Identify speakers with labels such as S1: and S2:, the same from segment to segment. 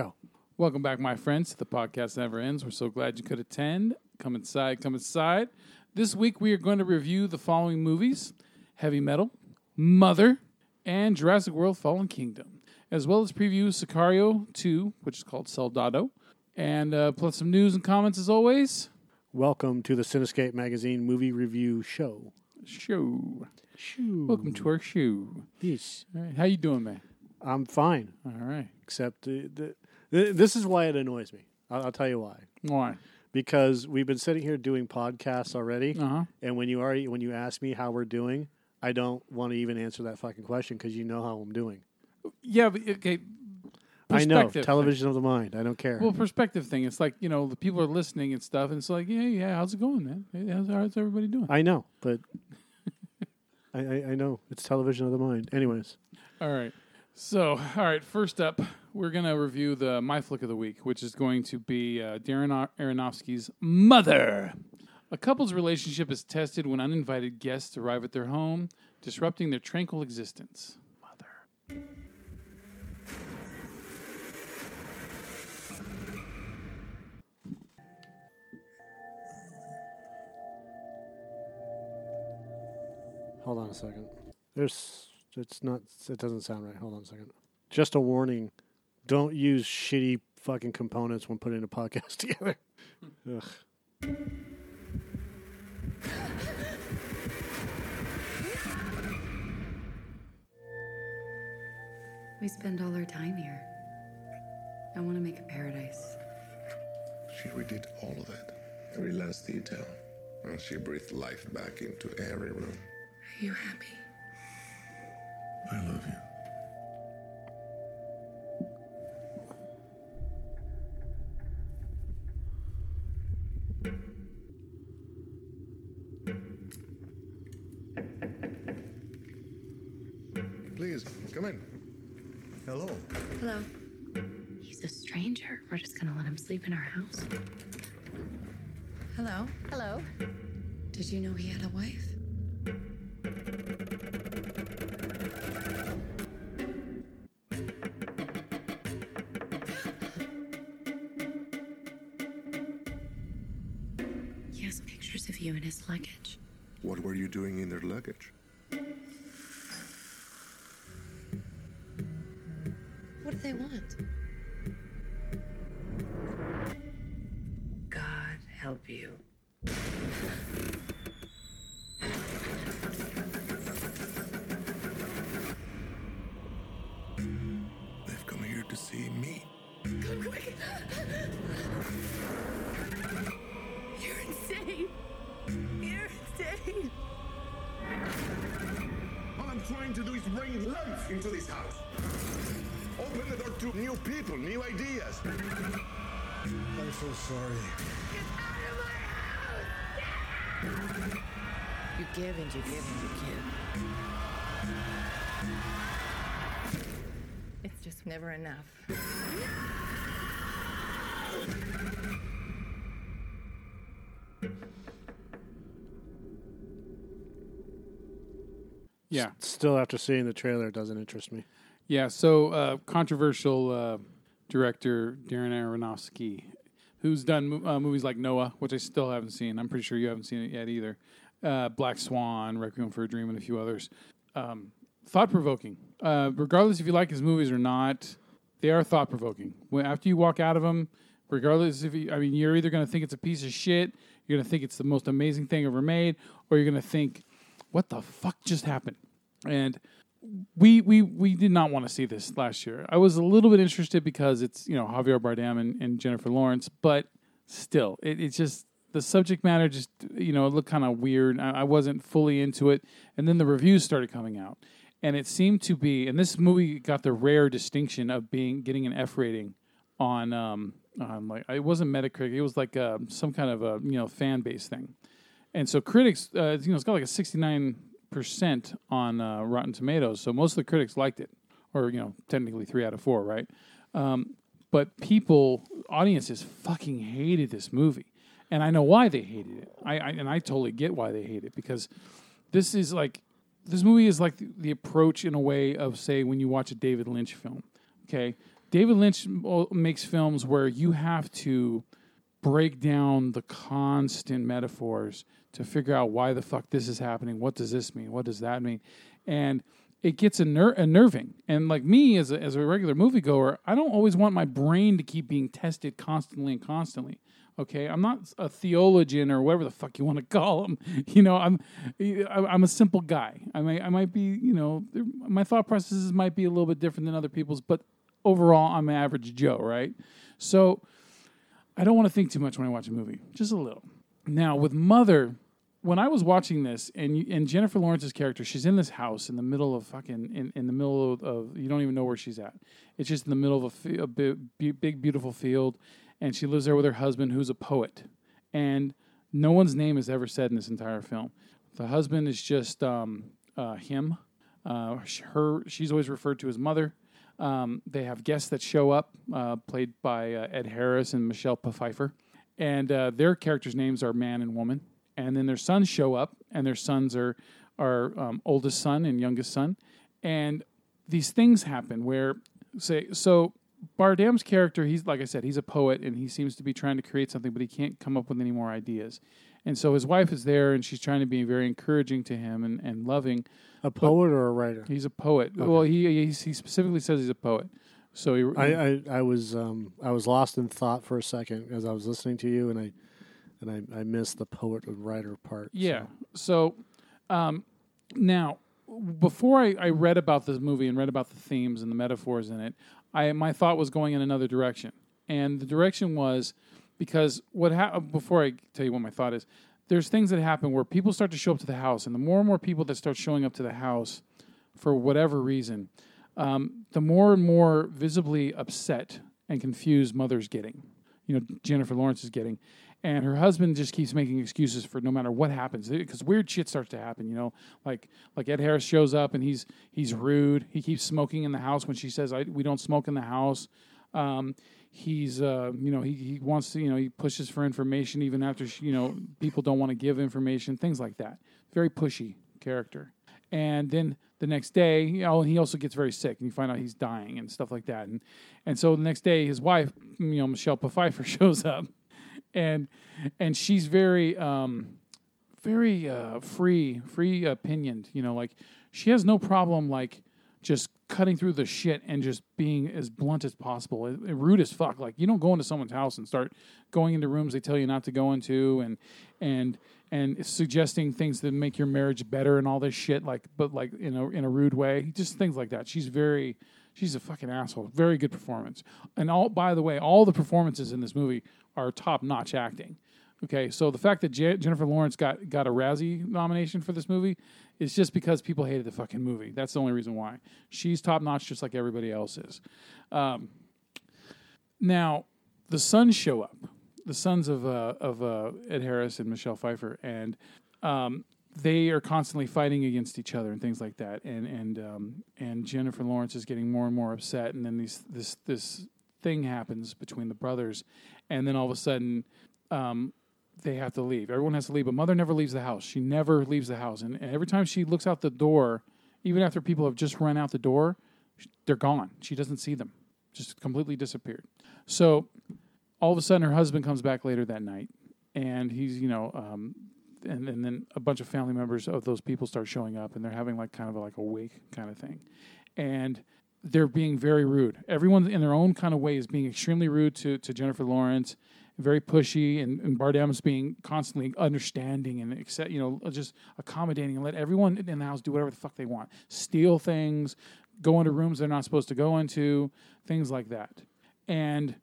S1: Go.
S2: Welcome back, my friends, to the podcast never ends. We're so glad you could attend. Come inside, come inside. This week we are going to review the following movies: Heavy Metal, Mother, and Jurassic World: Fallen Kingdom, as well as preview Sicario 2, which is called Soldado, and uh, plus some news and comments as always.
S1: Welcome to the Cinescape Magazine movie review show.
S2: Show.
S1: Shoo.
S2: Welcome to our show.
S1: Yes.
S2: All right, how you doing, man?
S1: I'm fine,
S2: All right.
S1: except the, the, th this is why it annoys me. I'll, I'll tell you why.
S2: Why?
S1: Because we've been sitting here doing podcasts already,
S2: Uh huh.
S1: and when you already when you ask me how we're doing, I don't want to even answer that fucking question because you know how I'm doing.
S2: Yeah, but okay.
S1: I know television of the mind. I don't care.
S2: Well, perspective thing. It's like you know the people are listening and stuff, and it's like, yeah, yeah. How's it going, man? Hey, How's, how's everybody doing?
S1: I know, but I, I I know it's television of the mind. Anyways,
S2: All right. So, all right. First up, we're gonna review the my flick of the week, which is going to be uh, Darren Aronofsky's Mother. A couple's relationship is tested when uninvited guests arrive at their home, disrupting their tranquil existence. Mother.
S1: hold on a second. There's it's not it doesn't sound right. Hold on a second. Just a warning: don't use shitty fucking components when putting a podcast together. Ugh.
S3: We spend all our time here. I want to make a paradise.
S4: She redid all of it, every last detail. And she breathed life back into every room.
S3: Are you happy?
S4: I love you.
S3: Him sleep in our house. Hello.
S5: Hello.
S3: Did you know he had a wife? He has pictures of you in his luggage.
S4: What were you doing in their luggage? I'm so sorry.
S5: You give and you give and you give. It's just never enough.
S2: Yeah.
S1: Still, after seeing the trailer, it doesn't interest me.
S2: Yeah, so uh, controversial uh, director Darren Aronofsky, who's done uh, movies like Noah, which I still haven't seen. I'm pretty sure you haven't seen it yet either. Uh, Black Swan, Requiem for a Dream, and a few others. Um, thought provoking. Uh, regardless if you like his movies or not, they are thought provoking. After you walk out of them, regardless if you, I mean, you're either going to think it's a piece of shit, you're going to think it's the most amazing thing ever made, or you're going to think, what the fuck just happened? And we we we did not want to see this last year. I was a little bit interested because it's you know Javier Bardem and, and Jennifer Lawrence, but still, it, it's just the subject matter just you know it looked kind of weird. I, I wasn't fully into it, and then the reviews started coming out, and it seemed to be. And this movie got the rare distinction of being getting an F rating on um on like it wasn't Metacritic, it was like uh, some kind of a you know fan base thing, and so critics uh, you know it's got like a sixty nine percent on uh, Rotten Tomatoes, so most of the critics liked it, or you know, technically three out of four, right? Um, but people, audiences, fucking hated this movie, and I know why they hated it. I, I and I totally get why they hate it because this is like this movie is like the, the approach in a way of say when you watch a David Lynch film. Okay, David Lynch makes films where you have to break down the constant metaphors to figure out why the fuck this is happening. What does this mean? What does that mean? And it gets unner- unnerving. And like me as a, as a regular moviegoer, I don't always want my brain to keep being tested constantly and constantly. Okay, I'm not a theologian or whatever the fuck you want to call them. You know, I'm I'm a simple guy. I might I might be you know my thought processes might be a little bit different than other people's, but overall I'm an average Joe, right? So I don't want to think too much when I watch a movie, just a little. Now with Mother, when I was watching this, and and Jennifer Lawrence's character, she's in this house in the middle of fucking in, in the middle of, of you don't even know where she's at. It's just in the middle of a, a big, big beautiful field, and she lives there with her husband, who's a poet, and no one's name is ever said in this entire film. The husband is just um, uh, him. Uh, her, she's always referred to as mother. Um, they have guests that show up, uh, played by uh, Ed Harris and Michelle Pfeiffer, and uh, their characters' names are man and woman. And then their sons show up, and their sons are are um, oldest son and youngest son, and these things happen where say so. Bardem's character, he's like I said, he's a poet, and he seems to be trying to create something, but he can't come up with any more ideas. And so his wife is there, and she's trying to be very encouraging to him and, and loving.
S1: A poet or a writer?
S2: He's a poet. Well, he, he he specifically says he's a poet. So
S1: I, I, I was um, I was lost in thought for a second as I was listening to you, and I and I, I missed the poet and writer part.
S2: Yeah.
S1: so.
S2: So, um, now before I, I read about this movie and read about the themes and the metaphors in it, I my thought was going in another direction, and the direction was because what ha- before I tell you what my thought is, there's things that happen where people start to show up to the house, and the more and more people that start showing up to the house, for whatever reason, um, the more and more visibly upset and confused mother's getting. You know, Jennifer Lawrence is getting, and her husband just keeps making excuses for no matter what happens because weird shit starts to happen. You know, like like Ed Harris shows up and he's he's rude. He keeps smoking in the house when she says I, we don't smoke in the house. Um, he's uh, you know he, he wants to you know he pushes for information even after she, you know people don't want to give information things like that very pushy character and then the next day you know he also gets very sick and you find out he's dying and stuff like that. And and so the next day his wife you know Michelle Pfeiffer shows up and and she's very um very uh free free opinioned you know like she has no problem like just cutting through the shit and just being as blunt as possible and and rude as fuck. Like you don't go into someone's house and start going into rooms they tell you not to go into and and and suggesting things that make your marriage better and all this shit like but like in a in a rude way just things like that she's very she's a fucking asshole very good performance and all by the way all the performances in this movie are top notch acting Okay, so the fact that Je- Jennifer Lawrence got got a Razzie nomination for this movie is just because people hated the fucking movie. That's the only reason why. She's top notch, just like everybody else is. Um, now, the sons show up, the sons of uh, of uh, Ed Harris and Michelle Pfeiffer, and um, they are constantly fighting against each other and things like that. And and um, and Jennifer Lawrence is getting more and more upset, and then these this this thing happens between the brothers, and then all of a sudden. Um, they have to leave. Everyone has to leave, but mother never leaves the house. She never leaves the house, and, and every time she looks out the door, even after people have just run out the door, they're gone. She doesn't see them, just completely disappeared. So all of a sudden, her husband comes back later that night, and he's you know, um, and and then a bunch of family members of those people start showing up, and they're having like kind of like a wake kind of thing, and they're being very rude. Everyone in their own kind of way is being extremely rude to to Jennifer Lawrence very pushy and, and Bardem's being constantly understanding and accept, you know, just accommodating and let everyone in the house do whatever the fuck they want. Steal things, go into rooms they're not supposed to go into, things like that. And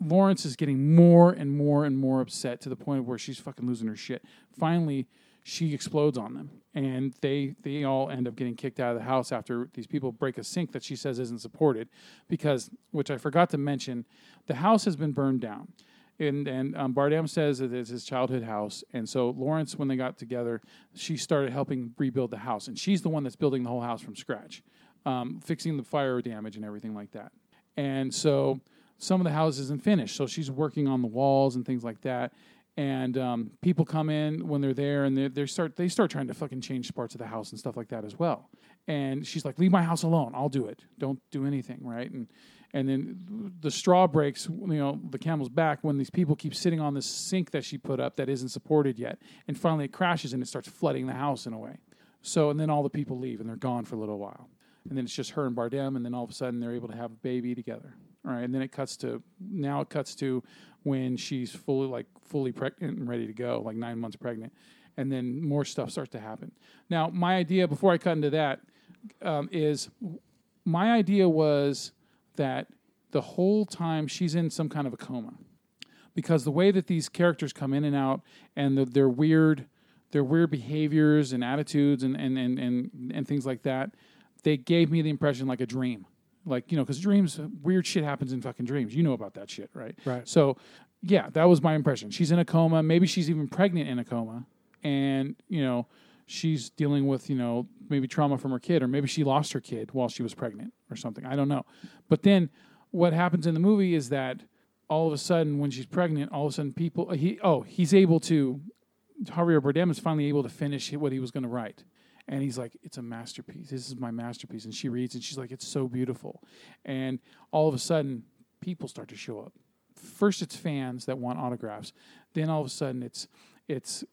S2: Lawrence is getting more and more and more upset to the point where she's fucking losing her shit. Finally, she explodes on them, and they they all end up getting kicked out of the house after these people break a sink that she says isn't supported, because which I forgot to mention, the house has been burned down. And, and um, says that it's his childhood house. And so Lawrence, when they got together, she started helping rebuild the house. And she's the one that's building the whole house from scratch, um, fixing the fire damage and everything like that. And so some of the house isn't finished. So she's working on the walls and things like that. And um, people come in when they're there, and they they start they start trying to fucking change parts of the house and stuff like that as well. And she's like, "Leave my house alone. I'll do it. Don't do anything, right?" And and then the straw breaks. You know, the camel's back when these people keep sitting on this sink that she put up that isn't supported yet, and finally it crashes and it starts flooding the house in a way. So and then all the people leave and they're gone for a little while, and then it's just her and Bardem, and then all of a sudden they're able to have a baby together. Right, and then it cuts to now it cuts to when she's fully like fully pregnant and ready to go, like nine months pregnant, and then more stuff starts to happen. Now, my idea before I cut into that um, is my idea was that the whole time she's in some kind of a coma because the way that these characters come in and out and the, their weird their weird behaviors and attitudes and, and, and, and, and things like that they gave me the impression like a dream like you know because dreams weird shit happens in fucking dreams. You know about that shit right?
S1: Right.
S2: so yeah that was my impression. She's in a coma. Maybe she's even pregnant in a coma. And you know she's dealing with you know maybe trauma from her kid or maybe she lost her kid while she was pregnant or something. I don't know. But then what happens in the movie is that all of a sudden when she's pregnant all of a sudden people he oh he's able to Javier Bardem is finally able to finish what he was going to write. And he's like, it's a masterpiece. This is my masterpiece. And she reads and she's like, it's so beautiful. And all of a sudden, people start to show up. First, it's fans that want autographs. Then all of a sudden, it's it's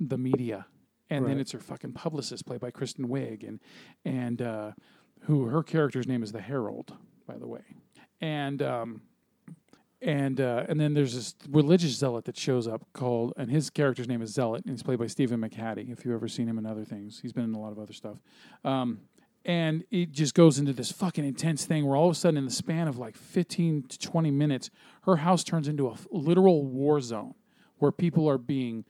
S2: the media, and then it's her fucking publicist, played by Kristen Wiig, and and uh, who her character's name is the Herald, by the way. And um, and uh, and then there's this religious zealot that shows up called, and his character's name is Zealot, and he's played by Stephen McHattie. If you've ever seen him in other things, he's been in a lot of other stuff. Um, and it just goes into this fucking intense thing where all of a sudden, in the span of like 15 to 20 minutes, her house turns into a f- literal war zone where people are being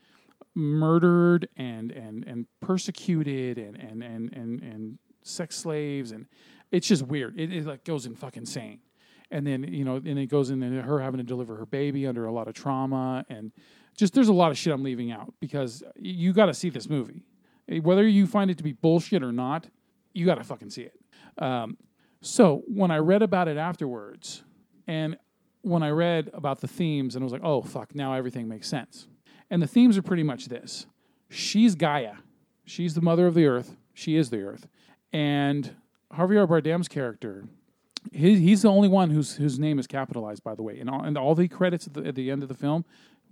S2: murdered and and and persecuted and and and and, and sex slaves and it's just weird. It, it like goes in fucking insane. And then you know, and it goes in and her having to deliver her baby under a lot of trauma and just there's a lot of shit I'm leaving out because you got to see this movie, whether you find it to be bullshit or not. You got to fucking see it. Um, so when I read about it afterwards, and when I read about the themes, and I was like, oh fuck, now everything makes sense. And the themes are pretty much this: she's Gaia, she's the mother of the earth, she is the earth, and Javier Bardem's character, he, he's the only one whose whose name is capitalized, by the way, and all, all the credits at the, at the end of the film,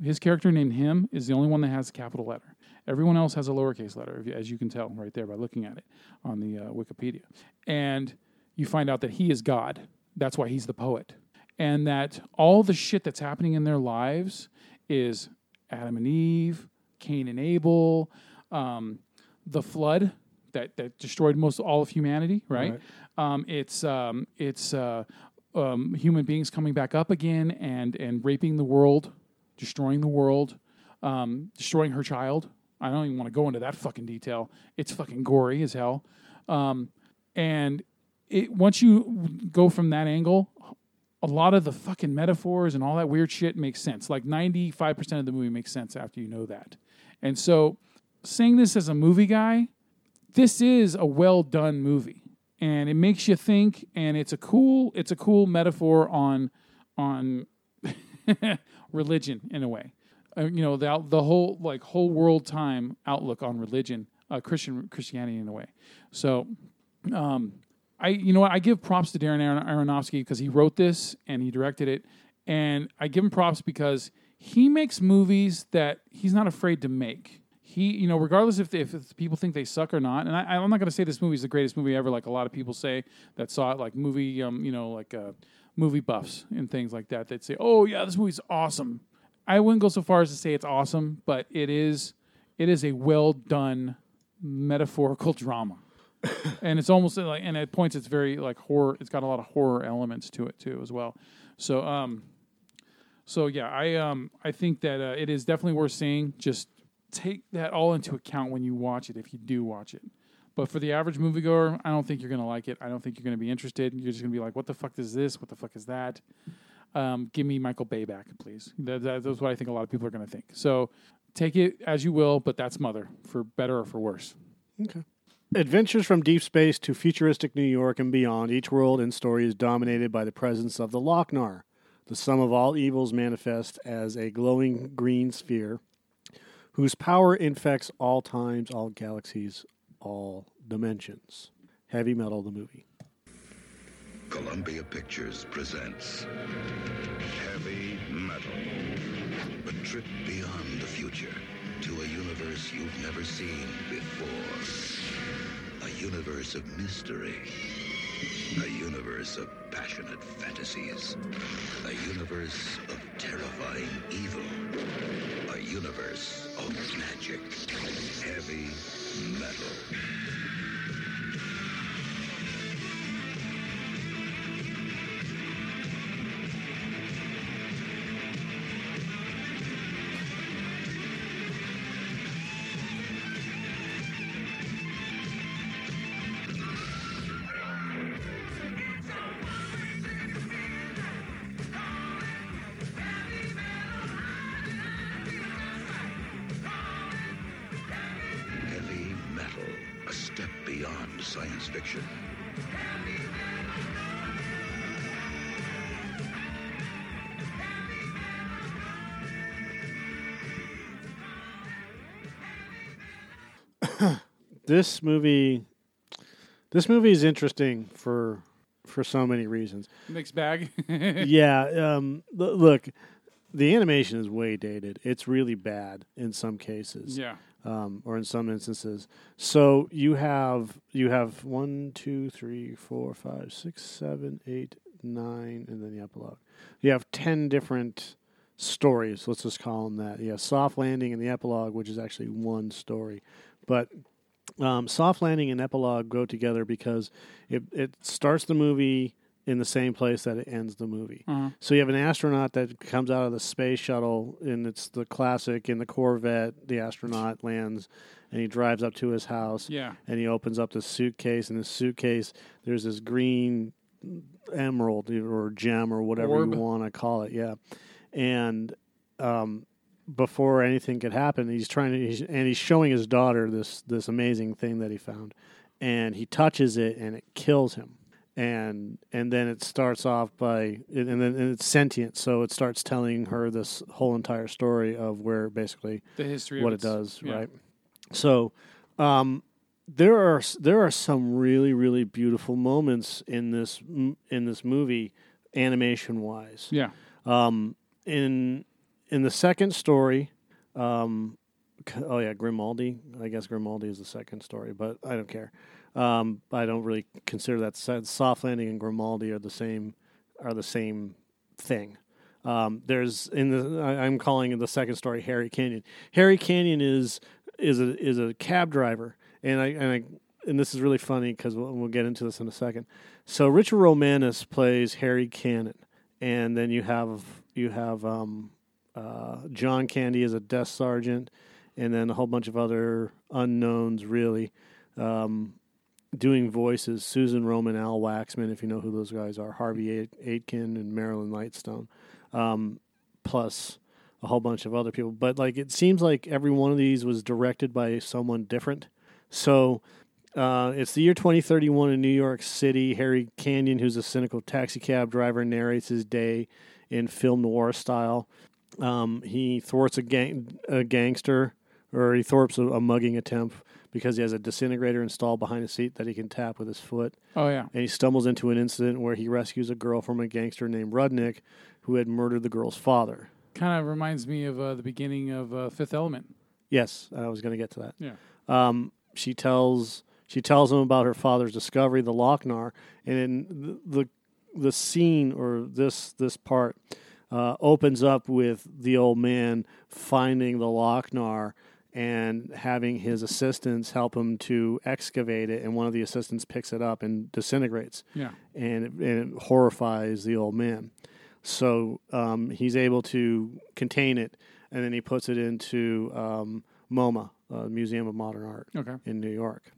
S2: his character named him is the only one that has a capital letter. Everyone else has a lowercase letter, as you can tell right there by looking at it on the uh, Wikipedia. And you find out that he is God. That's why he's the poet. And that all the shit that's happening in their lives is Adam and Eve, Cain and Abel, um, the flood that, that destroyed most all of humanity, right? Um, it's um, it's uh, um, human beings coming back up again and and raping the world, destroying the world, um, destroying her child. I don't even want to go into that fucking detail. It's fucking gory as hell. Um, and it once you go from that angle, a lot of the fucking metaphors and all that weird shit makes sense. Like 95% of the movie makes sense after you know that. And so, saying this as a movie guy, this is a well done movie. And it makes you think and it's a cool it's a cool metaphor on on religion in a way. Uh, you know, the the whole like whole world time outlook on religion, uh, Christian Christianity in a way. So, um, I you know what I give props to Darren Aron- Aronofsky because he wrote this and he directed it, and I give him props because he makes movies that he's not afraid to make. He, you know, regardless if, if, people think they suck or not, and I, I'm not going to say this movie is the greatest movie ever, like a lot of people say that saw it, like movie, um, you know, like uh, movie buffs and things like that. That say, "Oh yeah, this movie's awesome." I wouldn't go so far as to say it's awesome, but it is, it is a well done metaphorical drama and it's almost like and at points it's very like horror it's got a lot of horror elements to it too as well so um so yeah i um i think that uh, it is definitely worth seeing just take that all into account when you watch it if you do watch it. But for the average moviegoer i don't think you're gonna like it. I don't think you're gonna be interested. You're just gonna be like what the fuck is this? What the fuck is that? Um, give me michael bay back please. That, that, that's what i think a lot of people are gonna think. So take it as you will but that's mother for better or for worse. Okay.
S1: Adventures from deep space to futuristic New York and beyond, each world and story is dominated by the presence of the Loc-Nar, the sum of all evils manifest as a glowing green sphere whose power infects all times, all galaxies, all dimensions. Heavy Metal, the movie.
S4: Columbia Pictures presents Heavy Metal. A trip beyond the future to a universe you've never seen before. A universe of mystery. A universe of passionate fantasies. A universe of terrifying evil. A universe of magic. Heavy Metal. Science fiction.
S1: This movie, this movie is interesting for for so many reasons.
S2: Mixed bag.
S1: yeah, um, l- look, the animation is way dated. It's really bad in some cases.
S2: yeah.
S1: Um, or in some instances. So you have you have one, two, three, four, five, six, seven, eight, nine, and then the epilogue. You have ten different stories. Let's just call them that. Have soft landing and the epilogue, which is actually one story, but. Um, soft landing and epilogue go together because it, it starts the movie in the same place that it ends the movie.
S2: Uh-huh.
S1: So you have an astronaut that comes out of the space shuttle, and it's the classic in the Corvette. The astronaut lands, and he drives up to his house,
S2: Yeah.
S1: and he opens up the suitcase. In the suitcase, there's this green emerald or gem or whatever
S2: Orb.
S1: you want to call it. Yeah, and um, before anything could happen, he's trying to, he's, and he's showing his daughter this this amazing thing that he found, and he touches it, and it kills him and and then it starts off by and then and it's sentient so it starts telling her this whole entire story of where basically
S2: The history
S1: what it does
S2: yeah.
S1: right so um there are there are some really really beautiful moments in this in this movie animation wise
S2: Yeah.
S1: um, in in the second story, um, oh yeah, Grimaldi. I guess Grimaldi is the second story, but I don't care. Um, I don't really consider that soft landing and Grimaldi are the same are the same thing. Um, there's in the I, I'm calling the second story Harry Canyon. Harry Canyon is is a is a cab driver, and I and I and this is really funny because we'll, we'll get into this in a second. So Richard Romanus plays Harry Canyon, and then you have you have um, uh, John Candy as a desk sergeant, and then a whole bunch of other unknowns really um, doing voices. Susan Roman, Al Waxman, if you know who those guys are, Harvey Atkin and Marilyn Lightstone, um, plus a whole bunch of other people. But like it seems like every one of these was directed by someone different. So uh, it's the year 2031 in New York City. Harry Canyon, who's a cynical taxi cab driver, narrates his day in film noir style. Um, he thwarts a, gang- a gangster, or he thwarts a, a mugging attempt because he has a disintegrator installed behind his seat that he can tap with his foot.
S2: Oh yeah.
S1: And he stumbles into an incident where he rescues a girl from a gangster named Rudnick, who had murdered the girl's father.
S2: Kind of reminds me of uh, the beginning of uh, Fifth Element.
S1: Yes, I was going to get to that.
S2: Yeah.
S1: um, she tells she tells him about her father's discovery, the Loc-Nar, and in the the, the scene or this this part uh, opens up with the old man finding the Loc-Nar and having his assistants help him to excavate it, and one of the assistants picks it up and disintegrates,
S2: Yeah.
S1: and it, and it horrifies the old man. So um, he's able to contain it, and then he puts it into um, MoMA, uh, Museum of Modern Art
S2: Okay.
S1: in New York,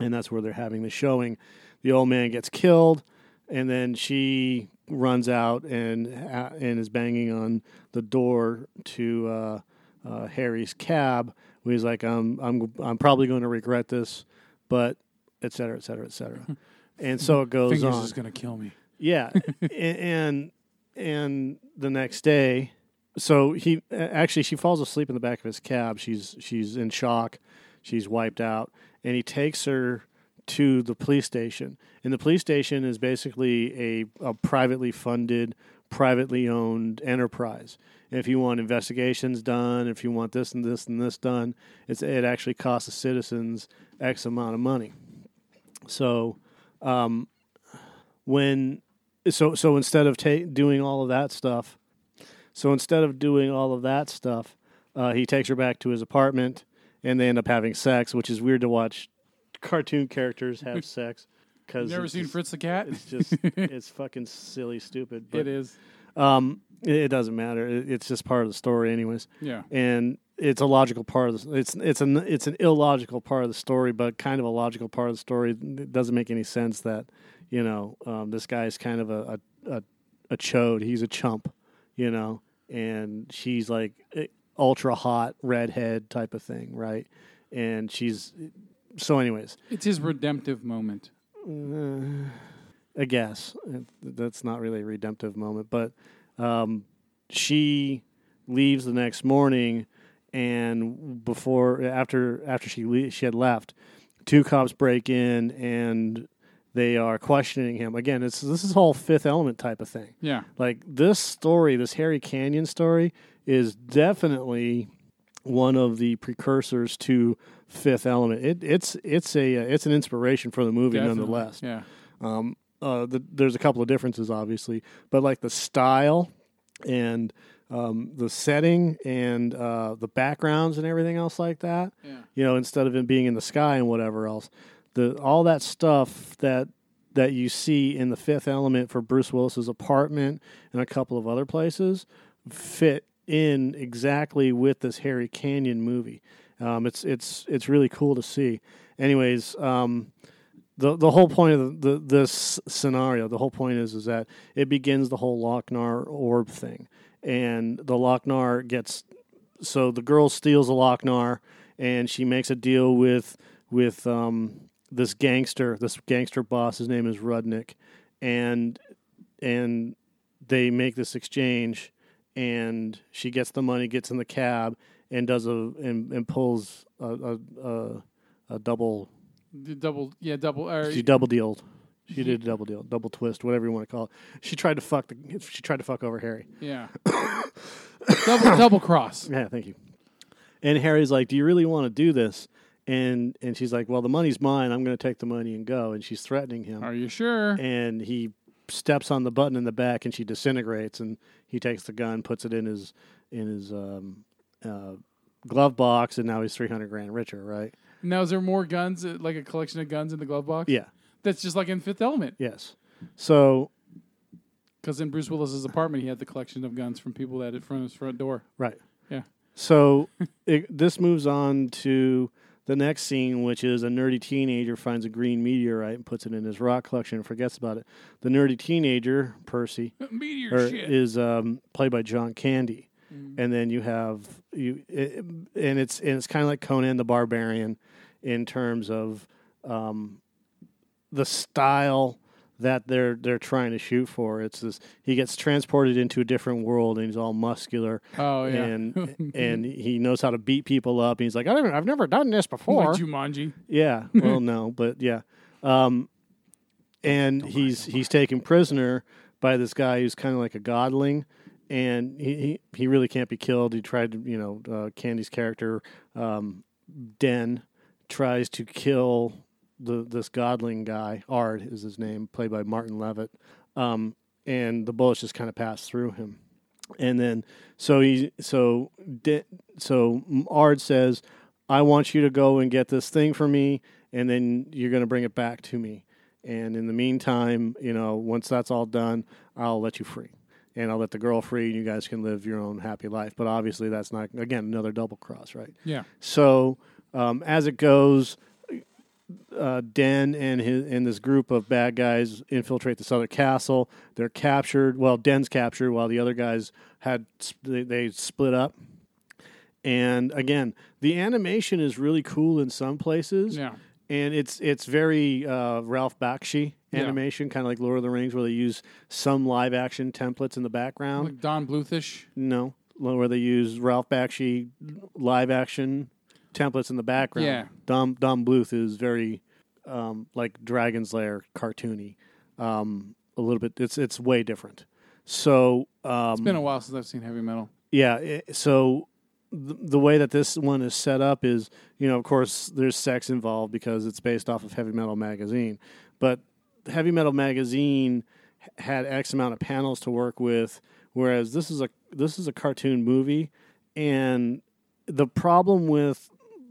S1: and that's where they're having the showing. The old man gets killed, and then she runs out and uh, and is banging on the door to uh, uh, Harry's cab. Where he's like, "I'm I'm I'm probably going to regret this," but et cetera, et cetera, et cetera. and so it goes
S2: Fingers
S1: on.
S2: is gonna kill me.
S1: Yeah, and and the next day, so he actually she falls asleep in the back of his cab. She's she's in shock, she's wiped out, and he takes her to the police station, and the police station is basically a, a privately funded, privately owned enterprise. If you want investigations done, if you want this and this and this done, it's it actually costs the citizens X amount of money. So, um, when so so instead of ta- doing all of that stuff, so instead of doing all of that stuff, uh, he takes her back to his apartment, and they end up having sex, which is weird to watch cartoon characters have sex. Because
S2: Never seen Fritz the Cat?
S1: It's just it's fucking silly, stupid. But,
S2: it is.
S1: Um, it, it doesn't matter. It, it's just part of the story, anyways.
S2: Yeah.
S1: And it's a logical part of the. It's it's an it's an illogical part of the story, but kind of a logical part of the story. It doesn't make any sense that you know um, this guy's kind of a, a a a chode. He's a chump, you know, and she's like ultra hot redhead type of thing, right? And she's so, anyways.
S2: It's his redemptive moment.
S1: I guess that's not really a redemptive moment, but um, she leaves the next morning, and before after after she le- she had left, two cops break in and they are questioning him again. It's this is all Fifth Element type of thing.
S2: Yeah.
S1: Like this story, this Harry Canyon story, is definitely one of the precursors to Fifth Element. It, it's it's a it's an inspiration for the movie
S2: Definitely.
S1: nonetheless.
S2: Yeah.
S1: Um, uh, the, there's a couple of differences, obviously, but like the style and um, the setting and uh, the backgrounds and everything else like that.
S2: Yeah.
S1: You know, instead of it being in the sky and whatever else, the all that stuff that that you see in the Fifth Element for Bruce Willis's apartment and a couple of other places fit in exactly with this Harry Canyon movie. Um, it's it's it's really cool to see. Anyways, um, the the whole point of the, the, this scenario, the whole point is is that it begins the whole Loc-Nar orb thing, and the Loc-Nar gets so the girl steals a Loc-Nar, and she makes a deal with with um, this gangster, this gangster boss. His name is Rudnick, and and they make this exchange, and she gets the money, gets in the cab, and does a and, and pulls a a, a, a double
S2: The double, yeah, double. Or,
S1: she double dealed. She did a double deal, double twist, whatever you want to call it. She tried to fuck the. She tried to fuck over Harry.
S2: yeah. double, double cross.
S1: Yeah, thank you. And Harry's like, "Do you really want to do this?" And and she's like, "Well, the money's mine. I'm going to take the money and go." And she's threatening him.
S2: Are you sure?
S1: And he steps on the button in the back, and she disintegrates. And he takes the gun, puts it in his in his um, uh, glove box, and now he's three hundred grand richer, right?
S2: Now, is there more guns, uh, like a collection of guns in the glove box?
S1: Yeah.
S2: That's just like in Fifth Element.
S1: Yes. So
S2: Because in Bruce Willis's apartment, he had the collection of guns from people that in front of his front door.
S1: Right.
S2: Yeah.
S1: So it, this moves on to the next scene, which is a nerdy teenager finds a green meteorite and puts it in his rock collection and forgets about it. The nerdy teenager, Percy,
S2: Meteor
S1: or
S2: shit.
S1: is um, played by John Candy, and then you have you, it, and it's and it's kind of like Conan the Barbarian in terms of um, the style that they're they're trying to shoot for. It's this he gets transported into a different world and he's all muscular
S2: oh, yeah.
S1: and and he knows how to beat people up. And he's like, I don't, I've never done this before.
S2: like Jumanji.
S1: Yeah. Well, no, but yeah. Um, and he's he's taken prisoner by this guy who's kind of like a godling, and he, he he really can't be killed. He tried to, you know, uh, Candy's character, um, Den, tries to kill the this godling guy. Ard is his name, played by Martin Lavut. Um, and the bullets just kind of pass through him. And then so he so so Ard says, "I want you to go and get this thing for me, and then you're going to bring it back to me. And in the meantime, you know, once that's all done, I'll let you free, and I'll let the girl free, and you guys can live your own happy life. But obviously, that's not again another double cross, right?
S2: Yeah.
S1: So um, as it goes, uh, Den and his and this group of bad guys infiltrate this other castle. They're captured. Well, Den's captured, while the other guys had they, they split up. And again, the animation is really cool in some places,
S2: Yeah.
S1: and it's it's very uh, Ralph Bakshi
S2: Yeah.
S1: animation, kind of like Lord of the Rings, where they use some live action templates in the background.
S2: Like Don Bluthish.
S1: No, where they use Ralph Bakshi live action templates in the background.
S2: Yeah.
S1: Don Don Bluth is very um, like Dragon's Lair cartoony. Um, a little bit. It's it's way different. So um,
S2: It's been a while since I've seen heavy metal.
S1: yeah. It, so the, the way that this one is set up is, you know, of course, there's sex involved because it's based off of Heavy Metal Magazine, but Heavy Metal Magazine had X amount of panels to work with, whereas this is a this is a cartoon movie, and the problem with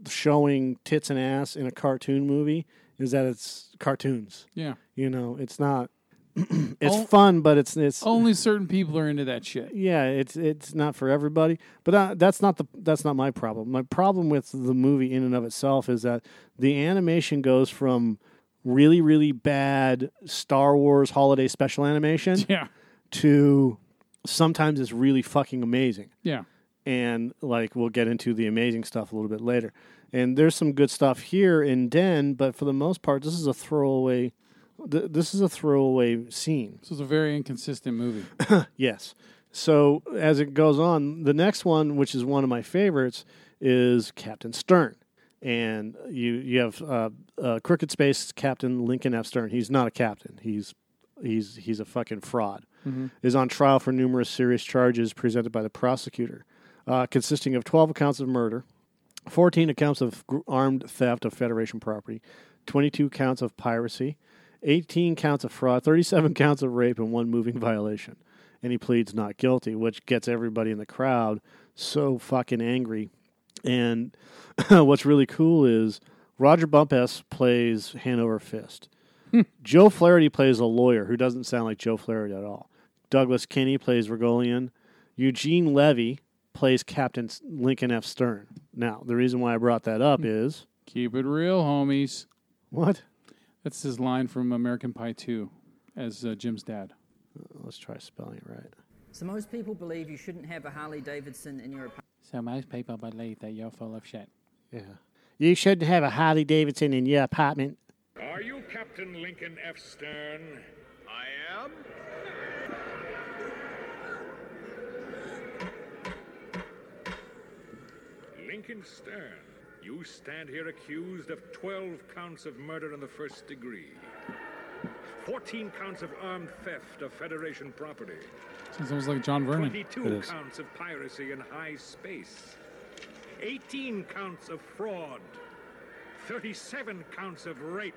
S1: showing tits and ass in a cartoon movie is that it's cartoons.
S2: Yeah.
S1: You know, it's not. it's
S2: Oh.
S1: fun, but it's it's
S2: Only certain people are into that shit.
S1: yeah, it's it's not for everybody, but uh, that's not the that's not my problem. My problem with the movie in and of itself is that the animation goes from really really bad Star Wars holiday special animation
S2: Yeah.
S1: to sometimes it's really fucking amazing.
S2: Yeah.
S1: And like we'll get into the amazing stuff a little bit later. And there's some good stuff here in Den, but for the most part, this is a throwaway. Th- this is a throwaway scene.
S2: This is a very inconsistent movie.
S1: Yes. So as it goes on, the next one, which is one of my favorites, is Captain Sternn, and you you have uh, uh, Crooked Space Captain Lincoln F. Sternn. He's not a captain. He's he's he's a fucking fraud. Is on trial for numerous serious charges presented by the prosecutor, uh, consisting of twelve accounts of murder, fourteen accounts of gr- armed theft of Federation property, twenty-two counts of piracy. 18 counts of fraud, 37 counts of rape, and one moving violation. And he pleads not guilty, which gets everybody in the crowd so fucking angry. And what's really cool is Roger Bumpass plays Hanover Fist. Joe Flaherty plays a lawyer who doesn't sound like Joe Flaherty at all. Douglas Kenney plays Regolian. Eugene Levy plays Captain Lincoln F. Sternn. Now, the reason why I brought that up is
S2: Keep it real, homies.
S1: what?
S2: That's his line from American Pie 2 as uh, Jim's dad.
S1: Let's try spelling it right.
S6: So most people believe you shouldn't have a Harley Davidson in your apartment.
S2: So most people believe that you're full of shit.
S1: Yeah. You shouldn't have a Harley Davidson in your apartment.
S7: Are you Captain Lincoln F. Stern? I am. Lincoln Sternn, you stand here accused of 12 counts of murder in the first degree, 14 counts of armed theft of Federation property,
S2: Sounds almost like John Vernon.
S7: 22
S1: It is.
S7: counts of piracy in high space, 18 counts of fraud, 37 counts of rape,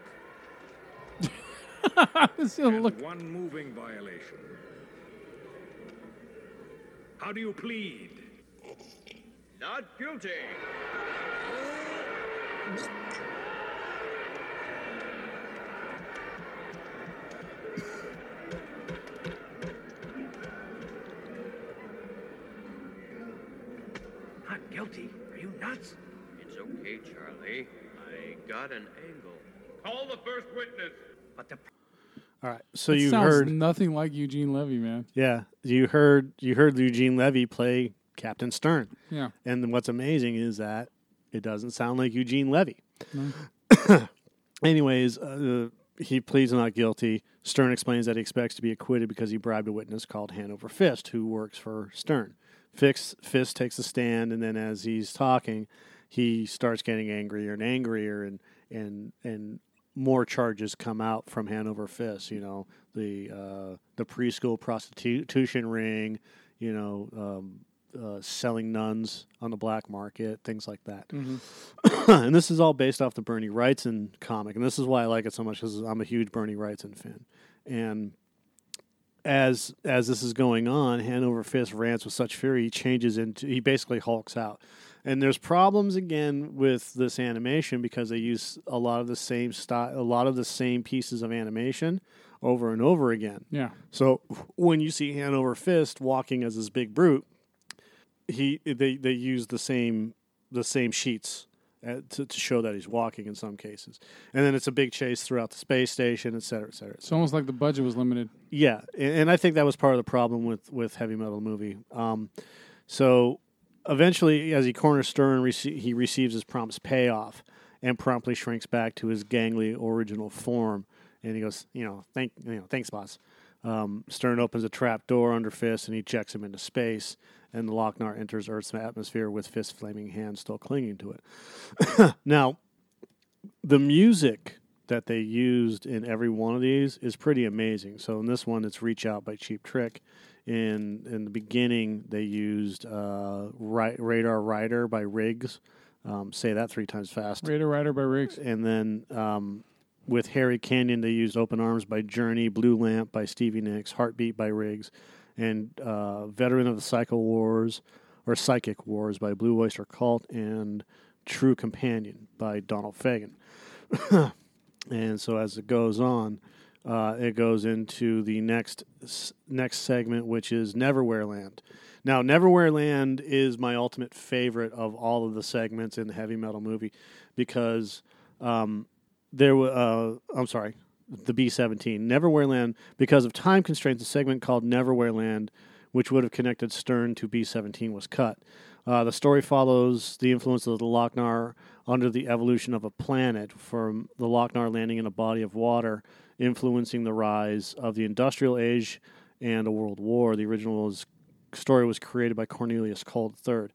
S2: This is- look,
S7: and one moving violation. How do you plead?
S8: Not guilty.
S7: Not guilty? Are you nuts?
S8: It's okay, Charlie. I got an angle.
S7: Call the first witness. But the
S1: All right. So
S2: it
S1: you
S2: sounds
S1: heard,
S2: nothing like Eugene Levy, man.
S1: yeah, you heard, you heard Eugene Levy play Captain Sternn,
S2: Yeah.
S1: and what's amazing is that it doesn't sound like Eugene Levy. Anyways, uh, he pleads not guilty. Sternn explains that he expects to be acquitted because he bribed a witness called Hanover Fist, who works for Sternn. Fix, Fist takes a stand, and then as he's talking, he starts getting angrier and angrier, and and and more charges come out from Hanover Fist. You know, the uh, the preschool prostitution ring. You know, um, uh, selling nuns on the black market, things like that. and this is all based off the Bernie Wrightson comic, and this is why I like it so much because I'm a huge Bernie Wrightson fan. And as as this is going on, Hanover Fist rants with such fury, he changes into he basically hulks out. And there's problems again with this animation because they use a lot of the same style, a lot of the same pieces of animation over and over again.
S2: Yeah.
S1: So when you see Hanover Fist walking as this big brute, he they they use the same the same sheets uh, to, to show that he's walking in some cases, and then it's a big chase throughout the space station, et cetera, et cetera.
S2: It's almost like the budget was limited.
S1: Yeah, and, and I think that was part of the problem with with heavy metal movie. Um, so eventually, as he corners Sternn, he receives his promised payoff and promptly shrinks back to his gangly original form. And he goes, you know, thank you know, thanks, boss. Um, Sternn opens a trap door under Fist and he ejects him into space. And the Loc-Nar enters Earth's atmosphere with Fist's flaming hand still clinging to it. now, the music that they used in every one of these is pretty amazing. So in this one, it's "Reach Out" by Cheap Trick. In in the beginning, they used uh, Ri- "Radar Rider" by Riggs. Um, say that three times fast.
S2: Radar Rider by Riggs.
S1: And then um, with Harry Canyon, they used "Open Arms" by Journey, "Blue Lamp" by Stevie Nicks, "Heartbeat" by Riggs, and uh, "Veteran of the Psycho Wars" or "Psychic Wars" by Blue Oyster Cult, and "True Companion" by Donald Fagen. and so as it goes on, uh, it goes into the next next segment, which is Neverwhere Land. Now, Neverwhere Land is my ultimate favorite of all of the segments in the heavy metal movie because um, there. Uh, I'm sorry, the B seventeen Neverwhere Land because of time constraints. A segment called Neverwhere Land, which would have connected Sternn to B seventeen, was cut. Uh, the story follows the influence of the Loc-Nar under the evolution of a planet, from the Loc-Nar landing in a body of water, influencing the rise of the industrial age and a world war. The original was, story was created by Cornelius Cole III.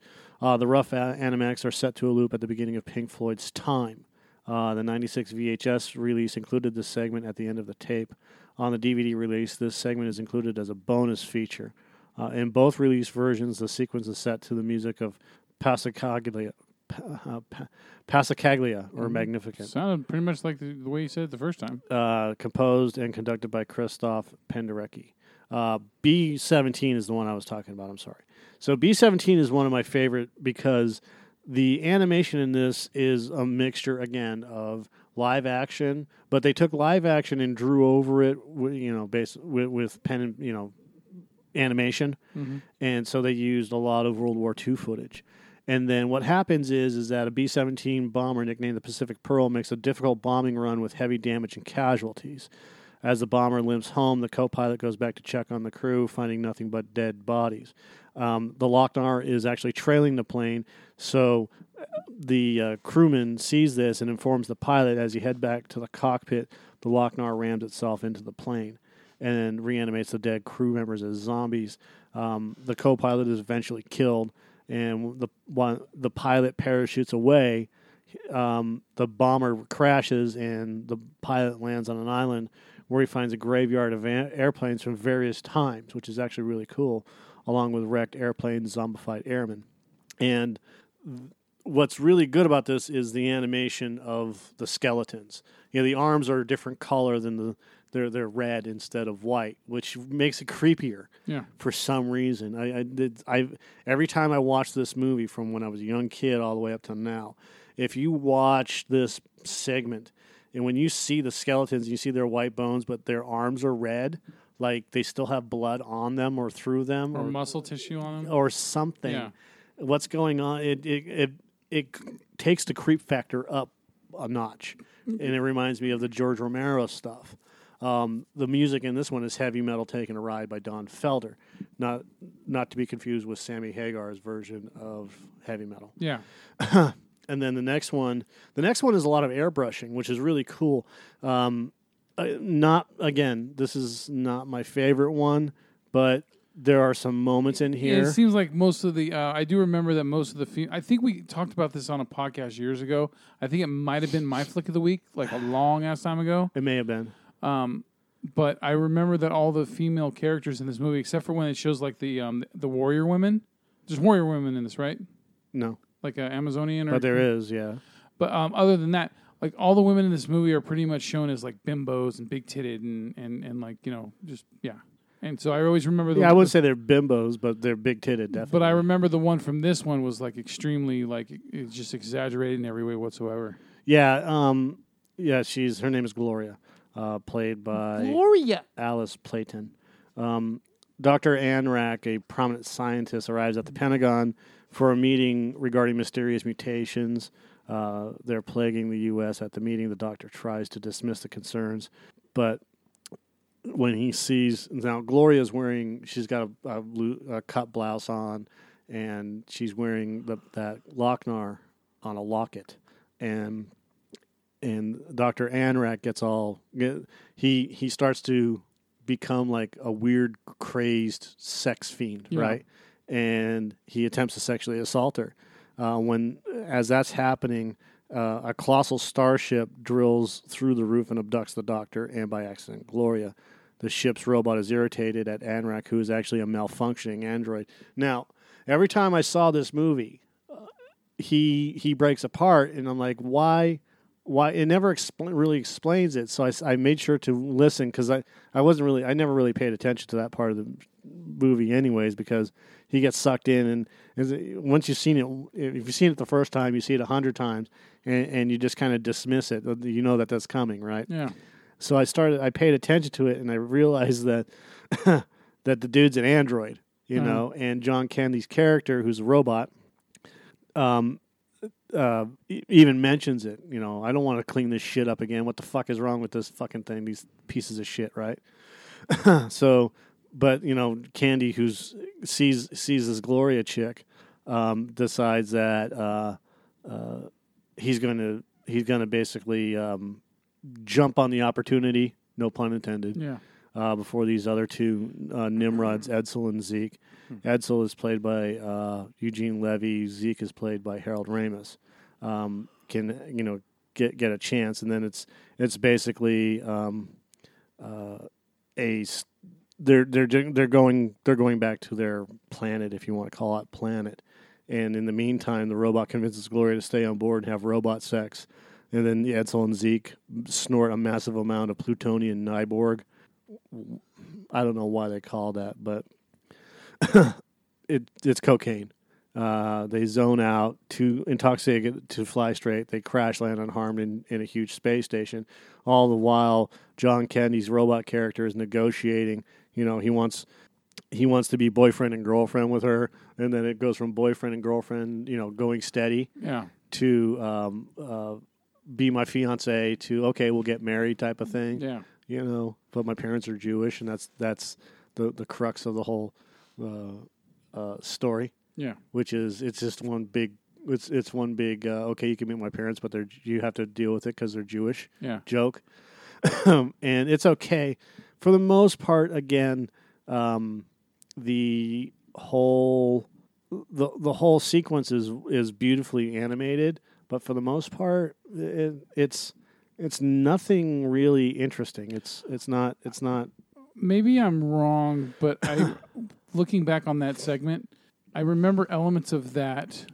S1: Uh, the rough a- animatics are set to a loop at the beginning of Pink Floyd's Time. Uh, the 96 VHS release included this segment at the end of the tape. On the DVD release, this segment is included as a bonus feature. Uh, in both release versions, the sequence is set to the music of Passacaglia, pa- uh, pa- Passacaglia or Magnificent,
S2: Sounded pretty much like the, the way you said it the first time.
S1: uh, composed and conducted by Christoph Penderecki. Uh, B17 is the one I was talking about. I'm sorry. So B17 is one of my favorite because the animation in this is a mixture again of live action, but they took live action and drew over it, you know, based with, with pen, and, you know, animation, mm-hmm. and so they used a lot of World War II footage. And then what happens is is that a B 17 bomber nicknamed the Pacific Pearl makes a difficult bombing run with heavy damage and casualties. As the bomber limps home, the co pilot goes back to check on the crew, finding nothing but dead bodies. Um, the Loc-Nar is actually trailing the plane, so uh, the uh, crewman sees this and informs the pilot as he head back to the cockpit. The Loc-Nar rams itself into the plane and reanimates the dead crew members as zombies. Um, the co-pilot is eventually killed, and the one, the pilot parachutes away. Um, the bomber crashes, and the pilot lands on an island where he finds a graveyard of a- airplanes from various times, which is actually really cool, along with wrecked airplanes, zombified airmen, and what's really good about this is the animation of the skeletons. You know, the arms are a different color than the they're they're red instead of white, which makes it creepier.
S2: Yeah.
S1: For some reason, I, I did. I every time I watch this movie from when I was a young kid all the way up to now, if you watch this segment and when you see the skeletons, you see their white bones, but their arms are red, like they still have blood on them or through them,
S2: Or muscle tissue on them.
S1: or something.
S2: Yeah.
S1: What's going on? It it it, it takes the creep factor up a notch, and it reminds me of the George Romero stuff. Um, the music in this one is heavy metal taking a ride by Don Felder, not not to be confused with Sammy Hagar's version of heavy metal.
S2: Yeah.
S1: And then the next one, the next one is a lot of airbrushing, which is really cool. Um, uh, not again, this is not my favorite one, but there are some moments in
S2: Yeah,
S1: here.
S2: it seems like most of the. Uh, I do remember that most of the. Fe- I think we talked about this on a podcast years ago. I think it might have been my flick of the week, like a long ass time ago.
S1: it may have been.
S2: But I remember that all the female characters in this movie, except for when it shows like the um, the warrior women, there's warrior women in this, right?
S1: No,
S2: Like uh, Amazonian, or
S1: but there is, yeah.
S2: But um, other than that, like all the women in this movie are pretty much shown as like bimbos and big titted and, and, and like you know just yeah. And so I always remember. The,
S1: Yeah, I wouldn't
S2: the-
S1: say they're bimbos, but they're big titted, definitely.
S2: But I remember the one from this one was like extremely like it's just exaggerated in every way whatsoever.
S1: yeah, um, yeah. She's her name is Gloria, uh, played by
S2: Gloria.
S1: Alice Playten. Um, Dr. Anrak, a prominent scientist, arrives at the Pentagon for a meeting regarding mysterious mutations. Uh, they're plaguing the U.S. At the meeting, the doctor tries to dismiss the concerns, but when he sees now Gloria's wearing, she's got a, a, a cut blouse on, and she's wearing the, that Loc-Nar on a locket, and and Dr. Anrak gets all he he starts to become like a weird crazed sex fiend,
S2: Yeah.
S1: right? And he attempts to sexually assault her. Uh, when as that's happening, uh, a colossal starship drills through the roof and abducts the Doctor, and by accident, Gloria. The ship's robot is irritated at Anrak, who is actually a malfunctioning android. Now, every time I saw this movie, uh, he he breaks apart, and I'm like, why? Why it never expl- really explains it. So I, I made sure to listen because I, I wasn't really I never really paid attention to that part of the movie anyways because he gets sucked in and once you've seen it if you've seen it the first time you see it a hundred times and, and you just kind of dismiss it you know that that's coming right
S2: Yeah.
S1: so I started I paid attention to it and I realized that that the dude's an android you
S2: Uh-huh.
S1: know and John Candy's character who's a robot um uh, even mentions it. You know, I don't want to clean this shit up again. What the fuck is wrong with this fucking thing? These pieces of shit, right? so, but you know, Candy, who's sees sees this Gloria chick, um, decides that uh, uh, he's going to he's going to basically um, jump on the opportunity, no pun intended,
S2: Yeah.
S1: uh, before these other two uh, Nimrods, Edsel and Zeke. Edsel is played by uh, Eugene Levy. Zeke is played by Harold Ramis. Um, can you know get get a chance, and then it's it's basically um, uh, a they're they're they're going they're going back to their planet, if you want to call it planet. And in the meantime, the robot convinces Gloria to stay on board and have robot sex. And then Edsel and Zeke snort a massive amount of Plutonian Nyborg. I don't know why they call that, but it it's cocaine. Uh, they zone out, too intoxicated to fly straight. They crash land unharmed in, in a huge space station. All the while, John Candy's robot character is negotiating. You know, he wants he wants to be boyfriend and girlfriend with her, and then it goes from boyfriend and girlfriend, you know, going steady
S2: Yeah.
S1: to um, uh, be my fiance to okay, we'll get married type of thing
S2: Yeah.
S1: you know. But my parents are Jewish, and that's that's the the crux of the whole uh, uh, story,
S2: Yeah.
S1: which is it's just one big it's it's one big uh, okay. You can meet my parents, but they're you have to deal with it because they're Jewish
S2: Yeah.
S1: joke, and it's okay for the most part. Again, um, the whole the the whole sequence is is beautifully animated, but for the most part, it, it's it's nothing really interesting. It's it's not it's not
S2: Maybe I'm wrong, but I, looking back on that segment, I remember elements of that,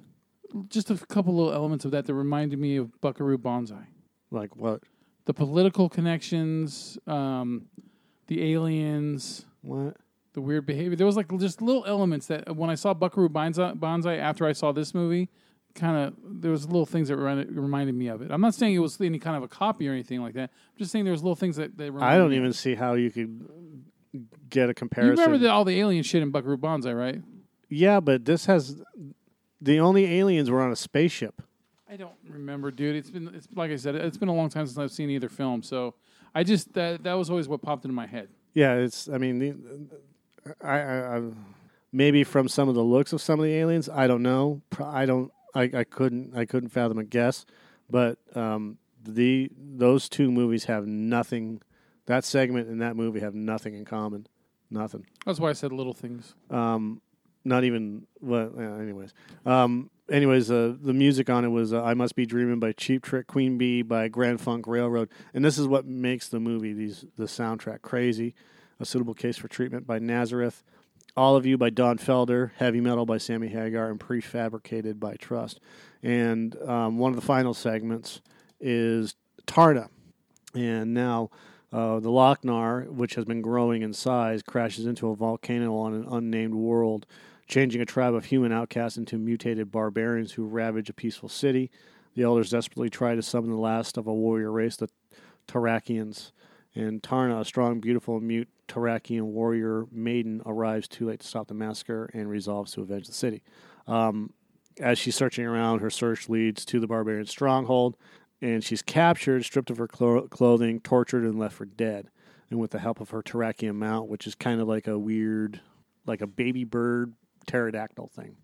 S2: just a couple little elements of that that reminded me of Buckaroo Banzai.
S1: like what
S2: The political connections, um, the aliens,
S1: what
S2: the weird behavior. There was like just little elements that when I saw Buckaroo Banzai, Banzai after I saw this movie, kind of there was little things that reminded, reminded me of it. I'm not saying it was any kind of a copy or anything like that. I'm just saying there was little things that, that reminded
S1: I don't
S2: me.
S1: even see how you could get a
S2: You
S1: comparison.
S2: remember the, all the alien shit in Buckaroo Banzai, right?
S1: Yeah, but this has the only aliens were on a spaceship.
S2: I don't remember, dude. It's been it's like I said, it's been a long time since I've seen either film. So I just that that was always what popped into my head.
S1: Yeah, it's. I mean, the, I, I, I maybe from some of the looks of some of the aliens, I don't know. I don't. I, I couldn't. I couldn't fathom a guess. But um, the those two movies have nothing. That segment and that movie have nothing in common. Nothing.
S2: That's why I said little things.
S1: Um, not even. Well, anyways. Um, anyways, uh, the music on it was uh, "I Must Be Dreaming" by Cheap Trick, Queen Bee by Grand Funk Railroad, and this is what makes the movie these the soundtrack crazy. A suitable case for treatment by Nazareth. All of You by Don Felder, Heavy Metal by Sammy Hagar, and Prefabricated by Trust. And um, one of the final segments is Taarna. And now uh, the Loc-Nar, which has been growing in size, crashes into a volcano on an unnamed world, changing a tribe of human outcasts into mutated barbarians who ravage a peaceful city. The elders desperately try to summon the last of a warrior race, the Taarakians. And Taarna, a strong, beautiful, mute Taarakian warrior maiden, arrives too late to stop the massacre and resolves to avenge the city. Um, as she's searching around, her search leads to the barbarian stronghold, and she's captured, stripped of her clo- clothing, tortured, and left for dead. And with the help of her Taarakian mount, which is kind of like a weird, like a baby bird pterodactyl thing,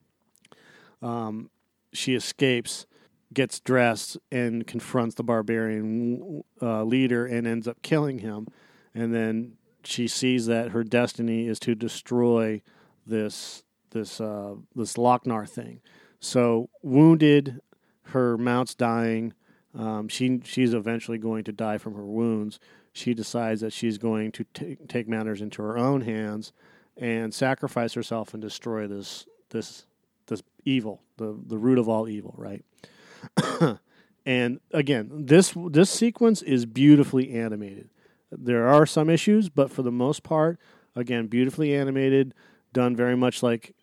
S1: um, she escapes, gets dressed, and confronts the barbarian uh, leader and ends up killing him. And then she sees that her destiny is to destroy this this uh, this Loc-Nar thing. So wounded, her mount's dying. Um, she she's eventually going to die from her wounds. She decides that she's going to ta take matters into her own hands and sacrifice herself and destroy this this this evil, the the root of all evil, right? and again, this this sequence is beautifully animated. There are some issues, but for the most part, again, beautifully animated, done very much like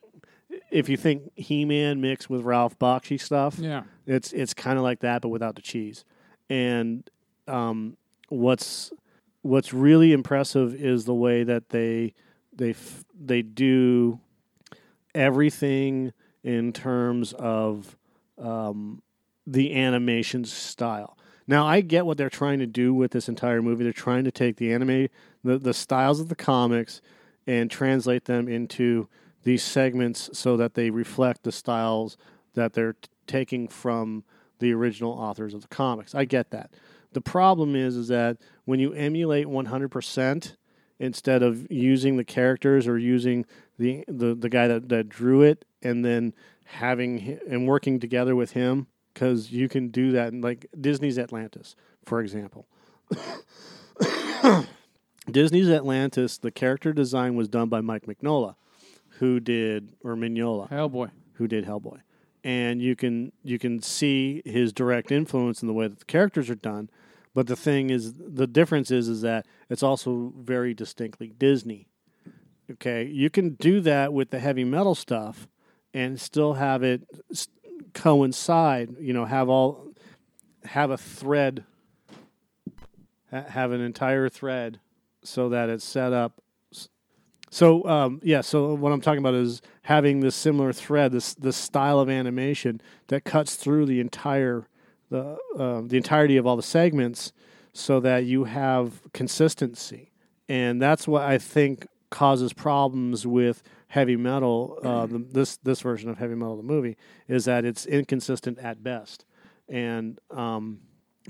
S1: if you think He-Man mixed with Ralph Bakshi stuff,
S2: Yeah.
S1: it's it's kind of like that, but without the cheese. And um, what's what's really impressive is the way that they they f- they do everything in terms of um, the animation style. Now I get what they're trying to do with this entire movie. They're trying to take the anime, the the styles of the comics, and translate them into these segments so that they reflect the styles that they're t- taking from the original authors of the comics. I get that. The problem is is that when you emulate 100% instead of using the characters or using the the, the guy that, that drew it and then having and working together with him because you can do that in like Disney's Atlantis, for example. Disney's Atlantis, the character design was done by Mike Mignola, who did or Mignola,
S2: Hellboy.
S1: who did Hellboy, and you can you can see his direct influence in the way that the characters are done. But the thing is, the difference is is that it's also very distinctly Disney. Okay, you can do that with the heavy metal stuff, and still have it coincide. You know, have all have a thread, have an entire thread, so that it's set up so um, yeah, so what I'm talking about is having this similar thread, this this style of animation that cuts through the entire the uh, the entirety of all the segments, so that you have consistency, and that's what I think causes problems with heavy metal. Uh, the, this this version of heavy metal, the movie, is that it's inconsistent at best, and um,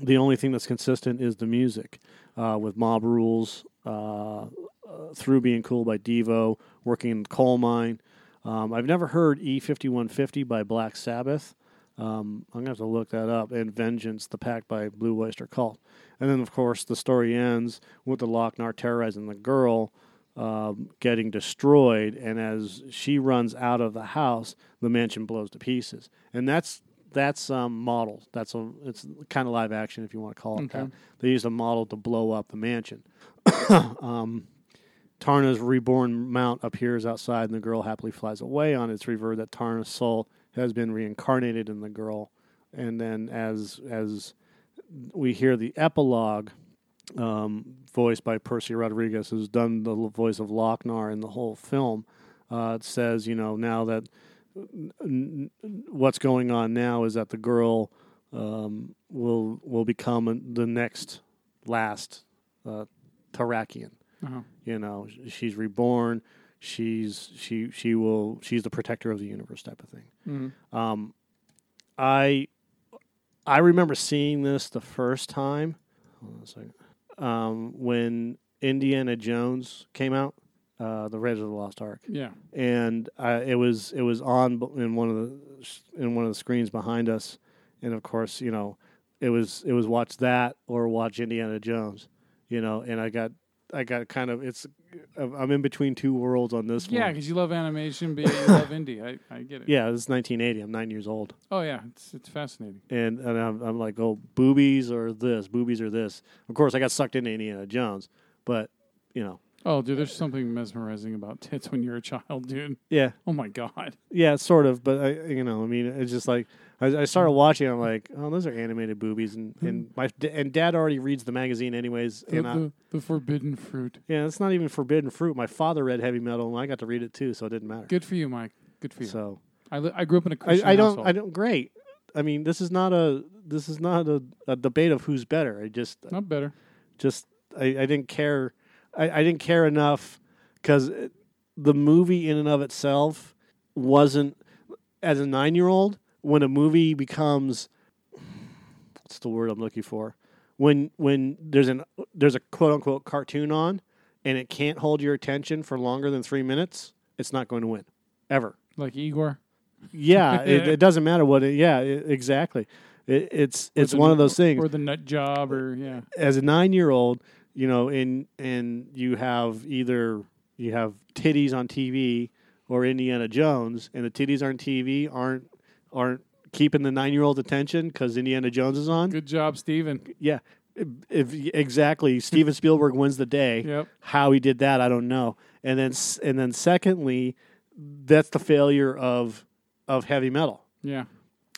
S1: the only thing that's consistent is the music, uh, with Mob Rules. Uh, uh, through being cool by Devo, working in the coal mine. Um, I've never heard E5150 by Black Sabbath. Um, I'm gonna have to look that up. And Vengeance, the Pact by Blue Oyster Cult. And then, of course, the story ends with the Loc-Nar terrorizing the girl, um, getting destroyed. And as she runs out of the house, the mansion blows to pieces. And that's that's um, model. That's a it's kind of live action if you want to call it
S2: Okay.
S1: that. They used a model to blow up the mansion. um, Taarna's reborn mount appears outside, and the girl happily flies away. On its revert, that Taarna's soul has been reincarnated in the girl, and then as as we hear the epilogue, um, voiced by Percy Rodriguez, who's done the voice of Loc-Nar in the whole film, uh, it says, you know, now that n- n- what's going on now is that the girl um, will will become the next last uh, Taarakian.
S2: Uh-huh.
S1: You know, she's reborn. She's she she will she's the protector of the universe type of thing.
S2: Mhm.
S1: Um, I I remember seeing this the first time. Hold on a second. Um, when Indiana Jones came out, uh, the Raiders of the Lost Ark
S2: Yeah.
S1: and uh, it was it was on in one of the in one of the screens behind us, and of course, you know, it was it was watch that or watch Indiana Jones, you know, and I got I got kind of it's I'm in between two worlds on this
S2: Yeah,
S1: one.
S2: because you love animation, but you love Indy. I, I get it.
S1: Yeah, it's 1980. I'm nine years old,
S2: Oh yeah, it's it's fascinating.
S1: and and I'm, I'm like, oh, boobies or this, boobies or this. Of course, I got sucked into Indiana Jones, but you know,
S2: Oh, dude, there's something mesmerizing about tits when you're a child, dude.
S1: yeah,
S2: Oh my god.
S1: Yeah, sort of, but I, you know, I mean, it's just like I, I started watching. I'm like, oh, those are animated boobies, and mm. and my and dad already reads the magazine anyways,
S2: The,
S1: and I,
S2: the, the forbidden fruit.
S1: yeah, it's not even forbidden fruit. My father read heavy metal, and I got to read it too, so it didn't matter.
S2: Good for you, Mike. Good for you.
S1: So
S2: I, li- I grew up in a
S1: I,
S2: Christian
S1: I don't,
S2: household.
S1: I don't. Great. I mean, this is not a this is not a, a debate of who's better. I just
S2: Not better.
S1: just I, I didn't care. I, I didn't care enough because the movie in and of itself wasn't as a nine year old when a movie becomes what's the word I'm looking for when when there's an there's a quote unquote cartoon on and it can't hold your attention for longer than three minutes it's not going to win ever
S2: Like Igor.
S1: yeah, it, it doesn't matter what it. Yeah, i exactly. It, it's it's one of those things.
S2: or the nut job, or yeah,
S1: as a nine year old, you know, and and you have either you have titties on TV or Indiana Jones, and the titties on TV aren't aren't keeping the nine year old attention because Indiana Jones is on.
S2: good job, Steven.
S1: Yeah, if exactly Steven Spielberg wins the day.
S2: Yep.
S1: How he did that, I don't know. And then and then secondly, that's the failure of of heavy metal
S2: Yeah,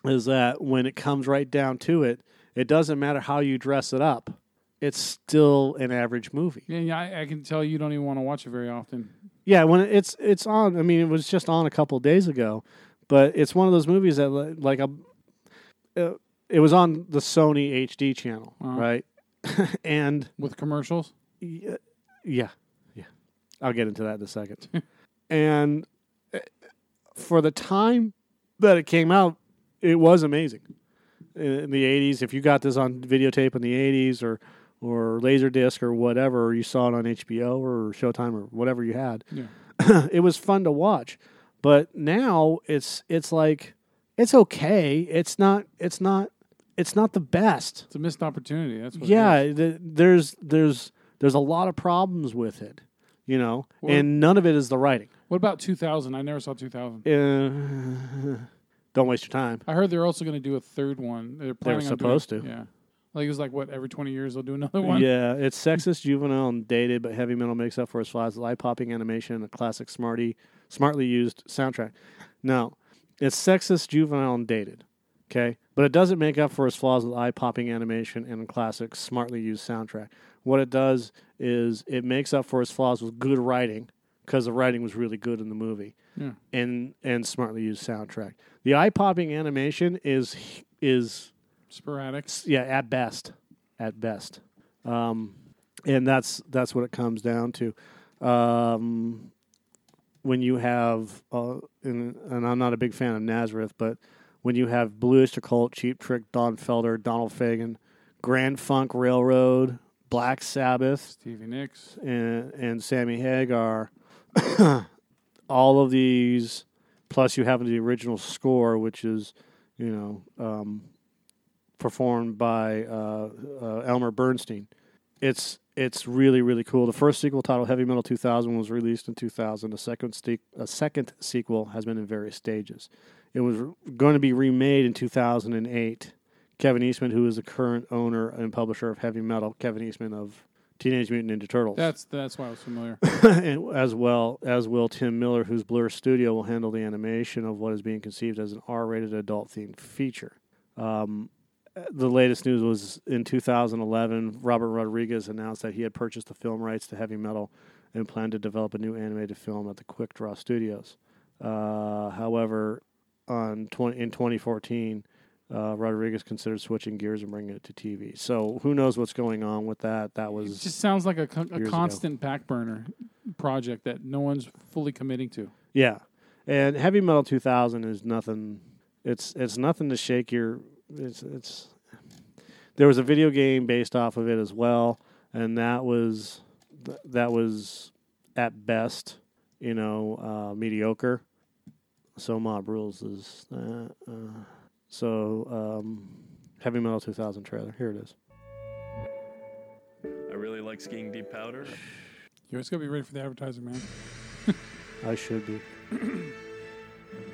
S1: is that when it comes right down to it, it doesn't matter how you dress it up. It's still an average movie.
S2: yeah, yeah. I, I can tell you don't even want to watch it very often.
S1: Yeah, when it's it's on. I mean, it was just on a couple days ago, but it's one of those movies that like a, uh, it was on the Sony HD channel,
S2: Uh-huh.
S1: right? and
S2: With commercials,
S1: yeah, yeah, yeah. I'll get into that in a second. and uh, for the time that it came out, it was amazing. In the '80s, if you got this on videotape in the '80s or or Laserdisc or whatever, or you saw it on HBO or Showtime or whatever you had,
S2: Yeah.
S1: it was fun to watch. But now it's it's like it's okay. It's not. It's not. It's not the best.
S2: it's a missed opportunity. That's what.
S1: Yeah, th- there's there's there's a lot of problems with it, you know,
S2: Well-
S1: and none of it is the writing.
S2: What about 2000? I never saw 2000.
S1: Uh, don't waste your time.
S2: I heard they're also going to do a third one. They're planning on doing-
S1: supposed to.
S2: Yeah, like it was like what every 20 years they'll do another one.
S1: Yeah, it's sexist, juvenile, and dated, but heavy metal makes up for its flaws. With eye popping animation a classic, smarty, smartly used soundtrack. No, it's sexist, juvenile, and dated. Okay, but it doesn't make up for its flaws with eye popping animation and a classic, smartly used soundtrack. What it does is it makes up for its flaws with good writing because the writing was really good in the movie
S2: Yeah.
S1: and and smartly used soundtrack. The eye popping animation is is
S2: Sporadic.
S1: yeah, at best, at best, um, and that's that's what it comes down to. Um, when you have, uh, and, and I'm not a big fan of Nazareth, but when you have Blue Oyster Cult, Cheap Trick, Don Felder, Donald Fagen, Grand Funk Railroad, Black Sabbath,
S2: Stevie Nicks.
S1: and, and Sammy Hagar, all of these, plus you have the original score, which is, you know, um, performed by uh, uh, Elmer Bernstein. It's it's really really cool. The first sequel titled Heavy Metal 2000 was released in 2000. A second ste- a second sequel has been in various stages. It was r- going to be remade in 2008. Kevin Eastman, who is the current owner and publisher of Heavy Metal, Kevin Eastman of Teenage Mutant Ninja Turtles,
S2: That's that's why I was familiar.
S1: and as well as will Tim Miller, whose Blur Studio will handle the animation of what is being conceived as an R-rated adult-themed feature. Um, the latest news was in 2011, Robert Rodriguez announced that he had purchased the film rights to Heavy Metal and planned to develop a new animated film at the Quick Draw Studios. Uh, however, on 20, in 2014, uh, Rodriguez considered switching gears and bringing it to TV. So who knows what's going on with that? That
S2: It
S1: was
S2: just sounds like a, co- a
S1: ago.
S2: constant back burner project that no one's fully committing to.
S1: Yeah, and Heavy Metal 2000 is nothing. It's it's nothing to shake your. It's it's. There was a video game based off of it as well, and that was that was at best, you know, uh, mediocre. So Mob Rules is uh, uh, so um, Heavy Metal 2000 trailer. Here it is.
S9: I really like skiing deep powder.
S2: You always gotta be ready for the advertising, man.
S1: I should be.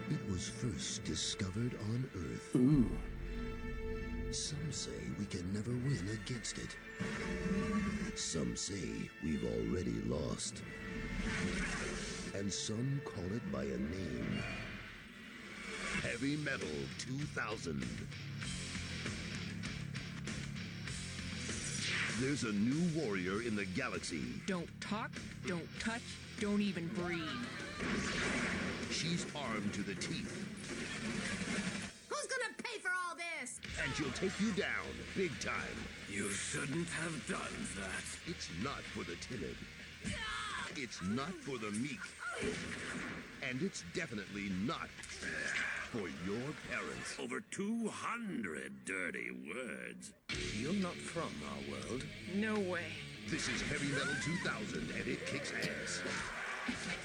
S10: It was first discovered on Earth.
S2: Ooh.
S10: Some say we can never win against it. Some say we've already lost. And some call it by a name. Heavy Metal 2000. There's a new warrior in the galaxy.
S11: Don't talk, don't touch, don't even breathe.
S10: She's armed to the teeth,
S11: Who's gonna pay for all this?
S10: And she'll take you down big time.
S9: You shouldn't have done that.
S10: It's not for the timid. It's not for the meek. And it's definitely not for your parents.
S9: Over 200 dirty words.
S10: You're not from our world.
S11: No way.
S10: This is Heavy Metal 2000, and it kicks ass.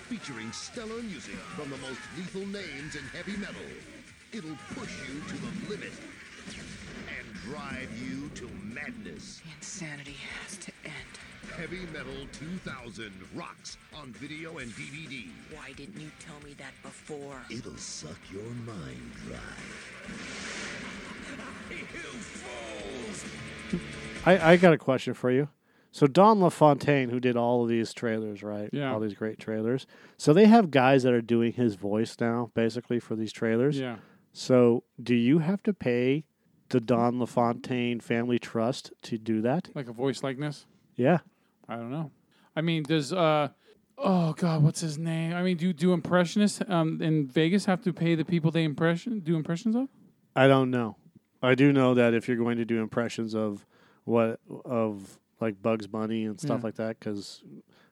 S10: Featuring stellar music from the most lethal names in heavy metal. It'll push you to the limit. Drive you to madness.
S12: Insanity has to end.
S10: Heavy Metal 2000 rocks on video and DVD.
S12: Why didn't you tell me that before?
S10: It'll suck your mind dry.
S9: You fools!
S1: I, I got a question for you. So Don LaFontaine, who did all of these trailers, right?
S2: Yeah.
S1: All these great trailers. So they have guys that are doing his voice now, basically for these trailers.
S2: Yeah.
S1: So do you have to pay the Don LaFontaine Family Trust to do that?
S2: Like a voice likeness?
S1: Yeah.
S2: I don't know. I mean, does uh oh god, what's his name? I mean, do do impressionists um in Vegas have to pay the people they impression do impressions of?
S1: I don't know. I do know that if you're going to do impressions of what of like Bugs Bunny and stuff
S2: Yeah.
S1: like that, because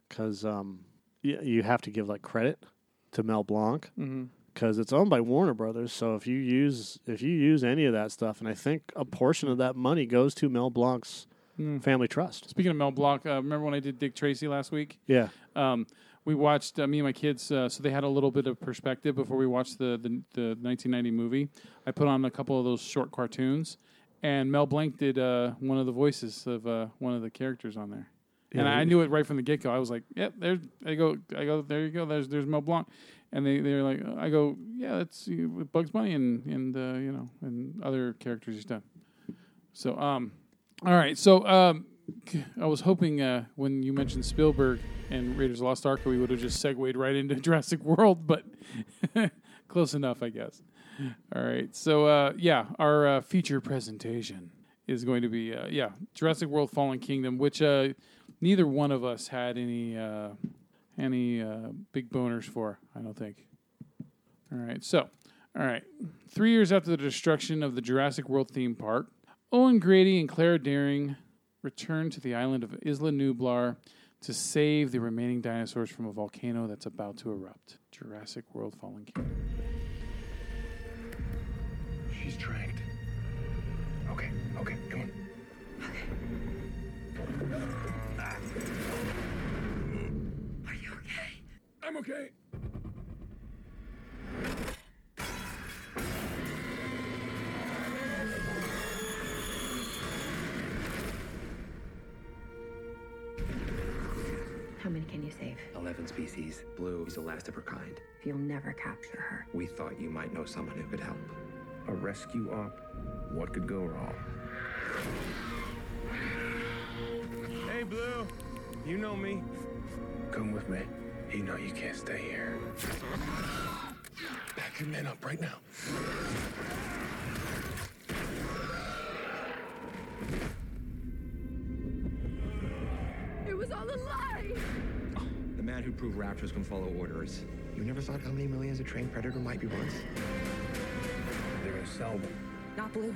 S1: because um you, you have to give like credit to Mel Blanc
S2: Mhm.
S1: Because it's owned by Warner Brothers. So if you use if you use any of that stuff, and I think a portion of that money goes to Mel Blanc's
S2: Mm.
S1: family trust.
S2: Speaking of Mel Blanc, uh, remember when I did Dick Tracy last week?
S1: Yeah.
S2: Um, we watched uh, me and my kids, uh, so they had a little bit of perspective before we watched the, the the 1990 movie. I put on a couple of those short cartoons, and Mel Blanc did uh, one of the voices of uh, one of the characters on there. and I knew it right from the get go. I was like, "Yep, there's." I go, I go, there you go. There's there's Mel Blanc, and they they're like, I go, yeah, that's with Bugs Bunny and and uh, you know and other characters he's done. So um, all right. So um, I was hoping uh, when you mentioned Spielberg and Raiders of Lost Ark, we would have just segued right into Jurassic World, but close enough, I guess. All right. So uh, yeah, our uh, feature presentation is going to be uh, yeah Jurassic World: Fallen Kingdom, which uh, neither one of us had any uh, any uh, big boners for. I don't think. All right. So all right. Three years after the destruction of the Jurassic World theme park, Owen Grady and Clara Dearing return to the island of Isla Nublar to save the remaining dinosaurs from a volcano that's about to erupt. Jurassic World Fallen Kingdom.
S13: She's tranked. Okay, okay, come on. I'm okay.
S3: How many can you save?
S13: 11 species. Blue is the last of her kind.
S3: You'll never capture her.
S13: We thought you might know someone who could help. A rescue op? What could go wrong?
S14: Hey, Blue. You know me.
S13: Come with me. You know you can't stay here. Pack your men up right now.
S11: It was all a lie!
S13: The man who proved raptors can follow orders. You never thought how many millions a trained predator might be worth? They're gonna sell them.
S3: Not blue.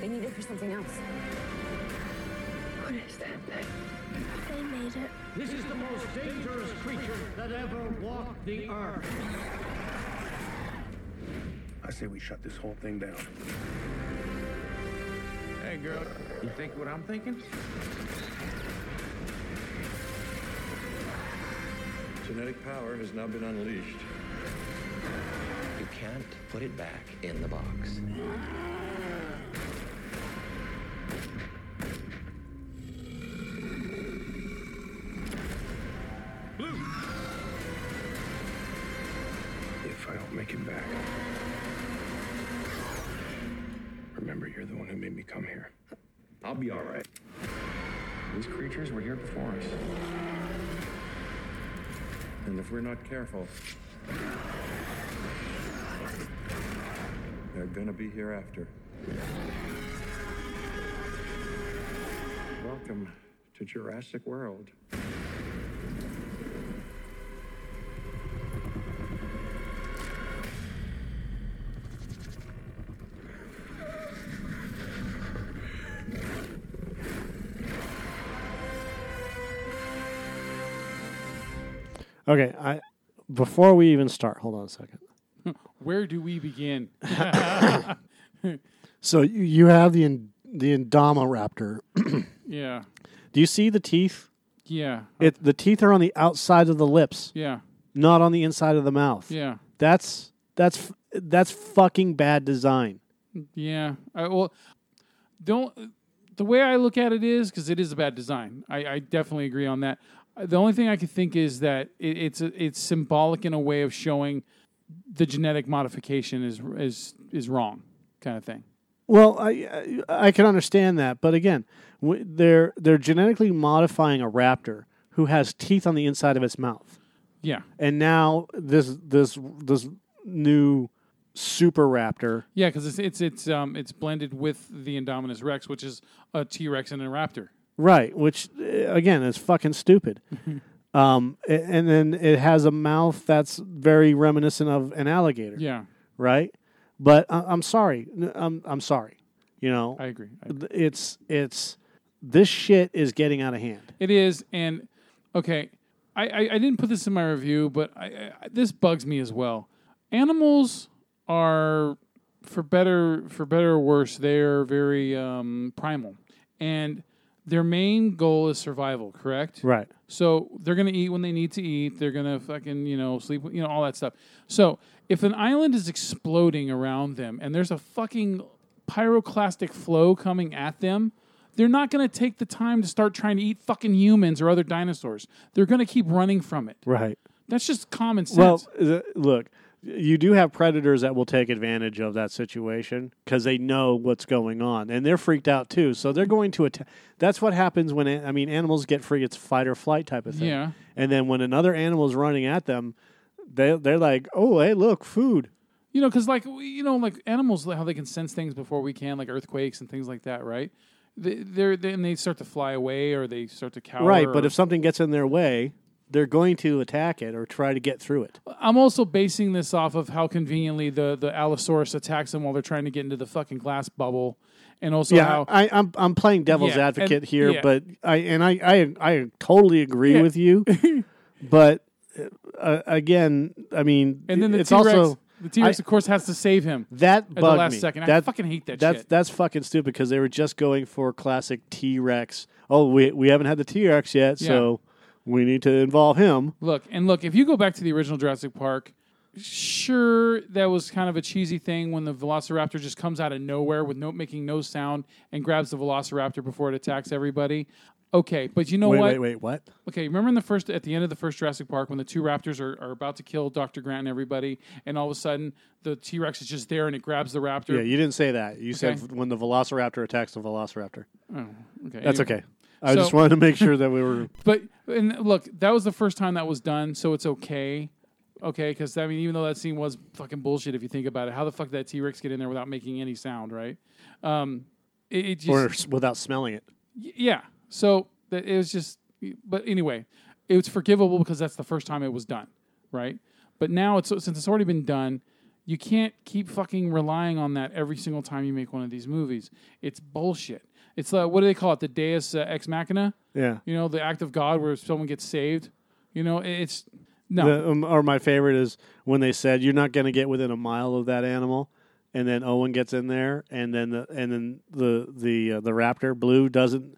S3: They need it for something else.
S11: What is that thing? They made it.
S15: This is the most dangerous creature that ever walked the earth.
S13: I say we shut this whole thing down.
S14: Hey, girl. You think what I'm thinking?
S16: Genetic power has now been unleashed.
S13: You can't put it back in the box. Make it back, remember you're the one who made me come here. I'll be all right. These creatures were here before us.
S16: And if we're not careful, they're gonna be here after. Welcome to Jurassic World.
S1: Okay, I before we even start, hold on a second.
S2: Where do we begin?
S1: So you, you have the in, the Indominaptor.
S2: yeah.
S1: Do you see the teeth?
S2: Yeah.
S1: It the teeth are on the outside of the lips.
S2: Yeah.
S1: Not on the inside of the mouth.
S2: Yeah.
S1: That's that's that's fucking bad design.
S2: Yeah. I, well, don't. The way I look at it is because it is a bad design. I, I definitely agree on that. The only thing I could think is that it, it's a, it's symbolic in a way of showing the genetic modification is is is wrong, kind of thing.
S1: Well, I I I can understand that, but again, w- they're they're genetically modifying a raptor who has teeth on the inside of its mouth.
S2: Yeah.
S1: And now this this this new super raptor.
S2: Yeah, because it's it's it's um it's blended with the Indominus Rex, which is a T Rex and a raptor.
S1: Right, which uh, again is fucking stupid. um, and then it has a mouth that's very reminiscent of an alligator.
S2: Yeah.
S1: Right, but I, I'm sorry. I'm I'm sorry. You know,
S2: I agree. I
S1: Th- It's it's this shit is getting out of hand.
S2: It is, and okay, I, I, I didn't put this in my review, but I, I, this bugs me as well. Animals are, for better for better or worse, they are very um, primal, and their main goal is survival. Correct.
S1: Right.
S2: So they're gonna eat when they need to eat. They're gonna fucking you know sleep. You know all that stuff. So if an island is exploding around them and there's a fucking pyroclastic flow coming at them, they're not gonna take the time to start trying to eat fucking humans or other dinosaurs. They're gonna keep running from it.
S1: Right.
S2: That's just common sense.
S1: Well, look, you do have predators that will take advantage of that situation because they know what's going on, and they're freaked out too. So they're going to attack. That's what happens when I mean animals get free. It's fight or flight type of thing.
S2: Yeah.
S1: And then when another animal is running at them, they they're like, oh hey look food.
S2: You know, because like you know, like animals, how they can sense things before we can, like earthquakes and things like that, right? They, they're then they start to fly away or they start to cower.
S1: right. But if something gets in their way, they're going to attack it or try to get through it.
S2: I'm also basing this off of how conveniently the the Allosaurus attacks them while they're trying to get into the fucking glass bubble, and also
S1: yeah,
S2: how
S1: I, I'm I'm playing devil's
S2: Yeah,
S1: advocate
S2: and-
S1: here,
S2: yeah.
S1: but I and I I, I totally agree with you, but uh, again, I mean,
S2: and then the
S1: it's
S2: T-Rex,
S1: also
S2: the T-Rex
S1: I-
S2: of course has to save him.
S1: that
S2: at the last
S1: me.
S2: second. I
S1: That-
S2: fucking hate that
S1: that's
S2: shit.
S1: that's fucking stupid because they were just going for classic T Rex. Oh, we we haven't had the T Rex yet, so we need to involve him.
S2: Look and look. If you go back to the original Jurassic Park, sure that was kind of a cheesy thing when the Velociraptor just comes out of nowhere with no making no sound and grabs the Velociraptor before it attacks everybody. Okay, but you know
S1: wait,
S2: what?
S1: wait, wait, what?
S2: Okay, remember in the first at the end of the first Jurassic Park when the two raptors are, are about to kill Dr. Grant and everybody, and all of a sudden the T Rex is just there and it grabs the raptor.
S1: Yeah, you didn't say that. You said when the Velociraptor attacks the Velociraptor.
S2: Oh, okay.
S1: That's
S2: anyway.
S1: okay. I
S2: So-
S1: just wanted to make sure that we were.
S2: But and look, that was the first time that was done, so it's okay. Okay, because I mean, even though that scene was fucking bullshit, if you think about it, how the fuck did that T Rex get in there without making any sound, right? Um, it, it just
S1: or s- without smelling it.
S2: Y- Yeah. So that it was just, but anyway, it was forgivable because that's the first time it was done, right? But now it's since it's already been done, you can't keep fucking relying on that every single time you make one of these movies. It's bullshit. It's like what do they call it? The Deus uh, ex machina.
S1: Yeah.
S2: You know, the act of God where someone gets saved. You know, it's no.
S1: The, um, or my favorite is when they said you're not going to get within a mile of that animal, and then Owen gets in there, and then the and then the the uh, the raptor blue doesn't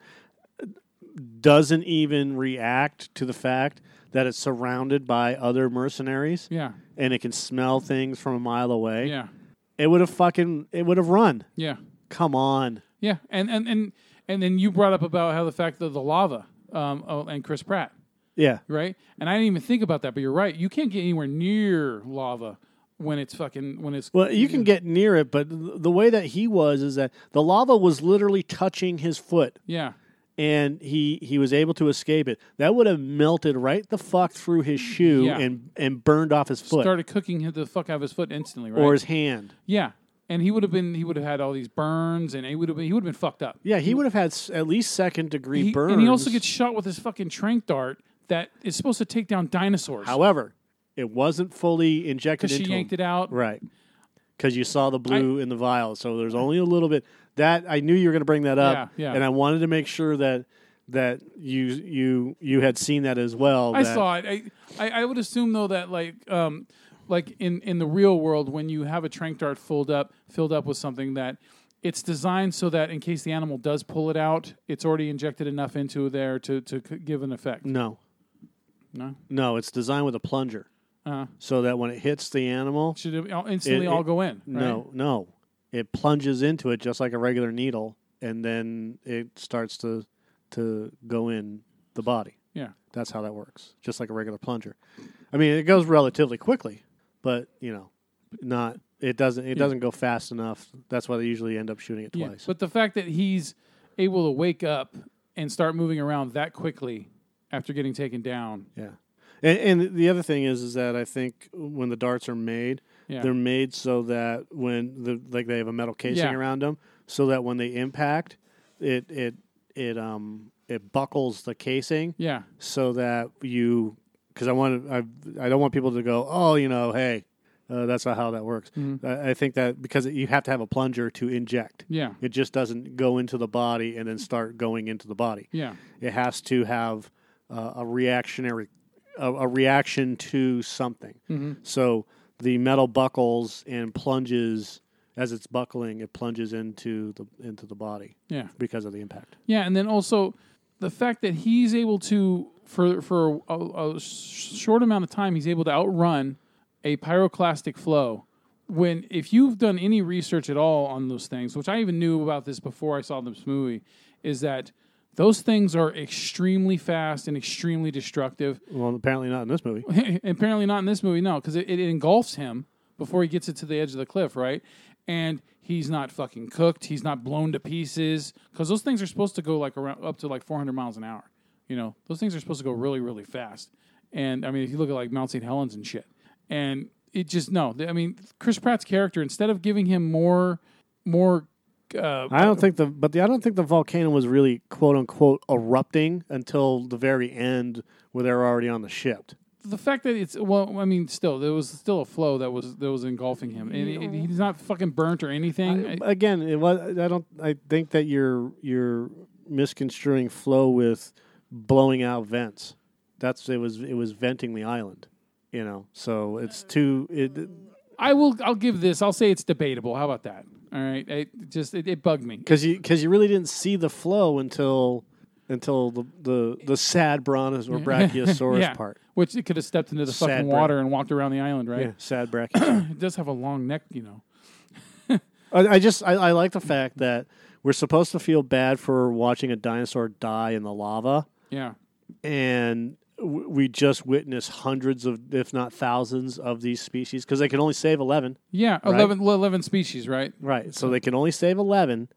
S1: doesn't even react to the fact that it's surrounded by other mercenaries.
S2: Yeah.
S1: and it can smell things from a mile away.
S2: Yeah.
S1: it would have fucking it would have run.
S2: Yeah.
S1: Come on.
S2: Yeah, and and and and then you brought up about how the fact that the lava, um, oh, and Chris Pratt.
S1: Yeah.
S2: Right. And I didn't even think about that, but you're right. You can't get anywhere near lava when it's fucking when it's
S1: Well, you can get near it, but th- the way that he was is that the lava was literally touching his foot.
S2: Yeah.
S1: And he he was able to escape it. That would have melted right the fuck through his shoe
S2: Yeah.
S1: and and burned off his foot
S2: started cooking the fuck out of his foot instantly, right?
S1: or his hand.
S2: yeah. And he would have been he would have had all these burns and he would have been he would have been fucked up.
S1: Yeah, he would have had s- at least second degree
S2: He-
S1: burns.
S2: and he also gets shot with his fucking trank dart that is supposed to take down dinosaurs.
S1: However, it wasn't fully injected
S2: because she
S1: into him.
S2: yanked it out.
S1: Right. Because you saw the blue in the vial. So there's only a little bit. That I knew you were going to bring that up.
S2: Yeah, yeah.
S1: And I wanted to make sure that that you you you had seen that as well.
S2: I
S1: that-
S2: saw it. I, I I would assume though that like um like in in the real world when you have a trank dart filled up filled up with something that it's designed so that in case the animal does pull it out, it's already injected enough into there to to c- give an effect.
S1: No.
S2: No.
S1: No, it's designed with a plunger.
S2: Uh-huh.
S1: So that when it hits the animal,
S2: Should it all- instantly all go in,
S1: No, no. It plunges into it just like a regular needle and then it starts to to go in the body.
S2: Yeah.
S1: That's how that works. Just like a regular plunger. I mean, it goes relatively quickly, but you know, not it doesn't it
S2: Yeah.
S1: doesn't go fast enough. That's why they usually end up shooting it
S2: Yeah,
S1: twice.
S2: But the fact that he's able to wake up and start moving around that quickly after getting taken down.
S1: Yeah. And, and the other thing is, is that I think when the darts are made,
S2: Yeah.
S1: they're made so that when the like they have a metal casing
S2: Yeah.
S1: around them, so that when they impact, it it it um it buckles the casing.
S2: Yeah.
S1: So that you, because I want I I don't want people to go, oh, you know, hey, uh, that's not how that works.
S2: Mhm.
S1: I, I think that because you have to have a plunger to inject.
S2: Yeah.
S1: It just doesn't go into the body and then start going into the body.
S2: Yeah.
S1: It has to have uh, a reactionary, a, a reaction to something.
S2: Mhm.
S1: So the metal buckles and plunges as it's buckling. It plunges into the into the body.
S2: Yeah.
S1: because of the impact.
S2: Yeah, and then also the fact that he's able to, for for a, a short amount of time, he's able to outrun a pyroclastic flow. When if you've done any research at all on those things, which I even knew about this before I saw this movie, is that those things are extremely fast and extremely destructive.
S1: Well, apparently not in this movie.
S2: Apparently not in this movie, no, because it, it engulfs him before he gets it to the edge of the cliff, right? And he's not fucking cooked. He's not blown to pieces because those things are supposed to go like around up to like 400 miles an hour. You know, those things are supposed to go really, really fast. And I mean, if you look at like Mount St. Helens and shit, and it just no. I mean, Chris Pratt's character instead of giving him more, more. Uh,
S1: I don't think the but the, I don't think the volcano was really quote unquote erupting until the very end where they're already on the ship.
S2: the fact that it's well, I mean, still there was still a flow that was that was engulfing him, and it- he's not fucking burnt or anything. I-
S1: Again, it was I don't I think that you're you're misconstruing flow with blowing out vents. That's it was it was venting the island, you know. So it's too it
S2: I will. I'll give this. I'll say it's debatable. How about that? All right. It just it, it bugged me.
S1: because you because you really didn't see the flow until until the the, the sad brontos or brachiosaurus
S2: yeah.
S1: part.
S2: which it could have stepped into the
S1: Sad
S2: fucking
S1: bra-
S2: water and walked around the island, right?
S1: Yeah, sad brachiosaurus.
S2: it does have a long neck, you know.
S1: I, I just I, I like the fact that we're supposed to feel bad for watching a dinosaur die in the lava,
S2: Yeah.
S1: and w- we just witnessed hundreds of, if not thousands, of these species because they can only save eleven.
S2: Yeah.
S1: right?
S2: 11, 11 species, right?
S1: Right. So they can only save eleven,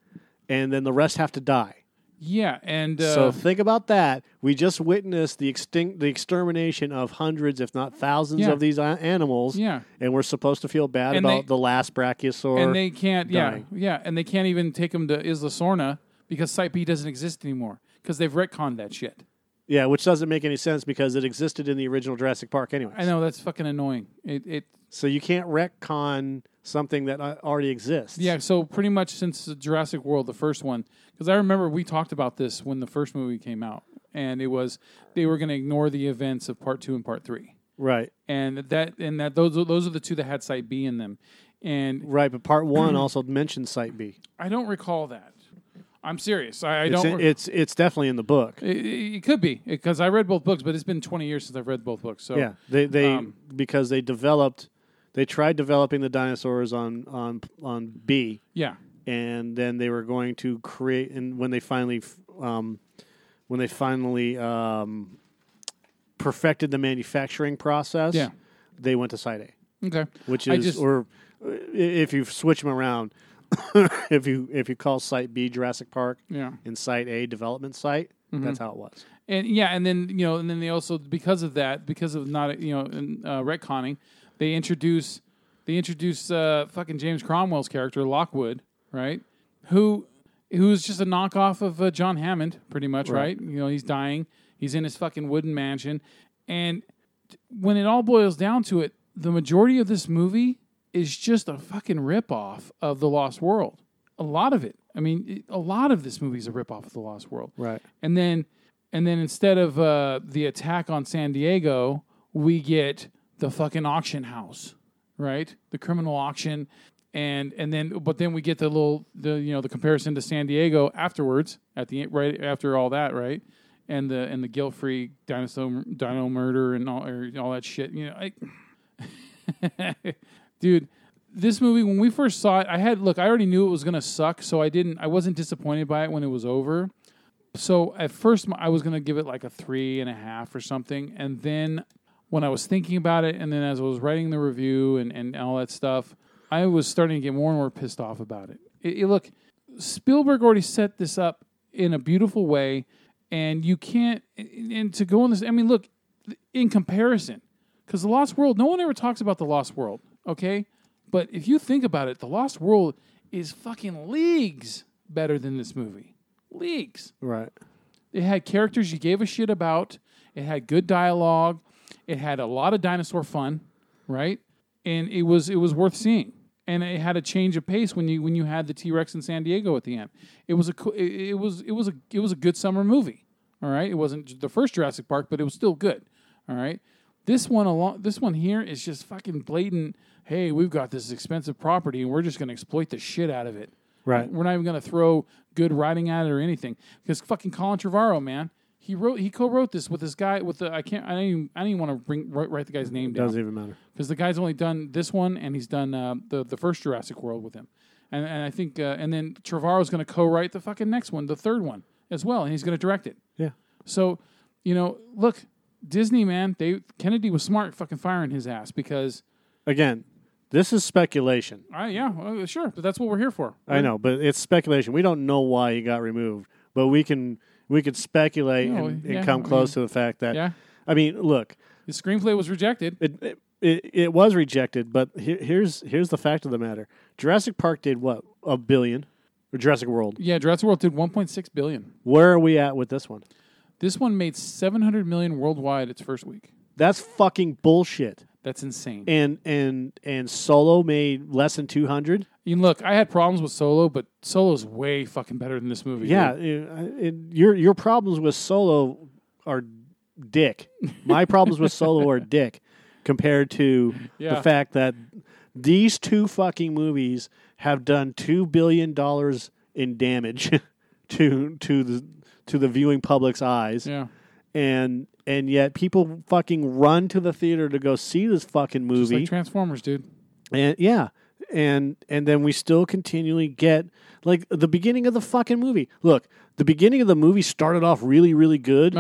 S1: and then the rest have to die.
S2: Yeah, and uh,
S1: so think about that. We just witnessed the extinct, the extermination of hundreds, if not thousands,
S2: Yeah.
S1: of these animals.
S2: Yeah.
S1: and we're supposed to feel bad
S2: And
S1: about
S2: they-
S1: the last brachiosaur.
S2: and they can't.
S1: dying.
S2: Yeah, yeah, and they can't even take them to Isla Sorna because Site B doesn't exist anymore because they've retconned that shit.
S1: Yeah, which doesn't make any sense because it existed in the original Jurassic Park anyway.
S2: I know that's fucking annoying. It, it
S1: So you can't retcon something that uh, already exists.
S2: Yeah, so pretty much since Jurassic World, the first one, because I remember we talked about this when the first movie came out, and it was they were going to ignore the events of part two and part three,
S1: Right.
S2: and that and that those those are the two that had Site B in them, and
S1: Right, but part one also mentioned Site B.
S2: I don't recall that. I'm serious. I, I
S1: it's,
S2: don't.
S1: in- it's it's definitely in the book.
S2: it, it could be because I read both books, but it's been 20 years since I've read both books. So
S1: yeah, they they
S2: um,
S1: because they developed, they tried developing the dinosaurs on on on B.
S2: Yeah.
S1: and then they were going to create, and when they finally, um, when they finally um, perfected the manufacturing process,
S2: Yeah.
S1: they went to Site A.
S2: Okay.
S1: which is
S2: just-
S1: or if you switch them around, if you if you call Site B Jurassic Park,
S2: Yeah.
S1: and Site A Development Site,
S2: Mhm.
S1: that's how it was.
S2: And yeah, and then you know, and then they also because of that, because of not you know in, uh, retconning, they introduce they introduce uh, fucking James Cromwell's character Lockwood, right? Who who's just a knockoff of uh, John Hammond, pretty much,
S1: Right.
S2: right. You know, he's dying. He's in his fucking wooden mansion, and when it all boils down to it, the majority of this movie is just a fucking ripoff of The Lost World. A lot of it. I mean, it, a lot of this movie is a ripoff of The Lost World.
S1: Right.
S2: And then, and then instead of uh, the attack on San Diego, we get the fucking auction house, right? The criminal auction, and and then but then we get the little the you know the comparison to San Diego afterwards at the right after all that, right? And the and the guilt free dinosaur dino murder and all or all that shit. You know, I, dude, this movie when we first saw it, I had look. I already knew it was gonna suck, so I didn't. I wasn't disappointed by it when it was over. So at first, I was gonna give it like a three and a half or something, and then when I was thinking about it, and then as I was writing the review and and all that stuff, I was starting to get more and more pissed off about it. it, it look, Spielberg already set this up in a beautiful way, and you can't. And to go on this, I mean, look, in comparison, because the Lost World, no one ever talks about the Lost World, okay? But if you think about it, the Lost World is fucking leagues better than this movie. Leagues.
S1: Right.
S2: It had characters you gave a shit about. It had good dialogue. It had a lot of dinosaur fun, right? And it was it was worth seeing. And it had a change of pace when you when you had the T Rex in San Diego at the end. It was a it, it was it was a it was a good summer movie. All right, it wasn't the first Jurassic Park, but it was still good. All right, this one along this one here is just fucking blatant. Hey, we've got this expensive property, and we're just going to exploit the shit out of it.
S1: Right.
S2: We're not even going to throw good writing at it or anything because fucking Colin Trevorrow, man, he wrote he co-wrote this with this guy with the I can't I don't even I don't even want to bring write, write the guy's name down.
S1: Doesn't even matter.
S2: because the guy's only done this one and he's done uh, the the first Jurassic World with him, and and I think uh, and then Trevorrow's going to co-write the fucking next one, the third one as well, and he's going to direct it.
S1: Yeah.
S2: So, you know, look, Disney man, they Kennedy was smart fucking firing his ass because
S1: Again, this is speculation.
S2: I yeah, well, sure, but that's what we're here for.
S1: I know, but it's speculation. We don't know why he got removed, but we can we could speculate and, and
S2: yeah,
S1: come
S2: I
S1: close
S2: mean,
S1: to the fact that.
S2: yeah.
S1: I mean, look,
S2: The screenplay was rejected.
S1: it, it it, it was rejected, but here, here's here's the fact of the matter: Jurassic Park did what a billion, or Jurassic World.
S2: Yeah, Jurassic World did 1.6 billion.
S1: Where are we at with this one?
S2: This one made 700 million worldwide its first week.
S1: That's fucking bullshit.
S2: That's insane.
S1: And and and Solo made less than two hundred.
S2: You look, I had problems with Solo, but Solo's way fucking better than this movie.
S1: Yeah, it- it- your your problems with Solo are dick. My problems with Solo are dick compared to
S2: Yeah.
S1: the fact that these two fucking movies have done two billion dollars in damage to to the to the viewing public's eyes.
S2: Yeah.
S1: And and yet people fucking run to the theater to go see this fucking movie.
S2: like Transformers, dude.
S1: And yeah, and and then we still continually get like the beginning of the fucking movie. Look, the beginning of the movie started off really really good,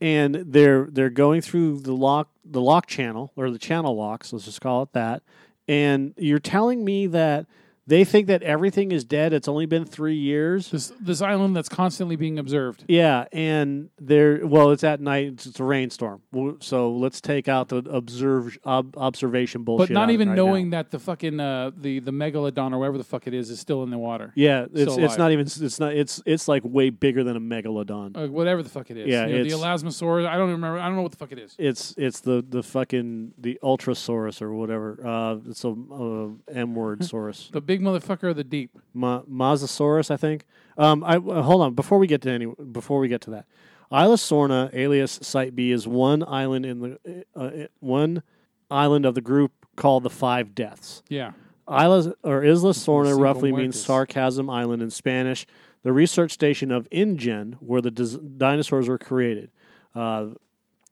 S1: and they're they're going through the lock the lock channel or the channel locks. Let's just call it that. And you're telling me that they think that everything is dead. It's only been three years.
S2: This this island that's constantly being observed.
S1: Yeah, and there. Well, it's at night. It's, it's a rainstorm. So let's take out the observe ob, observation bullshit.
S2: But not even
S1: right now.
S2: knowing that the fucking uh, the the megalodon or whatever the fuck it is is still in the water.
S1: Yeah,
S2: Still
S1: it's it's
S2: alive.
S1: not even it's not it's it's like way bigger than a megalodon.
S2: Uh, whatever the fuck it is.
S1: Yeah,
S2: You know, the elasmosaurus. I don't remember. I don't know what the fuck it is.
S1: It's it's the the fucking the ultrasaurus or whatever. Uh, it's a uh, M word saurus.
S2: The big motherfucker of the deep.
S1: Ma- Mosasaurus, I think. Um, I uh, hold on before we get to any before we get to that. Isla Sorna, alias Site B, is one island in the uh, uh, one island of the group called the Five Deaths.
S2: Yeah.
S1: Isla or Isla Sorna roughly means
S2: Muertes.
S1: sarcasm island in Spanish. The research station of InGen, where the dis- dinosaurs were created. Uh,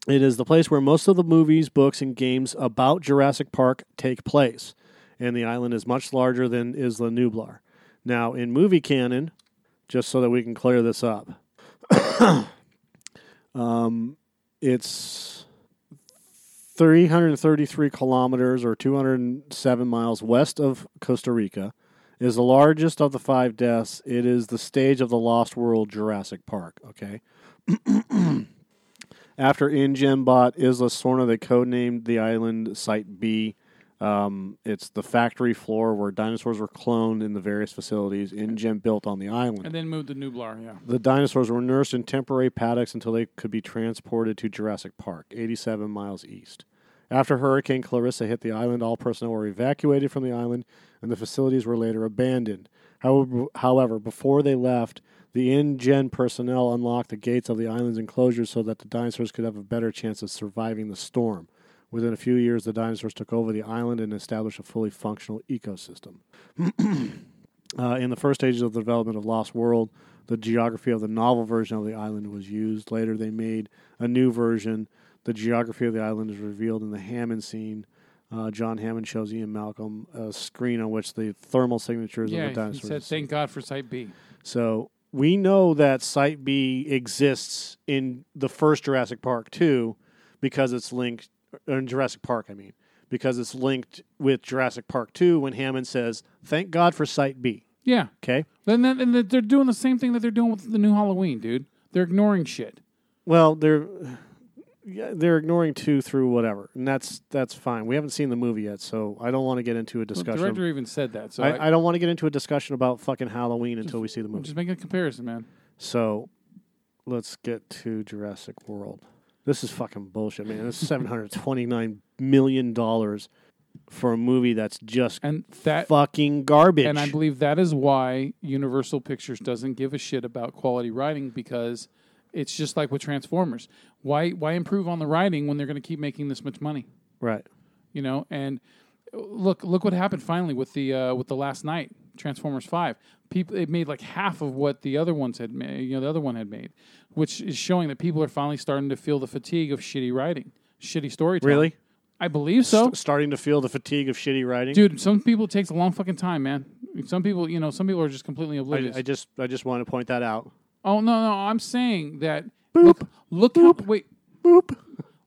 S1: it is the place where most of the movies, books, and games about Jurassic Park take place, and the island is much larger than Isla Nublar. Now, in movie canon, just so that we can clear this up, um, it's 333 kilometers or 207 miles west of Costa Rica. Is the largest of the five deaths. It is the stage of the Lost World Jurassic Park. Okay. After InGen bought Isla Sorna, they codenamed the island Site B. Um, it's the factory floor where dinosaurs were cloned in the various facilities InGen built on the island.
S2: And then moved to Nublar. Yeah.
S1: The dinosaurs were nursed in temporary paddocks until they could be transported to Jurassic Park, 87 miles east. After Hurricane Clarissa hit the island, all personnel were evacuated from the island, and the facilities were later abandoned. However, however before they left, the InGen personnel unlocked the gates of the island's enclosures so that the dinosaurs could have a better chance of surviving the storm. Within a few years, the dinosaurs took over the island and established a fully functional ecosystem. Uh, in the first stages of the development of Lost World, the geography of the novel version of the island was used. Later, they made a new version. The geography of the island is revealed in the Hammond scene. Uh, John Hammond shows Ian Malcolm a screen on which the thermal signatures
S2: Yeah,
S1: of the dinosaurs.
S2: He said, "Thank God for Site B."
S1: So we know that Site B exists in the first Jurassic Park too, because it's linked or in Jurassic Park. I mean, because it's linked with Jurassic Park two when Hammond says, "Thank God for Site B."
S2: Yeah.
S1: Okay.
S2: Then, then and they're doing the same thing that they're doing with the new Halloween, dude. They're ignoring shit.
S1: Well, they're yeah, they're ignoring two through whatever, and that's that's fine. We haven't seen the movie yet, so I don't want to get into a
S2: The
S1: discussion.
S2: director even said that. So
S1: I, I don't want to get into a discussion about fucking Halloween until we see the
S2: I'm
S1: movie.
S2: just making a comparison, man.
S1: So let's get to Jurassic World. This is fucking bullshit, man. This is seven hundred twenty nine million dollars for a movie that's just
S2: and that
S1: fucking garbage.
S2: And I believe that is why Universal Pictures doesn't give a shit about quality writing because it's just like with Transformers. Why why improve on the writing when they're going to keep making this much money?
S1: right.
S2: You know, and look look what happened finally with the uh, with the last Knight Transformers Five. People it made like half of what the other ones had made. You know, the other one had made, which is showing that people are finally starting to feel the fatigue of shitty writing, shitty storytelling.
S1: Really?
S2: I believe so.
S1: St- starting to feel the fatigue of shitty writing,
S2: Dude, some people it takes a long fucking time, man. Some people, you know, some people are just completely oblivious.
S1: I just I just want to point that out.
S2: oh no, no, I'm saying that. Look, look how wait.
S1: Boop.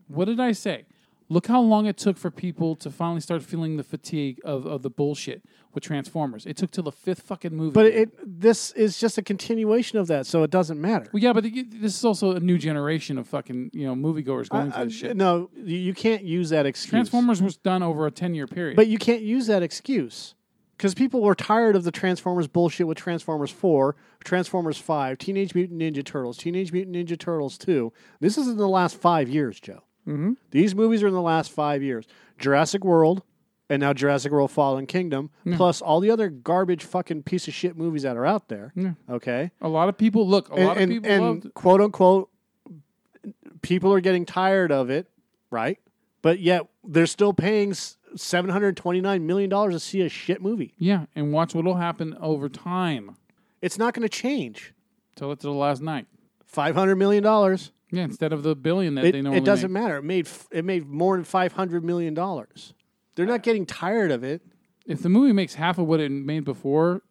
S2: What did I say? Look how long it took for people to finally start feeling the fatigue of, of the bullshit with Transformers. It took till the fifth fucking movie.
S1: But it this is just a continuation of that, so it doesn't matter.
S2: well, yeah, but it, this is also a new generation of fucking you know moviegoers going
S1: I-
S2: for
S1: I-
S2: this shit.
S1: No, you you can't use that excuse.
S2: Transformers was done over a ten year period.
S1: But you can't use that excuse because people were tired of the Transformers bullshit with Transformers 4, Transformers 5, Teenage Mutant Ninja Turtles, Teenage Mutant Ninja Turtles 2. This is in the last five years, Joe.
S2: Mhm.
S1: These movies are in the last five years. Jurassic World, and now Jurassic World Fallen Kingdom,
S2: Yeah.
S1: plus all the other garbage fucking piece of shit movies that are out there.
S2: Yeah.
S1: Okay?
S2: a lot of people look. A
S1: and,
S2: lot of
S1: and-
S2: people
S1: and quote unquote, people are getting tired of it, right? But yet they're still paying seven hundred twenty nine million dollars to see a shit movie.
S2: Yeah, and watch what'll happen over time.
S1: It's not going to change.
S2: Till it's the last Knight.
S1: Five hundred million dollars.
S2: Yeah, instead of the billion that
S1: It,
S2: they normally
S1: it doesn't
S2: make.
S1: matter. It made f- it made more than five hundred million dollars. They're not getting tired of it.
S2: If the movie makes half of what it made before,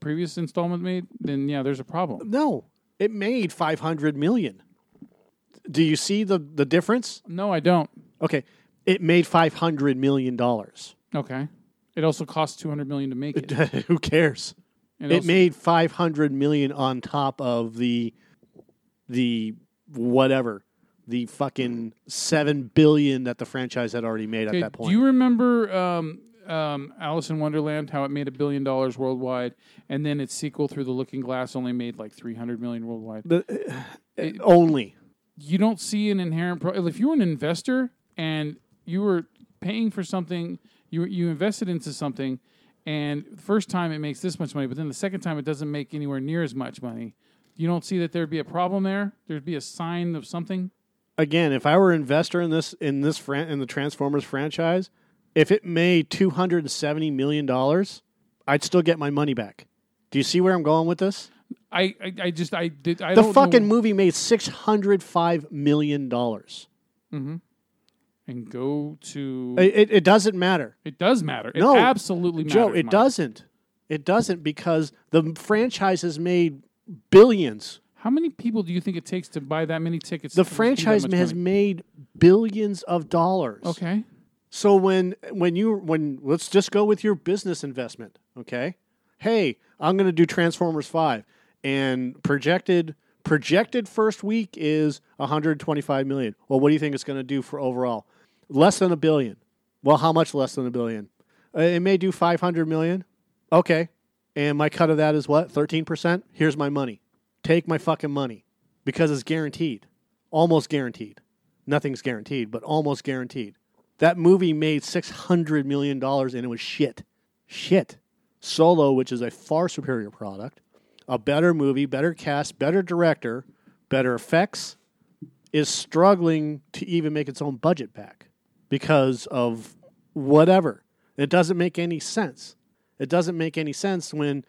S2: previous installment made, then yeah, there's a problem.
S1: No, it made five hundred million. Do you see the the difference?
S2: No, I don't.
S1: Okay, it made five hundred million dollars.
S2: Okay. It also cost 200 million to make it.
S1: Who cares?
S2: And
S1: it
S2: also-
S1: made 500 million on top of the the whatever the fucking 7 billion that the franchise had already made
S2: Okay,
S1: at that point.
S2: Do you remember um, um, Alice in Wonderland? How it made a billion dollars worldwide, and then its sequel Through the Looking Glass only made like 300 million worldwide.
S1: The- uh, only
S2: you don't see an inherent pro- if you were an investor and you were paying for something you you invested into something and the first time it makes this much money but then the second time it doesn't make anywhere near as much money you don't see that there'd be a problem there there'd be a sign of something
S1: again, if I were an investor in this in this fran- in the Transformers franchise, if it made 270 million dollars, I'd still get my money back. Do you see where I'm going with this?
S2: i i, I just i did i
S1: the fucking
S2: know.
S1: movie made 605 million dollars.
S2: Mm-hmm. and go to
S1: It, it, it doesn't matter.
S2: it does matter it
S1: no,
S2: absolutely matters
S1: Joe, it
S2: Mike.
S1: doesn't. It doesn't because the franchise has made billions.
S2: how many people do you think it takes to buy that many tickets
S1: The franchise has
S2: money?
S1: made billions of dollars.
S2: okay
S1: So when when you when let's just go with your business investment, okay? Hey, I'm going to do Transformers 5 and projected projected first week is 125 million. Well, what do you think it's going to do for overall? Less than a billion. Well, how much less than a billion? Uh, it may do 500 million. Okay. And my cut of that is what? 13%? Here's my money. Take my fucking money because it's guaranteed. Almost guaranteed. Nothing's guaranteed, but almost guaranteed. That movie made six hundred million dollars and it was shit. Shit. Solo, which is a far superior product, a better movie, better cast, better director, better effects, is struggling to even make its own budget back because of whatever. It doesn't make any sense. It doesn't make any sense when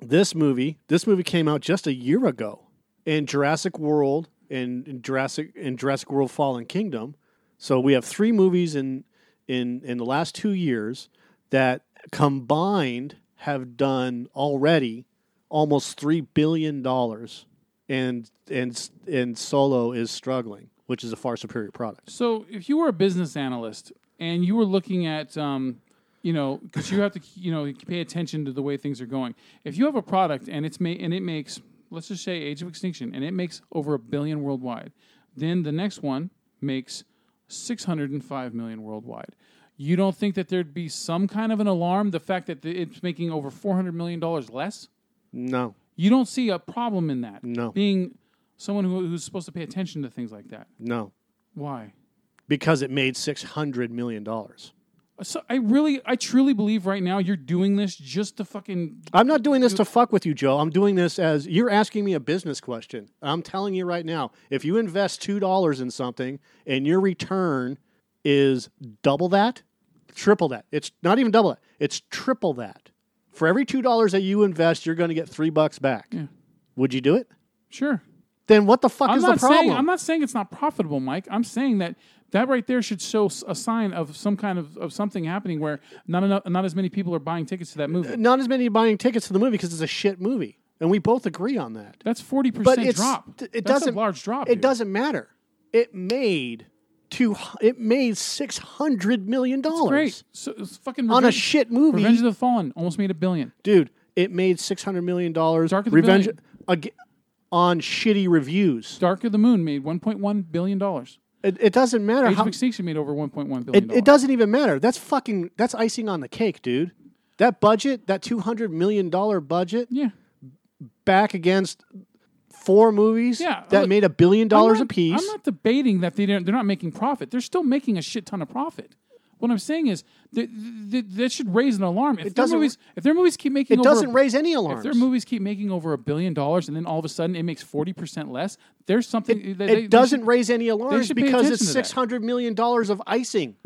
S1: this movie, this movie came out just a year ago, and Jurassic World and Jurassic and Jurassic World Fallen Kingdom. So we have three movies in in in the last two years that combined have done already almost three billion dollars, and and and Solo is struggling, which is a far superior product.
S2: So if you were a business analyst and you were looking at, um, you know, because you have to, you know, pay attention to the way things are going. If you have a product and it's made and it makes, let's just say, Age of Extinction, and it makes over a billion worldwide, then the next one makes six hundred and five million worldwide. You don't think that there'd be some kind of an alarm? The fact that it's making over four hundred million dollars less?
S1: No,
S2: You don't see a problem in that.
S1: No.
S2: Being someone who, who's supposed to pay attention to things like that.
S1: no,
S2: Why?
S1: because it made six hundred million dollars.
S2: So I really, I truly believe right now you're doing this just to fucking.
S1: I'm not doing this to fuck with you, Joe. I'm doing this as you're asking me a business question. I'm telling you right now, if you invest two dollars in something and your return is double that, triple that. It's not even double that. It's triple that. For every two dollars that you invest, you're going to get three bucks back.
S2: Yeah.
S1: Would you do it?
S2: Sure.
S1: Then what the fuck
S2: I'm
S1: is the problem?
S2: saying I'm not saying it's not profitable, Mike. I'm saying that that right there should show a sign of some kind of, of something happening where not enough, not as many people are buying tickets to that movie.
S1: not as many buying tickets to the movie because it's a shit movie, and we both agree on that.
S2: That's forty percent drop.
S1: it
S2: That's
S1: doesn't
S2: a large drop.
S1: It
S2: dude.
S1: doesn't matter. It made two. It made six hundred million dollars.
S2: great. So it's fucking
S1: On a shit movie.
S2: Revenge of the Fallen almost made a billion.
S1: dude. It made six hundred million dollars.
S2: Dark of the
S1: Revenge
S2: Billion.
S1: ag- on shitty reviews.
S2: Dark of the Moon made 1.1 billion dollars.
S1: It, it doesn't matter
S2: Age
S1: how.
S2: of Extinction made over 1.1 billion.
S1: It, it doesn't even matter. That's fucking. That's icing on the cake, dude. That budget, that two hundred million dollar budget,
S2: Yeah.
S1: back against four movies
S2: Yeah,
S1: that
S2: look,
S1: made a billion dollars
S2: I'm
S1: a
S2: not-
S1: piece.
S2: I'm not debating that they don't, they're not making profit. They're still making a shit ton of profit. What I'm saying is that, that, that should raise an alarm. If
S1: It
S2: their movies, if their movies keep making,
S1: It
S2: over
S1: doesn't raise any alarms.
S2: If their movies keep making over a billion dollars and then all of a sudden it makes forty percent less, there's something.
S1: It,
S2: they-
S1: it
S2: they-
S1: doesn't
S2: should-
S1: raise any alarms because it's six hundred million dollars of icing.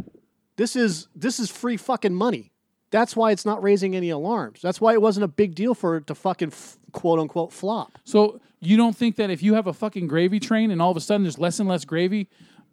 S1: This is this is free fucking money. That's why it's not raising any alarms. That's why it wasn't a big deal for it to fucking f- quote unquote flop.
S2: So you don't think that if you have a fucking gravy train and all of a sudden there's less and less gravy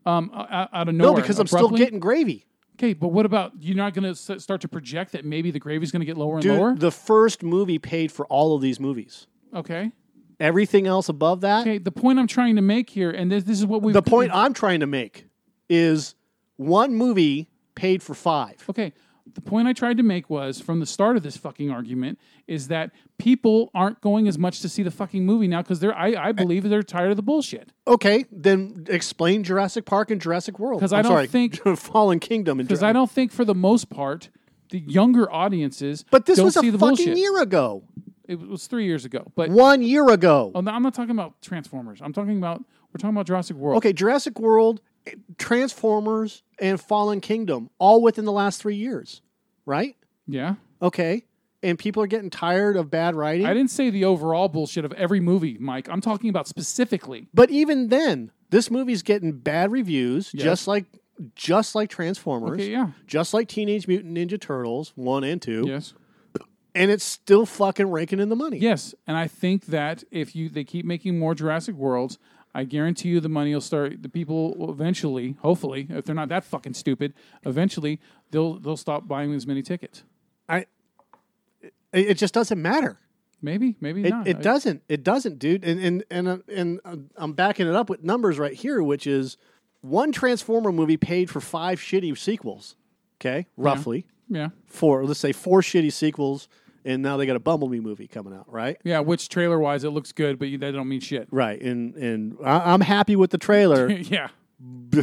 S2: um, out, out of nowhere?
S1: no, because I'm still getting gravy.
S2: Okay, but what about you're not going to start to project that maybe the gravy's going to get lower and
S1: Dude,
S2: lower?
S1: the first movie paid for all of these movies.
S2: Okay.
S1: Everything else above that.
S2: Okay, the point I'm trying to make here, and this, this is what we
S1: The point I'm trying to make is one movie paid for five.
S2: Okay, the point I tried to make was from the start of this fucking argument is that people aren't going as much to see the fucking movie now because they're I, I believe they're tired of the bullshit.
S1: Okay, then explain Jurassic Park and Jurassic World.
S2: 'Cause
S1: I'm
S2: I don't
S1: sorry,
S2: think-
S1: Fallen Kingdom and
S2: Because I don't think for the most part the younger audiences
S1: But this was a fucking
S2: bullshit.
S1: year ago.
S2: It was three years ago, but
S1: One year ago.
S2: oh, no, I'm not talking about Transformers. I'm talking about we're talking about Jurassic World.
S1: Okay, Jurassic World, Transformers, and Fallen Kingdom, all within the last three years, right?
S2: Yeah.
S1: Okay. And people are getting tired of bad writing.
S2: I didn't say the overall bullshit of every movie, Mike. I'm talking about specifically.
S1: But even then, this movie's getting bad reviews,
S2: Yes.
S1: just like just like Transformers.
S2: Okay, yeah.
S1: Just like Teenage Mutant Ninja Turtles, one and two.
S2: Yes.
S1: And it's still fucking raking in the money.
S2: Yes, and I think that if you they keep making more Jurassic Worlds, I guarantee you the money will start. The people will eventually, hopefully, if they're not that fucking stupid, eventually they'll they'll stop buying as many tickets.
S1: I it, it just doesn't matter.
S2: Maybe, maybe
S1: It,
S2: not.
S1: it
S2: I-
S1: doesn't. It doesn't, dude. And and and uh, and uh, I'm backing it up with numbers right here, which is one Transformer movie paid for five shitty sequels. Okay, roughly
S2: Yeah,
S1: four. Let's say four shitty sequels, and now they got a Bumblebee movie coming out, right?
S2: yeah. Which trailer wise, it looks good, but that don't mean shit.
S1: Right. And and I, I'm happy with the trailer.
S2: yeah,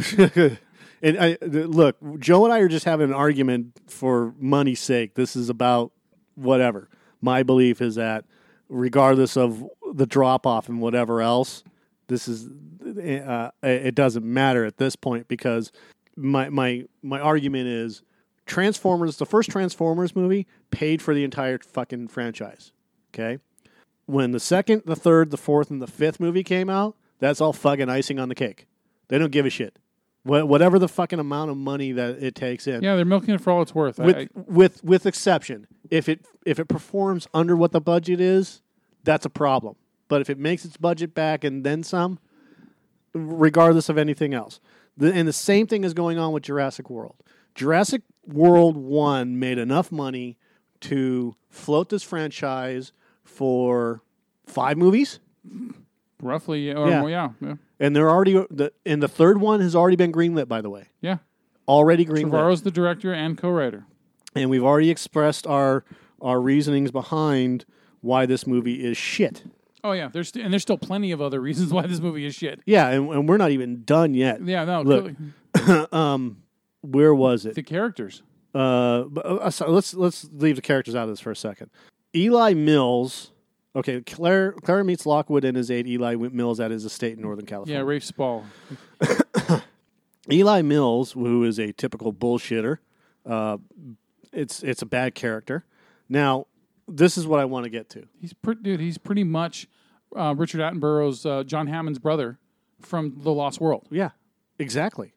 S1: and I, look, Joe and I are just having an argument for money's sake. This is about whatever. My belief is that, regardless of the drop off and whatever else, this is uh, it doesn't matter at this point because my my my argument is Transformers. The first Transformers movie paid for the entire fucking franchise. Okay, when the second, the third, the fourth, and the fifth movie came out, that's all fucking icing on the cake. They don't give a shit. Wha- Whatever the fucking amount of money that it takes in.
S2: yeah. They're milking it for all it's worth. I-
S1: With
S2: I,
S1: with with exception, if it if it performs under what the budget is, that's a problem. But if it makes its budget back and then some, regardless of anything else, the, and the same thing is going on with Jurassic World. Jurassic World 1 made enough money to float this franchise for five movies.
S2: Roughly, yeah, or
S1: Yeah.
S2: more, yeah, yeah.
S1: And they're already the and the third one has already been greenlit by the way.
S2: Yeah.
S1: Already greenlit.
S2: Trevorrow's the director and co-writer.
S1: And we've already expressed our our reasonings behind why this movie is shit.
S2: Oh yeah, there's st- and there's still plenty of other reasons why this movie is shit.
S1: Yeah, and, and we're not even done yet.
S2: Yeah, no,
S1: Look, um, where was it?
S2: The characters.
S1: Uh, but, uh, so let's let's leave the characters out of this for a second. Eli Mills. Okay, Claire Claire meets Lockwood and his aide Eli Mills at his estate in Northern California.
S2: Yeah, Rafe Spall.
S1: Eli Mills, who is a typical bullshitter, uh, it's it's a bad character. Now, this is what I want to get to.
S2: He's pretty dude. He's pretty much uh, Richard Attenborough's uh, John Hammond's brother from The Lost World.
S1: Yeah, exactly.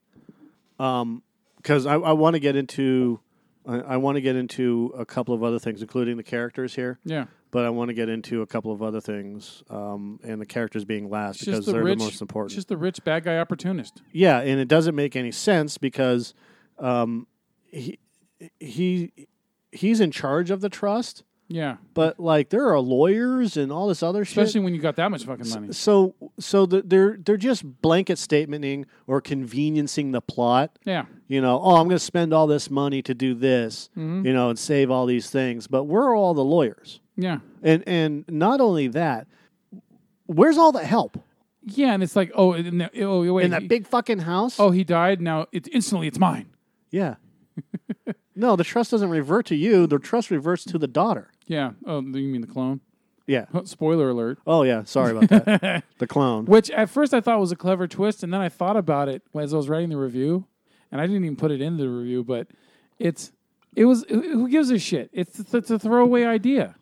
S1: Um, because I, I want to get into I, I want to get into a couple of other things, including the characters here.
S2: Yeah.
S1: But I want to get into a couple of other things, um, and the characters being last
S2: It's
S1: because
S2: the
S1: they're
S2: rich,
S1: the most important.
S2: it's just the rich bad guy opportunist.
S1: Yeah, and it doesn't make any sense because um, he he he's in charge of the trust.
S2: Yeah.
S1: But like there are lawyers and all this other
S2: Especially
S1: shit.
S2: Especially when you got that much fucking money.
S1: So so the, they're they're just blanket statementing or conveniencing the plot.
S2: Yeah.
S1: You know, oh, I'm going to spend all this money to do this,
S2: Mhm.
S1: you know, and save all these things. But we're all the lawyers.
S2: Yeah.
S1: And and not only that, where's all the help?
S2: Yeah, and it's like, oh, in the, oh wait,
S1: In that
S2: he-
S1: big fucking house?
S2: Oh, he died. Now it's instantly it's mine.
S1: Yeah. no, the trust doesn't revert to you. The trust reverts to the daughter.
S2: Yeah. Oh, you mean the clone?
S1: Yeah.
S2: Spoiler alert.
S1: Oh yeah, sorry about that. the clone.
S2: Which at first I thought was a clever twist, and then I thought about it as I was writing the review, and I didn't even put it in the review, but it's it was who gives a shit? It's it's a throwaway idea.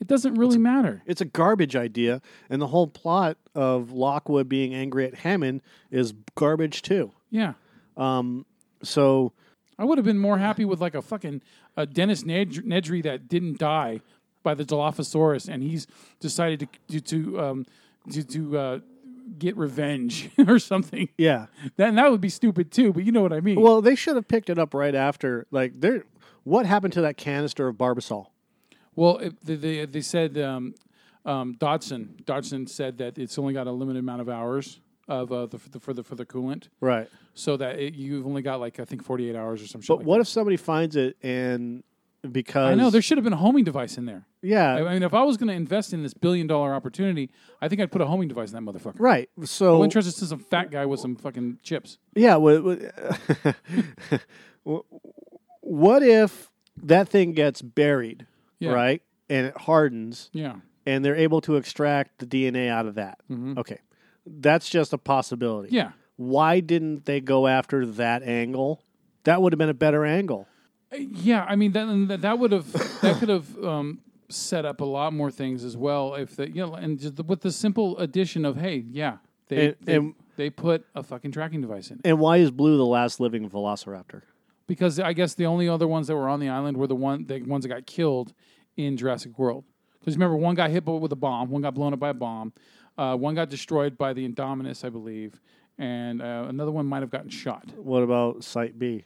S2: It doesn't really matter.
S1: It's a garbage idea, and the whole plot of Lockwood being angry at Hammond is garbage too.
S2: Yeah.
S1: Um. So
S2: I would have been more happy with like a fucking a Dennis Ned- Nedry that didn't die by the Dilophosaurus, and he's decided to to to um, to, to uh, get revenge or something.
S1: Yeah.
S2: Then that would be stupid too. But you know what I mean.
S1: Well, they should have picked it up right after. Like, there. What happened to that canister of Barbasol?
S2: Well, it, they, they they said um, um, Dodgson Dodgson said that it's only got a limited amount of hours uh, the, for the for the for the coolant,
S1: Right.
S2: so that it, you've only got like I think forty eight hours or some shit.
S1: But
S2: like
S1: what
S2: that.
S1: if somebody finds it and because
S2: I know there should have been a homing device in there.
S1: Yeah.
S2: I mean, if I was going to invest in this billion dollar opportunity, I think I'd put a homing device in that motherfucker.
S1: Right. So
S2: wouldn't trust to some fat guy with some fucking chips.
S1: Yeah. What, what, if that thing gets buried,
S2: Yeah.
S1: right, and it hardens,
S2: Yeah.
S1: and they're able to extract the DNA out of that?
S2: Mhm.
S1: Okay, that's just a possibility.
S2: Yeah.
S1: Why didn't they go after that angle? That would have been a better angle.
S2: Uh, Yeah, I mean that that, that would have that could have um, set up a lot more things as well if the you know and just the, with the simple addition of hey yeah they
S1: And-
S2: they,
S1: and-
S2: they put a fucking tracking device in
S1: And why is Blue the last living Velociraptor?
S2: because I guess the only other ones that were on the island were the one the ones that got killed in Jurassic World because remember one got hit with a bomb one got blown up by a bomb uh, one got destroyed by the Indominus I believe and uh, another one might have gotten shot.
S1: What about Site B?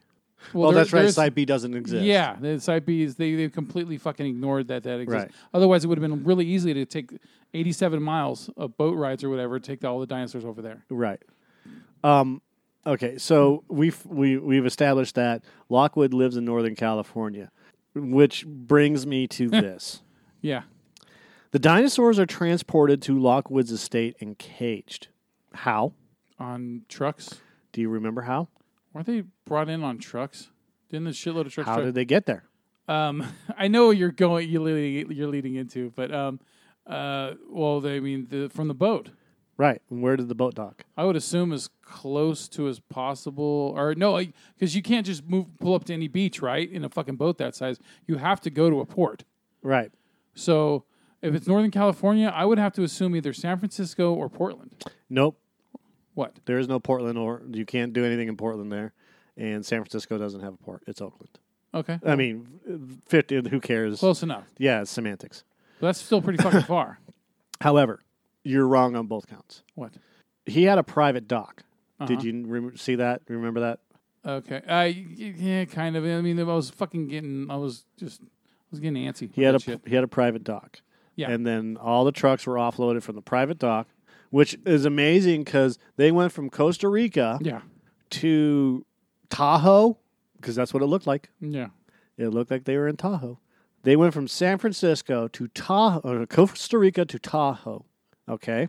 S2: Well,
S1: oh,
S2: there-
S1: that's right.
S2: there's-
S1: Site B doesn't exist.
S2: Yeah, the Site B is they they completely fucking ignored that that exists.
S1: Right.
S2: Otherwise, it would have been really easy to take 87 miles of boat rides or whatever, take all the dinosaurs over there.
S1: Right. Um, okay, so we've we, we've established that Lockwood lives in Northern California, which brings me to this.
S2: Yeah.
S1: The dinosaurs are transported to Lockwood's estate and caged. How?
S2: On trucks.
S1: Do you remember how?
S2: Weren't they brought in on trucks? Didn't a shitload of trucks?
S1: How
S2: try-
S1: did they get there?
S2: Um, I know you're going, you're leading, you're leading into, but um, uh, well, they I mean the, from the boat.
S1: Right. And where did the boat dock?
S2: I would assume as close to as possible, or no, because you can't just move pull up to any beach, right? In a fucking boat that size, you have to go to a port.
S1: Right.
S2: So if it's Northern California, I would have to assume either San Francisco or Portland.
S1: Nope.
S2: What?
S1: There is no Portland, or you can't do anything in Portland there, and San Francisco doesn't have a port. It's Oakland.
S2: Okay.
S1: I mean, fifty. Who cares?
S2: Close enough.
S1: Yeah, it's semantics.
S2: But that's still pretty fucking far.
S1: However, you're wrong on both counts.
S2: What?
S1: He had a private dock.
S2: Uh-huh.
S1: Did you rem- see that? Remember that?
S2: Okay. I yeah, kind of. I mean, I was fucking getting. I was just. I was getting antsy.
S1: He had a
S2: shit.
S1: he had a private dock.
S2: Yeah.
S1: And then all the trucks were offloaded from the private dock, which is amazing because they went from Costa Rica
S2: Yeah.
S1: to Tahoe because that's what it looked like.
S2: Yeah.
S1: It looked like they were in Tahoe. They went from San Francisco to Tahoe, or Costa Rica to Tahoe. Okay.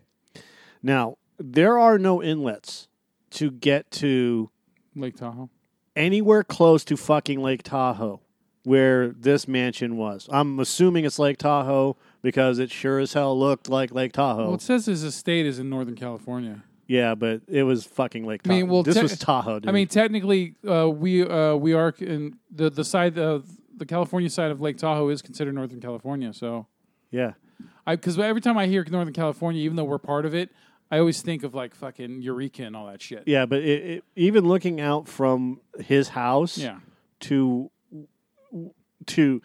S1: Now there are no inlets to get to
S2: Lake Tahoe.
S1: anywhere close to fucking Lake Tahoe where this mansion was. I'm assuming it's Lake Tahoe because it sure as hell looked like Lake Tahoe.
S2: Well, it says his estate is in Northern California.
S1: yeah, but it was fucking Lake
S2: I
S1: Tahoe.
S2: mean, well,
S1: this
S2: te-
S1: was Tahoe, dude.
S2: I mean, technically, uh, we uh, we are in the the side of the California side of Lake Tahoe is considered Northern California. So,
S1: yeah.
S2: Because every time I hear Northern California, even though we're part of it, I always think of like fucking Eureka and all that shit.
S1: Yeah, but it, it, even looking out from his house
S2: Yeah.
S1: to to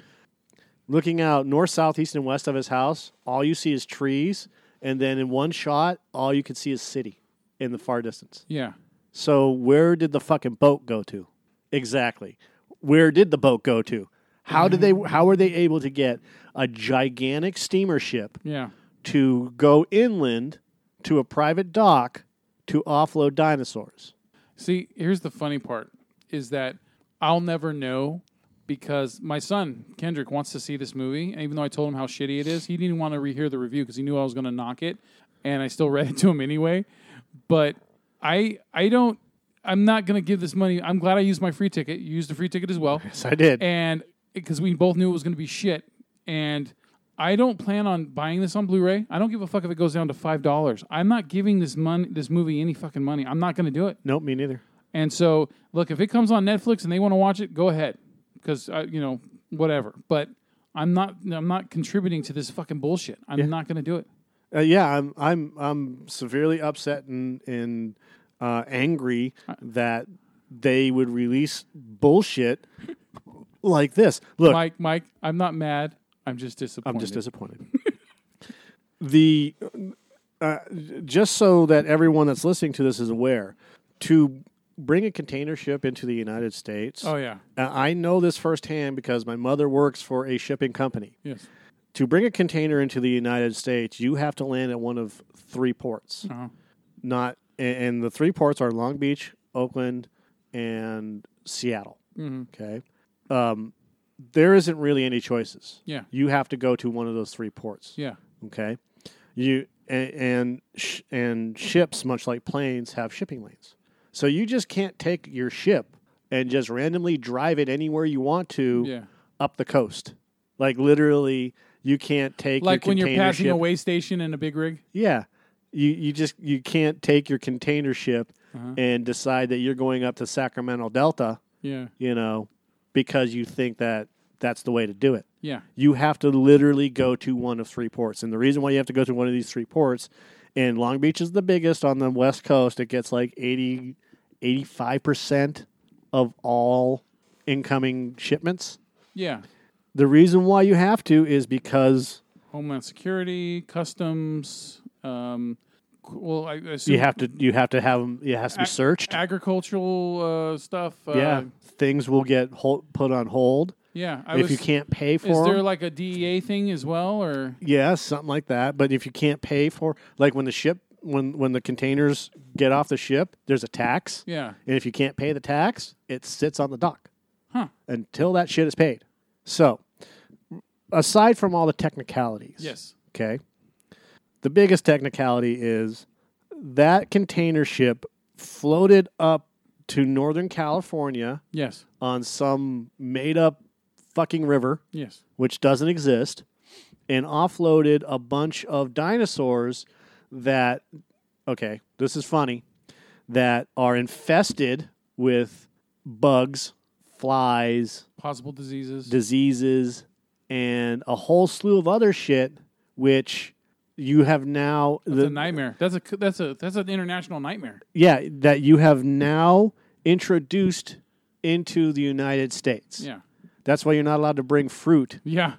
S1: looking out north, south, east, and west of his house, all you see is trees, and then in one shot, all you can see is city in the far distance.
S2: Yeah.
S1: So where did the fucking boat go to? Exactly. Where did the boat go to? How did they how were they able to get a gigantic steamer ship
S2: Yeah.
S1: to go inland to a private dock to offload dinosaurs?
S2: See, here's the funny part is that I'll never know because my son Kendrick wants to see this movie, and even though I told him how shitty it is, he didn't want to rehear the review because he knew I was going to knock it, and I still read it to him anyway. But I I don't I'm not going to give this money. I'm glad I used my free ticket. You used a free ticket as well.
S1: Yes, I did.
S2: And because we both knew it was going to be shit, and I don't plan on buying this on Blu-ray. I don't give a fuck if it goes down to five dollars. I'm not giving this money, this movie, any fucking money. I'm not going to do it.
S1: Nope, me neither.
S2: And so, look, if it comes on Netflix and they want to watch it, go ahead, because you know whatever. But I'm not. I'm not contributing to this fucking bullshit. I'm
S1: Yeah.
S2: not going to do it.
S1: Uh, yeah, I'm I'm I'm severely upset and and uh, angry that they would release bullshit like this. Look,
S2: Mike, Mike, I'm not mad. I'm just disappointed.
S1: I'm just disappointed. the uh, just so that everyone that's listening to this is aware, to bring a container ship into the United States.
S2: Oh, yeah.
S1: uh, I know this firsthand because my mother works for a shipping company.
S2: Yes.
S1: To bring a container into the United States, you have to land at one of three ports.
S2: Uh-huh.
S1: Not and, the three ports are Long Beach, Oakland, and Seattle.
S2: Mhm.
S1: Okay. Um, there isn't really any choices.
S2: Yeah.
S1: You have to go to one of those three ports.
S2: Yeah.
S1: Okay. You and and, sh- and ships, much like planes, have shipping lanes. So you just can't take your ship and just randomly drive it anywhere you want to
S2: Yeah.
S1: up the coast. Like literally, you can't take
S2: Like
S1: your
S2: when you're passing
S1: ship-
S2: a way station in a big rig.
S1: yeah. You you just you can't take your container ship
S2: Uh-huh.
S1: and decide that you're going up to Sacramento Delta,
S2: Yeah.
S1: you know, because you think that that's the way to do it.
S2: Yeah.
S1: You have to literally go to one of three ports. And the reason why you have to go to one of these three ports, and Long Beach is the biggest on the West Coast, it gets like 80 85% of all incoming shipments.
S2: Yeah.
S1: The reason why you have to is because
S2: Homeland Security, Customs. Um, well, I assume
S1: you have to you have to have them. It has to be
S2: ag-
S1: searched.
S2: Agricultural uh, stuff. Uh,
S1: yeah, things will get hol- put on hold.
S2: Yeah. I
S1: if
S2: was-
S1: you can't pay for,
S2: Is
S1: for
S2: there like a DEA thing as well, or
S1: Yeah, something like that. But if you can't pay for, like when the ship, when when the containers get off the ship, there's a tax.
S2: Yeah.
S1: and if you can't pay the tax, it sits on the dock.
S2: Huh.
S1: Until that shit is paid. So, aside from all the technicalities,
S2: Yes.
S1: Okay. The biggest technicality is that container ship floated up to Northern California.
S2: Yes.
S1: On some made up fucking river.
S2: Yes.
S1: Which doesn't exist. And offloaded a bunch of dinosaurs that, okay, this is funny, that are infested with bugs, flies,
S2: possible diseases?
S1: diseases, and a whole slew of other shit, which you have now
S2: That's a nightmare. That's a that's a that's an international nightmare.
S1: yeah that you have now introduced into the United States.
S2: Yeah.
S1: That's why you're not allowed to bring fruit.
S2: Yeah.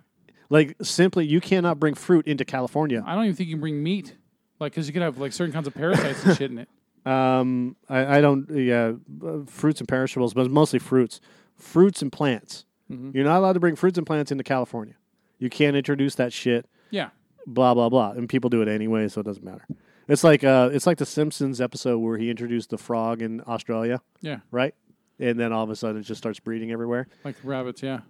S1: Like simply you cannot bring fruit into California.
S2: I don't even think you can bring meat, like because you could have like certain kinds of parasites and shit in it.
S1: Um, I, I don't. Yeah, uh, fruits and perishables, but mostly fruits, fruits and plants.
S2: Mhm.
S1: You're not allowed to bring fruits and plants into California. You can't introduce that shit.
S2: Yeah.
S1: Blah blah blah, and people do it anyway, so it doesn't matter. It's like uh, it's like the Simpsons episode where he introduced the frog in Australia.
S2: Yeah.
S1: Right. And then all of a sudden, it just starts breeding everywhere.
S2: Like rabbits, yeah.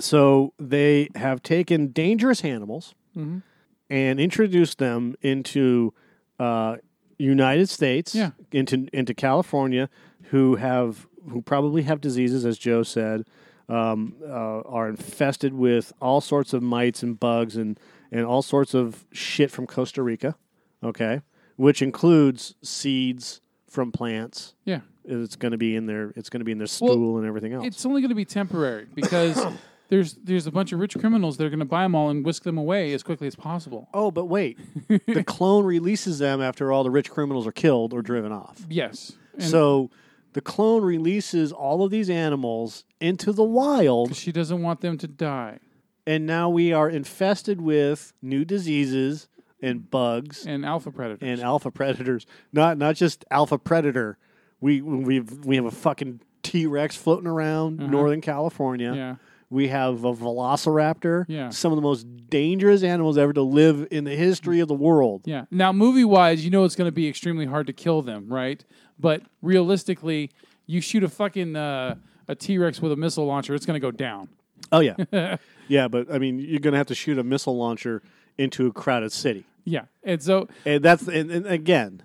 S1: So they have taken dangerous animals
S2: Mhm.
S1: and introduced them into uh, United States,
S2: Yeah.
S1: into into California, who have who probably have diseases, as Joe said, um, uh, are infested with all sorts of mites and bugs and and all sorts of shit from Costa Rica. Okay, which includes seeds from plants.
S2: Yeah.
S1: It's going to be in their it's going to be in their
S2: Well,
S1: stool and everything else.
S2: It's only going to be temporary because there's there's a bunch of rich criminals that are going to buy them all and whisk them away as quickly as possible.
S1: Oh, but wait. the clone releases them after all the rich criminals are killed or driven off.
S2: Yes. And-
S1: so the clone releases all of these animals into the wild.
S2: She doesn't want them to die.
S1: And now we are infested with new diseases and bugs
S2: and alpha predators.
S1: and alpha predators. Not not just alpha predator. We we we have a fucking T Rex floating around
S2: Uh-huh.
S1: Northern California.
S2: Yeah.
S1: We have a velociraptor.
S2: Yeah.
S1: Some of the most dangerous animals ever to live in the history of the world.
S2: Yeah. Now, movie wise, you know it's going to be extremely hard to kill them, right? But realistically, you shoot a fucking uh, a T Rex with a missile launcher, it's going to go down.
S1: Oh yeah, yeah. But I mean, you're going to have to shoot a missile launcher into a crowded city,
S2: Yeah. And so,
S1: and that's and, and again,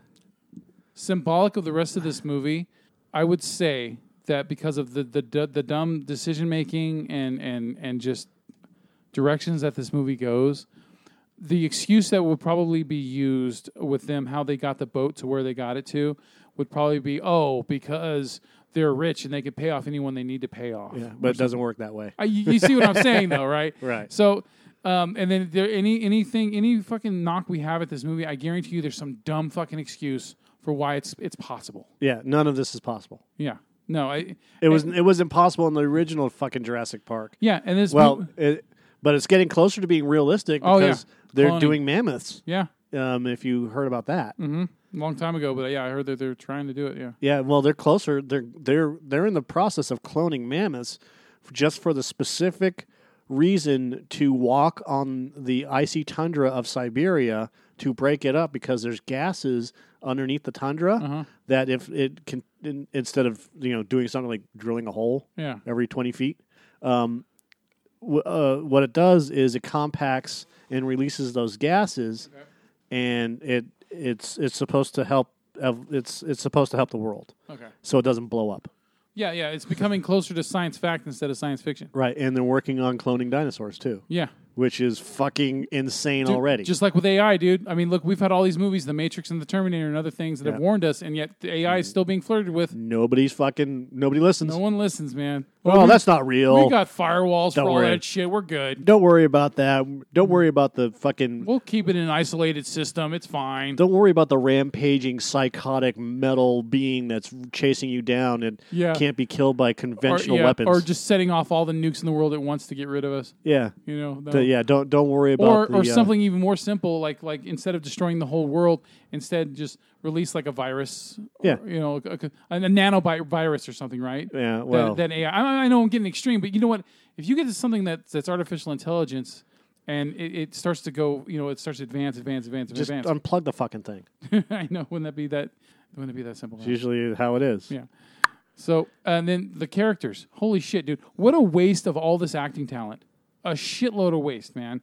S2: symbolic of the rest of this movie, I would say that because of the the, the, the dumb decision making and, and and just directions that this movie goes, the excuse that would probably be used with them how they got the boat to where they got it to would probably be oh because they're rich and they can pay off anyone they need to pay off.
S1: yeah. But it doesn't work that way.
S2: I, you, you see what I'm saying, though, right?
S1: Right.
S2: So, um, and then there any anything any fucking knock we have at this movie, I guarantee you, there's some dumb fucking excuse for why it's it's possible.
S1: Yeah, none of this is possible.
S2: Yeah. No, I.
S1: It was it was impossible in the original fucking Jurassic Park.
S2: Yeah, and this
S1: well,
S2: mo-
S1: it, but it's getting closer to being realistic
S2: Oh, yeah.
S1: because they're
S2: Cloning.
S1: doing mammoths.
S2: Yeah.
S1: Um, if you heard about that.
S2: Mm-hmm. Long time ago, but yeah, I heard that they're trying to do it. Yeah.
S1: Yeah, well, they're closer. They're they're they're in the process of cloning mammoths, just for the specific reason to walk on the icy tundra of Siberia to break it up because there's gases underneath the tundra
S2: Uh-huh.
S1: that if it can in, instead of you know doing something like drilling a hole
S2: Yeah.
S1: every twenty feet, um, w- uh, what it does is it compacts and releases those gases, and it it's it's supposed to help. ev- It's it's supposed to help the world.
S2: Okay.
S1: So it doesn't blow up.
S2: Yeah, yeah. It's becoming closer to science fact instead of science fiction.
S1: Right, and they're working on cloning dinosaurs too.
S2: Yeah.
S1: Which is fucking insane
S2: Dude,
S1: already.
S2: Just like with AI, dude. I mean, look, we've had all these movies, The Matrix and The Terminator, and other things that have warned us, and yet the AI is mm. still being flirted with.
S1: Nobody's fucking nobody listens.
S2: No one listens, man.
S1: Oh,
S2: we-
S1: that's not real.
S2: We got firewalls
S1: Don't
S2: for all that shit. We're good.
S1: Don't worry about that. Don't worry mm. about the fucking.
S2: We'll keep it in an isolated system. It's fine.
S1: Don't worry about the rampaging psychotic metal being that's chasing you down and
S2: Yeah.
S1: can't be killed by
S2: or,
S1: conventional
S2: yeah,
S1: weapons.
S2: or just setting off all the nukes in the world at once to get rid of us.
S1: yeah,
S2: You know,
S1: The- yeah. Don't don't worry about
S2: or
S1: the,
S2: or
S1: uh,
S2: something even more simple, like like instead of destroying the whole world, instead just release like a virus.
S1: Yeah.
S2: or, you know, a, a, a nanovirus or something, right?
S1: Yeah,
S2: That-
S1: well-
S2: that, AI. I, I know I'm getting extreme, but you know what? If you get to something that's that's artificial intelligence. And it, it starts to go, you know, it starts to advance, advance, advance,
S1: Just
S2: advance.
S1: unplug the fucking thing.
S2: I know. Wouldn't that be that? Wouldn't it be that simple?
S1: It's usually how it is.
S2: Yeah. So and then the characters. Holy shit, dude! What a waste of all this acting talent. A shitload of waste, man.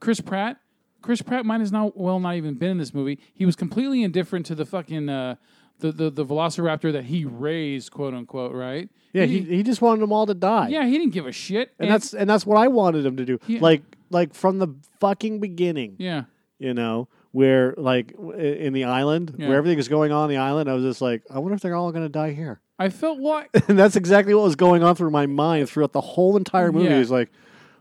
S2: Chris Pratt. Chris Pratt might as not well not even been in this movie. He was completely indifferent to the fucking uh, the, the the Velociraptor that he raised, quote unquote, right?
S1: Yeah, he, he just wanted them all to die.
S2: yeah, he didn't give a shit.
S1: and that's and that's what I wanted him to do.
S2: Yeah.
S1: Like like from the fucking beginning.
S2: yeah.
S1: You know, where like in the island,
S2: Yeah.
S1: where everything is going on in the island, I was just like, I wonder if they're all going to die here.
S2: I felt like
S1: and that's exactly what was going on through my mind throughout the whole entire movie.
S2: Yeah.
S1: Is like,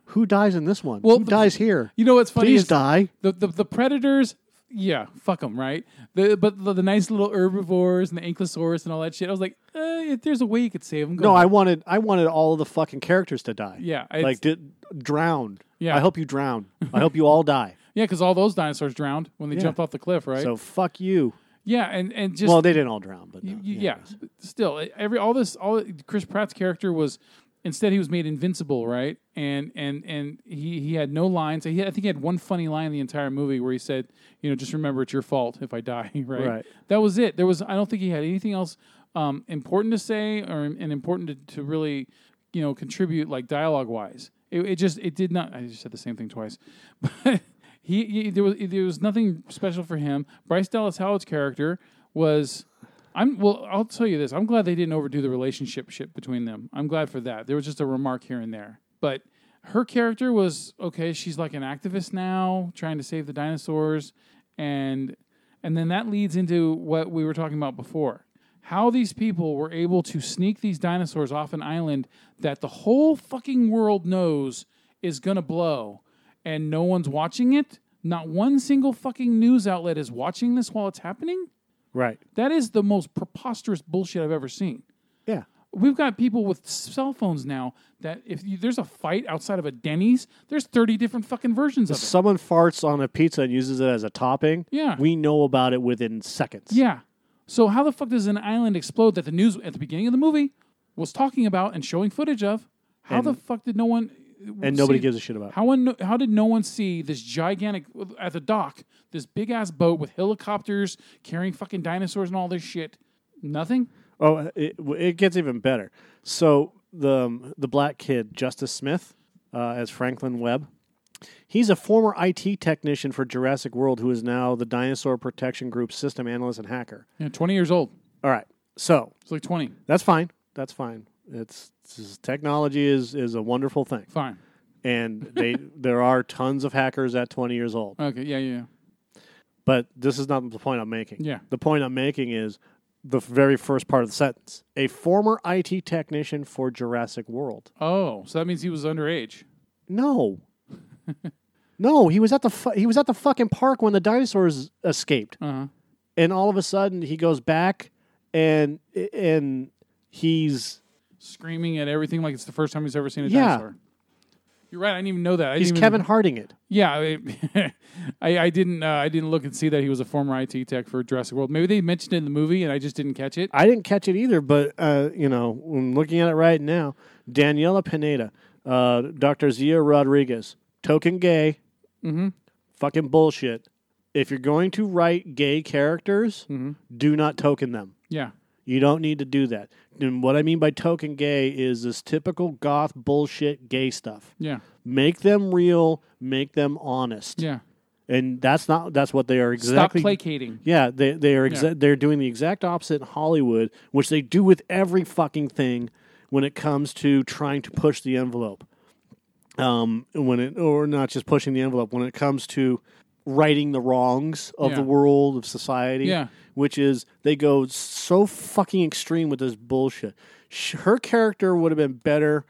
S1: who dies in this one?
S2: Well,
S1: who
S2: the-
S1: dies here?
S2: You know what's funny?
S1: Please die.
S2: The, the the predators. Yeah, fuck them, right? The but the, the nice little herbivores and the ankylosaurus and all that shit. I was like, eh, if there's a way you could save them,
S1: No, I wanted I wanted all of the fucking characters to die.
S2: Yeah,
S1: like did, drowned.
S2: Yeah.
S1: I hope you drown. I hope you all die.
S2: Yeah, because all those dinosaurs drowned when they
S1: Yeah.
S2: jumped off the cliff, right?
S1: So fuck you.
S2: Yeah, and and just
S1: well, they didn't all drown, but no, yeah.
S2: yeah, still, every all this, all Chris Pratt's character was instead he was made invincible, right? And and and he he had no lines. He, I think he had one funny line in the entire movie where he said, you know, just remember it's your fault if I die, right?
S1: Right.
S2: That was it. There was I don't think he had anything else um, important to say or and important to, to really, you know, contribute like dialogue wise. It, it just it did not. I just said the same thing twice, but. He, he there was there was nothing special for him. Bryce Dallas Howard's character was I'm well. I'll tell you this. I'm glad they didn't overdo the relationship between them. I'm glad for that. There was just a remark here and there, but her character was okay. She's like an activist now, trying to save the dinosaurs, and and then that leads into what we were talking about before. How these people were able to sneak these dinosaurs off an island that the whole fucking world knows is gonna blow, and no one's watching it. Not one single fucking news outlet is watching this while it's happening.
S1: Right.
S2: That is the most preposterous bullshit I've ever seen.
S1: Yeah.
S2: We've got people with cell phones now that if you, there's a fight outside of a Denny's, there's 30 different fucking versions
S1: If
S2: of it.
S1: someone farts on a pizza and uses it as a topping,
S2: Yeah.
S1: we know about it within seconds.
S2: Yeah. So how the fuck does an island explode that the news at the beginning of the movie was talking about and showing footage of? How the fuck did no one
S1: And nobody
S2: see-
S1: gives a shit about it.
S2: How one, how did no one see this gigantic at the dock, this big ass boat with helicopters carrying fucking dinosaurs and all this shit? Nothing.
S1: Oh, it, it gets even better. So the um, the black kid, Justice Smith, uh, as Franklin Webb, he's a former IT technician for Jurassic World, who is now the Dinosaur Protection Group system analyst and hacker.
S2: Yeah, 20 years old.
S1: All right, so
S2: It's like 20.
S1: that's fine. That's fine. It's, it's technology is is a wonderful thing,
S2: Fine.
S1: and they there are tons of hackers at twenty years old.
S2: Okay. Yeah. Yeah.
S1: But this is not the point I'm making.
S2: Yeah.
S1: The point I'm making is the very first part of the sentence. A former IT technician for Jurassic World.
S2: Oh, so that means he was underage.
S1: No. no, he was at the fu- he was at the fucking park when the dinosaurs escaped.
S2: Uh-huh.
S1: And all of a sudden he goes back and and he's
S2: Screaming at everything like it's the first time he's ever seen a
S1: Yeah.
S2: dinosaur. You're right. I didn't even know that. I
S1: he's
S2: didn't
S1: Kevin
S2: even,
S1: Harding it.
S2: Yeah, I, I, I didn't. Uh, I didn't look and see that he was a former IT tech for Jurassic World. Maybe they mentioned it in the movie and I just didn't catch it.
S1: I didn't catch it either, but uh, you know, I'm looking at it right now. Daniella Pineda, uh, Dr. Zia Rodriguez, token gay,
S2: Mm-hmm.
S1: fucking bullshit. If you're going to write gay characters, do not token them.
S2: Yeah.
S1: You don't need to do that. And what I mean by token gay is this typical goth bullshit gay stuff.
S2: Yeah.
S1: Make them real, make them honest.
S2: Yeah.
S1: And that's not that's what they are exactly
S2: Stop placating.
S1: yeah, they they are exa-
S2: Yeah.
S1: they're doing the exact opposite in Hollywood, which they do with every fucking thing when it comes to trying to push the envelope. Um, when it or not just pushing the envelope when it comes to righting the wrongs of
S2: Yeah.
S1: the world of society.
S2: Yeah.
S1: which is they go so fucking extreme with this bullshit. Her character would have been better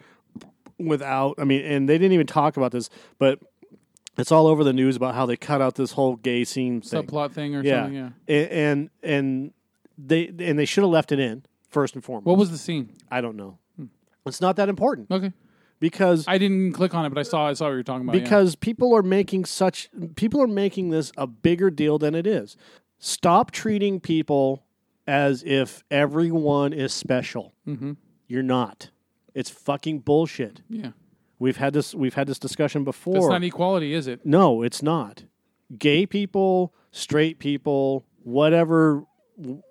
S1: without. I mean, and they didn't even talk about this, but it's all over the news about how they cut out this whole gay scene thing
S2: Subplot thing or
S1: yeah.
S2: something. Yeah.
S1: And and they and they should have left it in first and foremost.
S2: What was the scene?
S1: I don't know. Hmm. It's not that important
S2: Okay.
S1: Because
S2: I didn't click on it, but I saw I saw what you were talking about. yeah.
S1: because people are making such people are making this a bigger deal than it is. Stop treating people as if everyone is special.
S2: Mhm.
S1: You're not. It's fucking bullshit.
S2: Yeah.
S1: We've had this we've had this discussion before.
S2: That's not equality, is it?
S1: No, it's not. Gay people, straight people, whatever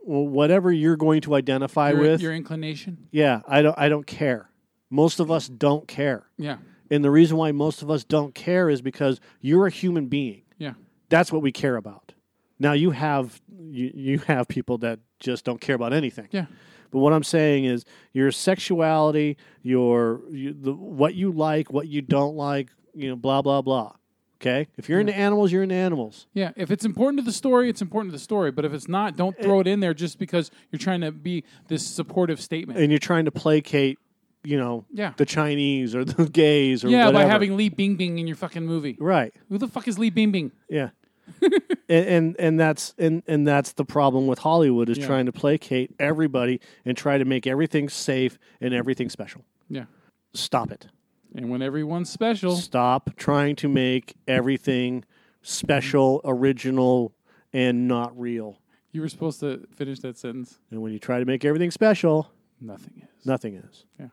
S1: whatever you're going to identify
S2: Your,
S1: with.
S2: your inclination.
S1: yeah, I don't I don't care. Most of us don't care.
S2: Yeah.
S1: And the reason why most of us don't care is because you're a human being.
S2: Yeah.
S1: That's what we care about. Now you have you, you have people that just don't care about anything.
S2: Yeah.
S1: But what I'm saying is your sexuality, your you, the, what you like, what you don't like, you know, blah blah blah. Okay? If you're into animals, you're into animals.
S2: Yeah, if it's important to the story, it's important to the story. But if it's not, don't throw eh it in there just because you're trying to be this supportive statement.
S1: And you're trying to placate, you know,
S2: Yeah.
S1: the Chinese or the gays or
S2: yeah,
S1: whatever.
S2: by having Li Bingbing in your fucking movie.
S1: right.
S2: Who the fuck is Li Bingbing?
S1: Yeah. and, and and that's and and that's the problem with Hollywood is
S2: Yeah.
S1: trying to placate everybody and try to make everything safe and everything special.
S2: Yeah.
S1: Stop it.
S2: And when everyone's special,
S1: Stop trying to make everything special, original, and not real.
S2: You were supposed to finish that sentence.
S1: And when you try to make everything special,
S2: Nothing is.
S1: nothing is.
S2: Yeah.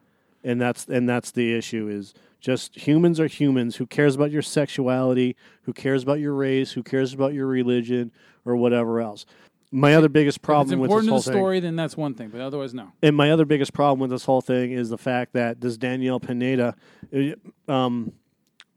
S1: And that's and that's the issue is just humans are humans. Who cares about your sexuality? Who cares about your race? Who cares about your religion or whatever else? My other biggest
S2: If it's
S1: problem with this
S2: important to
S1: whole
S2: the
S1: thing,
S2: story, then that's one thing. But otherwise, no.
S1: and my other biggest problem with this whole thing is the fact that this Danielle Pineda, uh, um,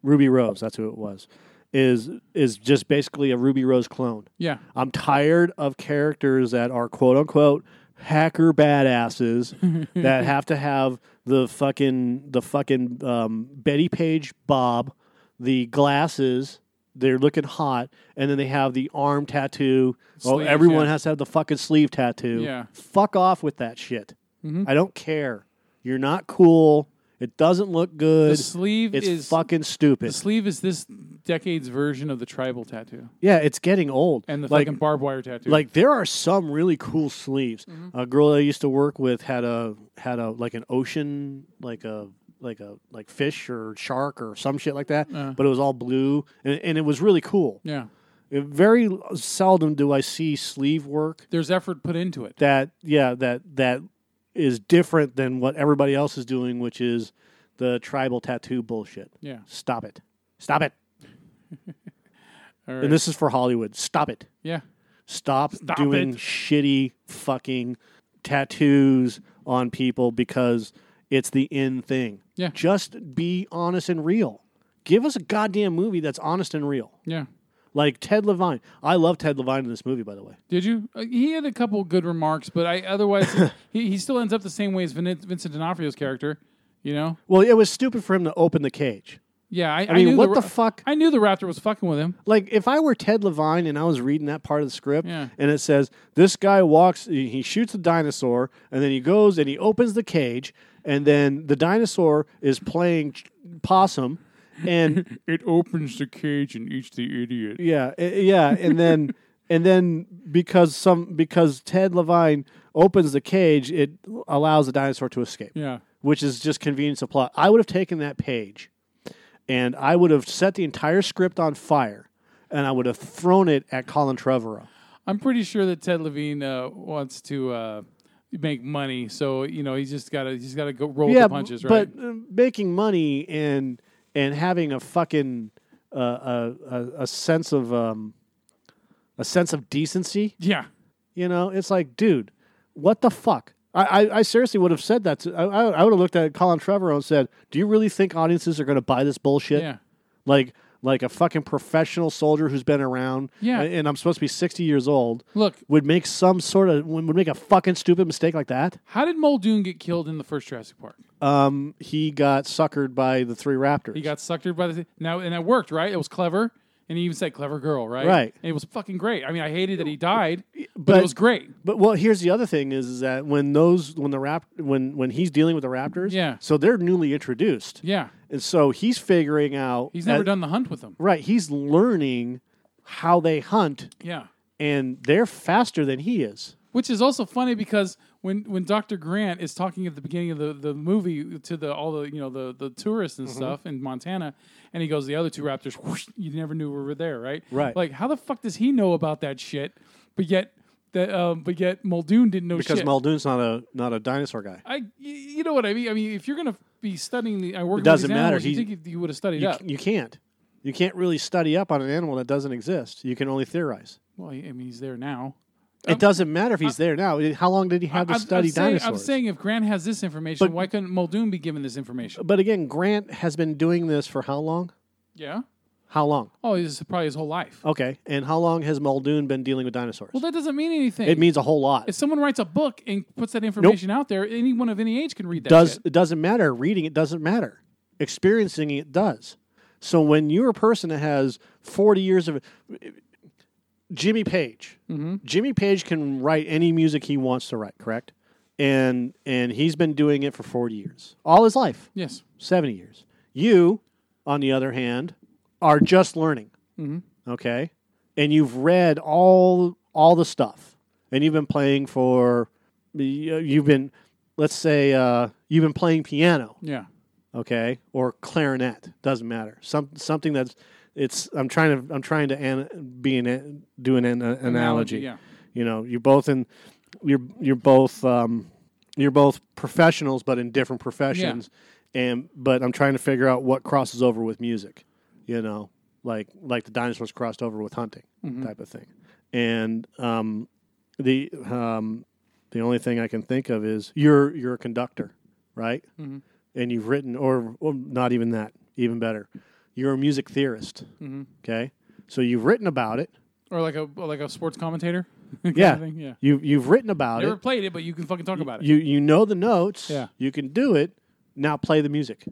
S1: Ruby Rose, that's who it was, is is just basically a Ruby Rose clone.
S2: Yeah.
S1: I'm tired of characters that are quote unquote hacker badasses that have to have the fucking the fucking um, Bettie Page bob, the glasses. They're looking hot, and then they have the arm tattoo. oh, everyone
S2: yeah.
S1: has to have the fucking sleeve tattoo.
S2: Yeah.
S1: Fuck off with that shit.
S2: Mhm.
S1: I don't care. You're not cool. It doesn't look good.
S2: The sleeve
S1: it's
S2: is
S1: fucking stupid.
S2: The sleeve is this decade's version of the tribal tattoo
S1: Yeah, it's getting old.
S2: and the
S1: like,
S2: fucking barbed wire tattoo.
S1: Like there are some really cool sleeves.
S2: Mm-hmm.
S1: A girl I used to work with had a had a like an ocean like a like a like fish or shark or some shit like that,
S2: Uh.
S1: but it was all blue and, and it was really cool.
S2: yeah,
S1: It- very seldom do I see sleeve work
S2: there's effort put into it.
S1: that yeah that that is different than what everybody else is doing, which is the tribal tattoo bullshit.
S2: Yeah.
S1: Stop it. Stop it.
S2: Right.
S1: And this is for Hollywood. Stop it.
S2: yeah,
S1: Stop,
S2: Stop
S1: doing
S2: it.
S1: shitty fucking tattoos on people because it's the in thing.
S2: Yeah.
S1: Just be honest and real. Give us a goddamn movie that's honest and real.
S2: yeah.
S1: Like Ted Levine. I love Ted Levine in this movie, by the way.
S2: Did you? Uh, he had a couple good remarks, but I otherwise he, he still ends up the same way as Vin- Vincent D'Onofrio's character. You know?
S1: Well, it was stupid for him to open the cage.
S2: Yeah, I,
S1: I mean,
S2: knew
S1: what
S2: the,
S1: the fuck?
S2: I knew the Raptor was fucking with him.
S1: Like if I were Ted Levine and I was reading that part of the script
S2: Yeah.
S1: and it says this guy walks he he shoots a dinosaur and then he goes and he opens the cage and then the dinosaur is playing ch- possum and
S2: It opens the cage and eats the idiot.
S1: yeah i- yeah and then and then because some because Ted Levine opens the cage it allows the dinosaur to escape
S2: Yeah.
S1: which is just convenience of plot. I would have taken that page and I would have set the entire script on fire and I would have thrown it at Colin Trevorrow.
S2: I'm pretty sure that Ted Levine uh, wants to uh, make money, so you know he's just got to he's got to go roll
S1: yeah,
S2: the punches, right?
S1: but uh, making money and and having a fucking uh, a, a a sense of um, a sense of decency.
S2: yeah,
S1: You know, it's like, dude, what the fuck? I, I, I seriously would have said that. To, I, I I would have looked at Colin Trevorrow and said, "Do you really think audiences are going to buy this bullshit?
S2: Yeah.
S1: Like, like a fucking professional soldier who's been around,
S2: Yeah.
S1: and, I'm supposed to be 60 years old.
S2: Look,
S1: would make some sort of would make a fucking stupid mistake like that.
S2: how did Muldoon get killed in the first Jurassic Park?
S1: Um, he got suckered by the three raptors.
S2: He got suckered by the now, and it worked, right? It was clever, and he even said "clever girl," right?
S1: Right.
S2: And it was fucking great. I mean, I hated that he died, but,
S1: But-
S2: it was great.
S1: But well, here's the other thing: is, is that when those when the rap when when he's dealing with the raptors,
S2: Yeah.
S1: So they're newly introduced,
S2: Yeah,
S1: and so he's figuring out.
S2: he's never
S1: as-
S2: done the hunt with them.
S1: Right, he's learning how they hunt,
S2: Yeah.
S1: and they're faster than he is.
S2: Which is also funny because when, when Dr. Grant is talking at the beginning of the, the movie to the all the you know the, the tourists and
S1: Mhm.
S2: stuff in Montana, and he goes, the other two raptors, whoosh, you never knew we were there, right?
S1: Right.
S2: Like, how the fuck does he know about that shit? But yet, that um, but yet Muldoon didn't know
S1: because
S2: shit.
S1: Muldoon's not a not a dinosaur guy.
S2: I you know what I mean? I mean, if you're gonna be studying the, I work
S1: It doesn't matter.
S2: animals, you
S1: He-
S2: think you, you would have studied
S1: You,
S2: up?
S1: you can't. You can't really study up on an animal that doesn't exist. You can only theorize.
S2: Well, I mean, he's there now.
S1: It oh. doesn't matter if he's there now. How long did he have to
S2: I'm-
S1: study
S2: I'm saying,
S1: dinosaurs?
S2: I'm saying if Grant has this information,
S1: But-
S2: why couldn't Muldoon be given this information?
S1: But again, Grant has been doing this for how long?
S2: Yeah.
S1: How long?
S2: Oh, this is probably his whole life.
S1: Okay. And how long has Muldoon been dealing with dinosaurs?
S2: Well, that doesn't mean anything.
S1: it means a whole lot.
S2: if someone writes a book and puts that information out there, anyone of any age can read that.
S1: does
S2: shit.
S1: it doesn't matter. Reading it doesn't matter. Experiencing it does. So when you're a person that has 40 years of Jimmy Page,
S2: Mm-hmm.
S1: Jimmy Page can write any music he wants to write, correct? And and he's been doing it for 40 years, all his life.
S2: Yes.
S1: 70 years. You, on the other hand, are just learning.
S2: Mhm.
S1: Okay, and you've read all all the stuff, and you've been playing for. You've been, let's say, uh, you've been playing piano.
S2: Yeah.
S1: Okay, or clarinet doesn't matter. Some something that's it's. I'm trying to I'm trying to an, be an do an, an analogy.
S2: yeah.
S1: You know, you're both in you're you're both um, you're both professionals, but in different professions. Yeah. And but I'm trying to figure out what crosses over with music. You know, like like the dinosaurs crossed over with hunting
S2: Mhm.
S1: type of thing. And um, the um, the only thing I can think of is you're you're a conductor, right?
S2: Mhm.
S1: And you've written, or, or not even that, even better. You're a music theorist.
S2: Mhm.
S1: Okay, so you've written about it.
S2: or like a like a sports commentator.
S1: yeah,
S2: yeah.
S1: You you've written about
S2: Never
S1: it.
S2: Never played it, but you can fucking talk about it.
S1: You you know the notes.
S2: Yeah.
S1: you can do it. Now play the music.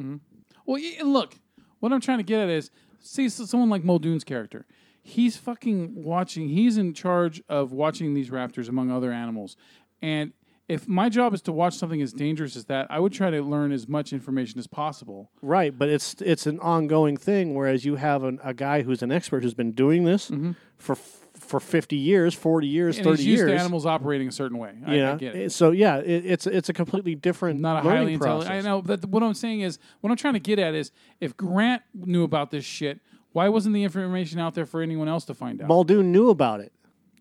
S2: Mhm. Well, and look, what I'm trying to get at is, see, so someone like Muldoon's character, he's fucking watching. He's in charge of watching these raptors among other animals, and if my job is to watch something as dangerous as that, I would try to learn as much information as possible.
S1: Right, but it's it's an ongoing thing. Whereas you have an, a guy who's an expert who's been doing this for f- for fifty years, forty years,
S2: Mm-hmm. And
S1: thirty
S2: he's used
S1: years.
S2: to animals operating a certain way. I,
S1: yeah,
S2: I get it.
S1: so yeah, it, it's it's a completely different
S2: not a highly intelligent. I know, but what I'm saying is, what I'm trying to get at is, if Grant knew about this shit, why wasn't the information out there for anyone else to find out?
S1: Muldoon knew about it.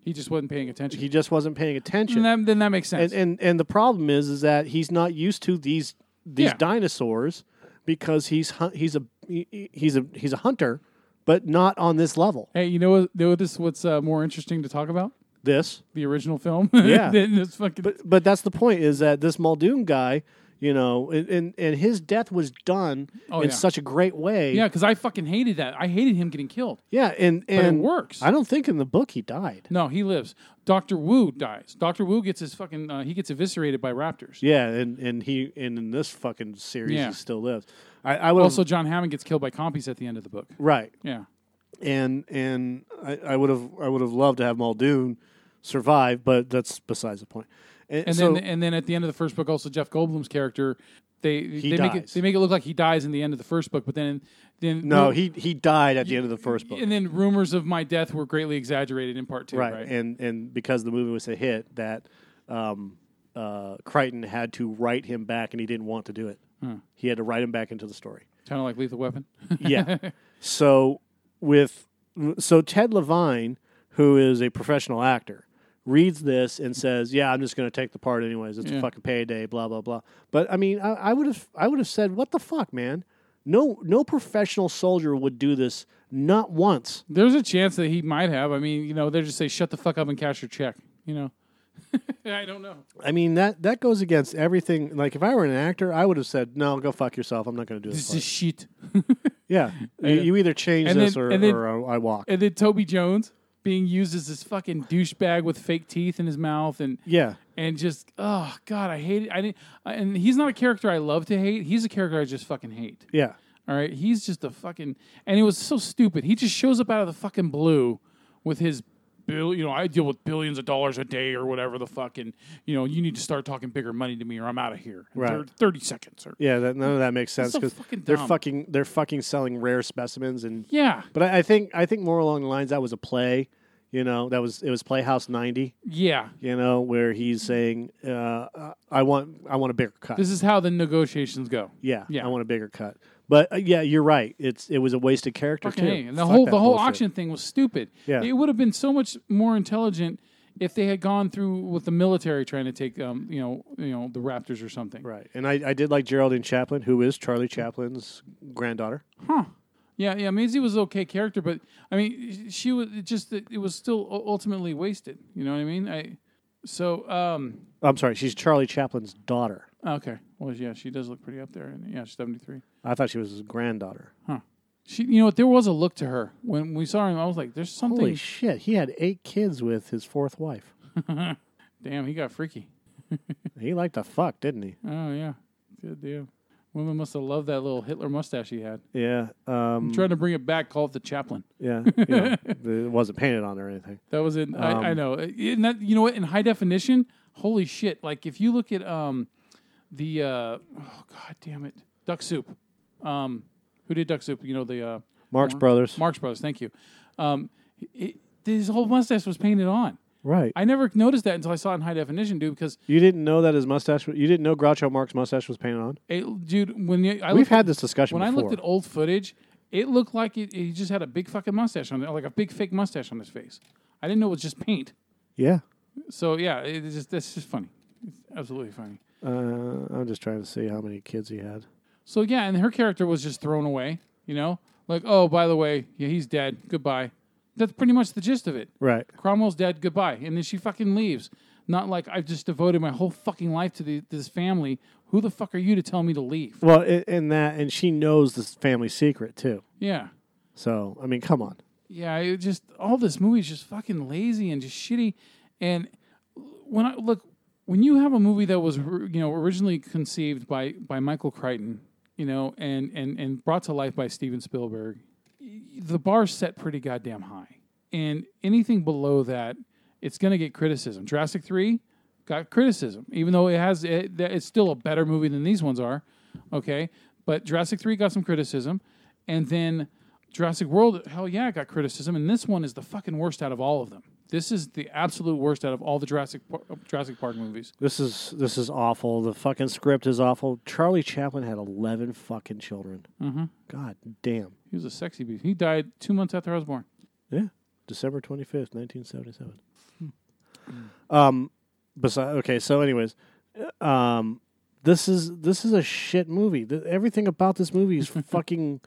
S2: He just wasn't paying attention.
S1: He just wasn't paying attention.
S2: And that, then that makes sense.
S1: and, and and the problem is is that he's not used to these these
S2: Yeah.
S1: dinosaurs because he's he's a he's a he's a hunter, but not on this level.
S2: hey, you know what? Know this? What's uh, more interesting to talk about?
S1: This,
S2: The original film.
S1: Yeah.
S2: This fucking.
S1: but but that's the point is that this Muldoon guy, you know, and and, and his death was done
S2: Oh,
S1: in
S2: yeah.
S1: such a great way.
S2: yeah, because I fucking hated that. I hated him getting killed.
S1: yeah, and and
S2: works.
S1: I don't think in the book he died.
S2: No, he lives. Doctor Wu dies. Doctor Wu gets his fucking. Uh, he gets eviscerated by raptors.
S1: Yeah, and and he and in this fucking series
S2: Yeah.
S1: he still lives. I, I would
S2: Also, John Hammond gets killed by compies at the end of the book.
S1: right.
S2: Yeah.
S1: and and I, I would have I would have loved to have Muldoon survive, but that's besides the point. And,
S2: And
S1: so,
S2: then and then at the end of the first book, also Jeff Goldblum's character, they
S1: He
S2: they make it they make it look like he dies in the end of the first book, but then then
S1: no, he he died at the end of the first book,
S2: and then rumors of my death were greatly exaggerated in part two, right?
S1: right? And and because the movie was a hit, that um, uh, Crichton had to write him back, and he didn't want to do it.
S2: Huh.
S1: He had to write him back into the story.
S2: Kind of like Lethal Weapon.
S1: yeah. So with so Ted Levine, who is a professional actor, reads this and says, "Yeah, I'm just going to take the part anyways. It's
S2: Yeah.
S1: a fucking payday, blah blah blah." But I mean, I would have I would have said, "What the fuck, man? No no professional soldier would do this not once."
S2: There's a chance that he might have. I mean, you know, they just say shut the fuck up and cash your check. You know. I don't know.
S1: I mean that that goes against everything. Like if I were an actor, I would have said, "No, go fuck yourself. I'm not going to do this."
S2: This is shit.
S1: yeah, you, you either change
S2: and
S1: this
S2: then-
S1: or,
S2: then-
S1: or I walk.
S2: And then Toby Jones being used as this fucking douchebag with fake teeth in his mouth and
S1: yeah,
S2: and just oh god, I hate it. I didn't. I, and he's not a character I love to hate. He's a character I just fucking hate.
S1: yeah.
S2: All right, he's just a fucking, and it was so stupid. He just shows up out of the fucking blue with his bill. You know, I deal with billions of dollars a day or whatever the fucking. You know, you need to start talking bigger money to me or I'm out of here.
S1: Right.
S2: thir- Thirty seconds or
S1: Yeah, that, none of that makes sense because
S2: fucking
S1: they're fucking they're fucking selling rare specimens and
S2: yeah,
S1: But I, I think I think more along the lines that was a play, you know, that was it was Playhouse ninety,
S2: yeah.
S1: you know, where he's saying, uh, "I want I want a bigger cut."
S2: This is how the negotiations go.
S1: yeah,
S2: yeah.
S1: I want a bigger cut. But uh, yeah, you're right. It's it was a wasted character
S2: Fucking
S1: too.
S2: A. The
S1: Fuck
S2: whole the whole
S1: bullshit.
S2: auction thing was stupid.
S1: Yeah.
S2: It would have been so much more intelligent if they had gone through with the military trying to take um you know you know the Raptors or something.
S1: Right, and I, I did like Geraldine Chaplin, who is Charlie Chaplin's granddaughter.
S2: Huh. Yeah, yeah. Maisie was an okay character, but I mean, she was it just it was still ultimately wasted. You know what I mean? I so um
S1: I'm sorry, she's Charlie Chaplin's daughter.
S2: okay. Well, yeah, she does look pretty up there, and yeah, she's seventy three.
S1: I thought she was his granddaughter.
S2: Huh. She, you know what? There was a look to her when we saw her. I was like, "There's something."
S1: Holy shit, he had eight kids with his fourth wife.
S2: Damn, he got freaky.
S1: He liked to fuck, didn't he?
S2: Oh yeah, good deal. Women must have loved that little Hitler mustache he had.
S1: Yeah. Um,
S2: I'm trying to bring it back. Call it the Chaplin.
S1: Yeah, you know, it wasn't painted on or anything.
S2: That was in. I, I
S1: Um,
S2: know. That, you know what? In high definition, holy shit! Like if you look at um, the uh, oh god damn it, Duck Soup. Um, who did Duck Soup? You know the uh,
S1: Marx
S2: Mar-
S1: Brothers.
S2: Marx Brothers. Thank you. Um, it, his whole mustache was painted on.
S1: Right.
S2: I never noticed that until I saw it in high definition, dude. Because
S1: You didn't know that his mustache. You didn't know Groucho Marx mustache was painted on.
S2: it, dude, when you, I
S1: We've
S2: looked
S1: had
S2: at-
S1: this discussion
S2: When I looked at old footage, it looked like it, he just had a big fucking mustache on it, like a big fake mustache on his face. I didn't know it was just paint.
S1: Yeah.
S2: So yeah, it's just that's just funny. It's absolutely funny.
S1: Uh, I'm just trying to see how many kids he had.
S2: So yeah, and her character was just thrown away. You know, like oh, by the way, yeah, he's dead. Goodbye. That's pretty much the gist of it.
S1: Right.
S2: Cromwell's dead. Goodbye. And then she fucking leaves. Not like I've just devoted my whole fucking life to the, this family. Who the fuck are you to tell me to leave?
S1: Well, in that, and she knows this family secret too.
S2: Yeah.
S1: So I mean, come on.
S2: Yeah, it just all this movie is just fucking lazy and just shitty. And when I look, when you have a movie that was you know originally conceived by by Michael Crichton, you know, and and and brought to life by Steven Spielberg, the bar's set pretty goddamn high. And anything below that, it's going to get criticism. Jurassic Three got criticism, even though it has it, it's still a better movie than these ones are. Okay, but Jurassic Three got some criticism, and then Jurassic World, hell yeah, got criticism, and this one is the fucking worst out of all of them. This is the absolute worst out of all the Jurassic Par- Jurassic Park movies.
S1: This is this is awful. The fucking script is awful. Charlie Chaplin had eleven fucking children.
S2: Mhm.
S1: God damn.
S2: He was a sexy beast. He died two months after I was born.
S1: Yeah, December twenty fifth, nineteen seventy seven. Um, besides, okay. So, anyways, uh, um, this is this is a shit movie. Th- everything about this movie is fucking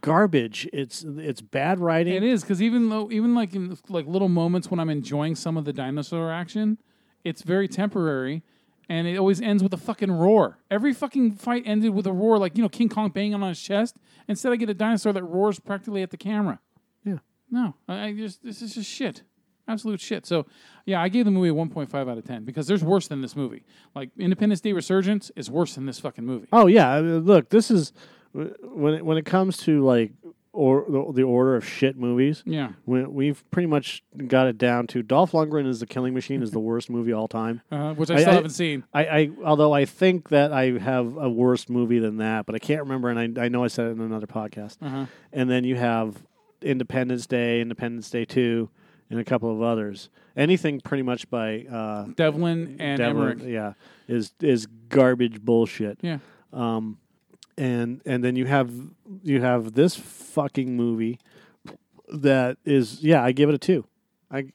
S1: garbage. It's it's bad writing.
S2: It is because even though even like in like little moments when I'm enjoying some of the dinosaur action, it's very temporary, and it always ends with a fucking roar. Every fucking fight ended with a roar, like you know King Kong banging on his chest. Instead, I get a dinosaur that roars practically at the camera.
S1: Yeah.
S2: No, I, I just this is just shit, absolute shit. So yeah, I gave the movie a 1.5 out of 10 because there's worse than this movie. Like Independence Day Resurgence is worse than this fucking movie.
S1: Oh yeah, I mean, look, this is when it, when it comes to like or the, the order of shit movies.
S2: Yeah.
S1: we, we've pretty much got it down to Dolph Lundgren is the Killing Machine is the worst movie all time,
S2: Uh-huh, which I still haven't seen.
S1: I, I although I think that I have a worse movie than that, but I can't remember, and I I know I said it in another podcast.
S2: Uh-huh.
S1: And then you have Independence Day, Independence Day Two, and a couple of others. Anything pretty much by uh,
S2: Devlin and Emmerich.
S1: yeah, is is garbage bullshit.
S2: Yeah.
S1: Um, and and then you have you have this fucking movie that is yeah, I give it a two. I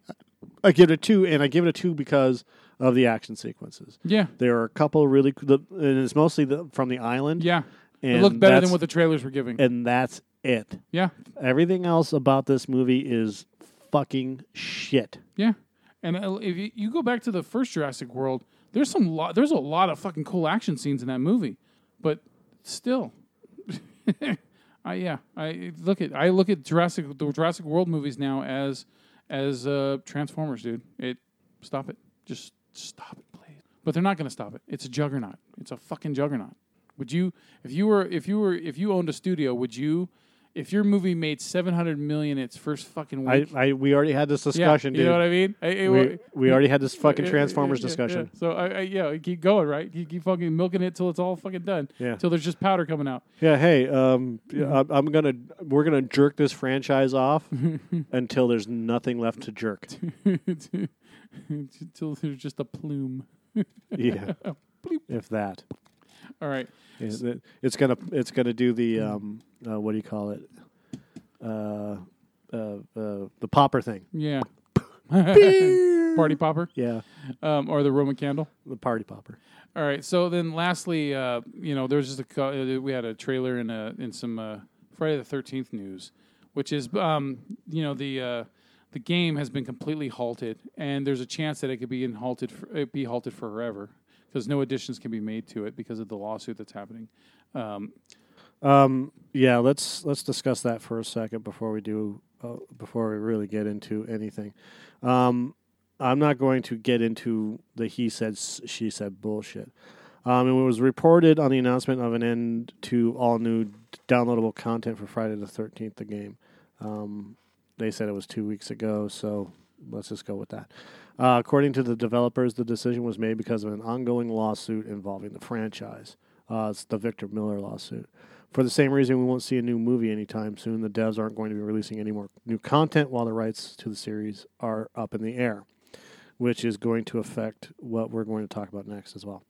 S1: I give it a two, and I give it a two because of the action sequences.
S2: Yeah.
S1: there are a couple really, the, and it's mostly the, from the island.
S2: Yeah.
S1: and
S2: it looked better than what the trailers were giving.
S1: and that's it.
S2: Yeah.
S1: Everything else about this movie is fucking shit.
S2: Yeah, and uh, if you, you go back to the first Jurassic World, there's some lot, there's a lot of fucking cool action scenes in that movie, but still, I yeah, I look at I look at Jurassic the Jurassic World movies now as as uh, Transformers, dude. It stop it, just stop it, please. But they're not going to stop it. It's a juggernaut. It's a fucking juggernaut. Would you, if you were, if you were, if you owned a studio, would you, if your movie made seven hundred million its first fucking
S1: I,
S2: week?
S1: I we already had this discussion,
S2: yeah,
S1: dude.
S2: You know what I mean? I-
S1: we, we already had this fucking
S2: Yeah,
S1: Transformers
S2: yeah, yeah,
S1: discussion.
S2: So I, I yeah, keep going, right? You keep fucking milking it till it's all fucking done.
S1: Yeah.
S2: Till there's just powder coming out.
S1: Yeah, hey, um, yeah, I'm, I'm gonna we're gonna jerk this franchise off until there's nothing left to jerk.
S2: Until there's just a plume.
S1: Yeah, if that.
S2: All right.
S1: It's gonna it's gonna do the um uh, what do you call it? Uh, uh, uh, the popper thing.
S2: Yeah. Party popper.
S1: Yeah,
S2: Um, or the Roman candle.
S1: the party popper.
S2: All right. So then, lastly, uh, you know, there's just a uh, we had a trailer and a in some uh, Friday the Thirteenth news, which is um, you know the uh, the game has been completely halted, and there's a chance that it could be in halted for, it be halted forever because no additions can be made to it because of the lawsuit that's happening. Um,
S1: Um, yeah, let's let's discuss that for a second before we do uh, before we really get into anything. Um, I'm not going to get into the he said she said bullshit. Um, it was reported on the announcement of an end to all new downloadable content for Friday the 13th, the game. Um, they said it was two weeks ago, so let's just go with that. Uh, according to the developers, the decision was made because of an ongoing lawsuit involving the franchise. Uh, it's the Victor Miller lawsuit. For the same reason, we won't see a new movie anytime soon. The devs aren't going to be releasing any more new content while the rights to the series are up in the air, which is going to affect what we're going to talk about next as well.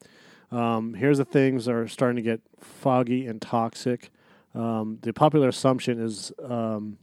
S1: Um, here's the things that are starting to get foggy and toxic. Um, the popular assumption is um,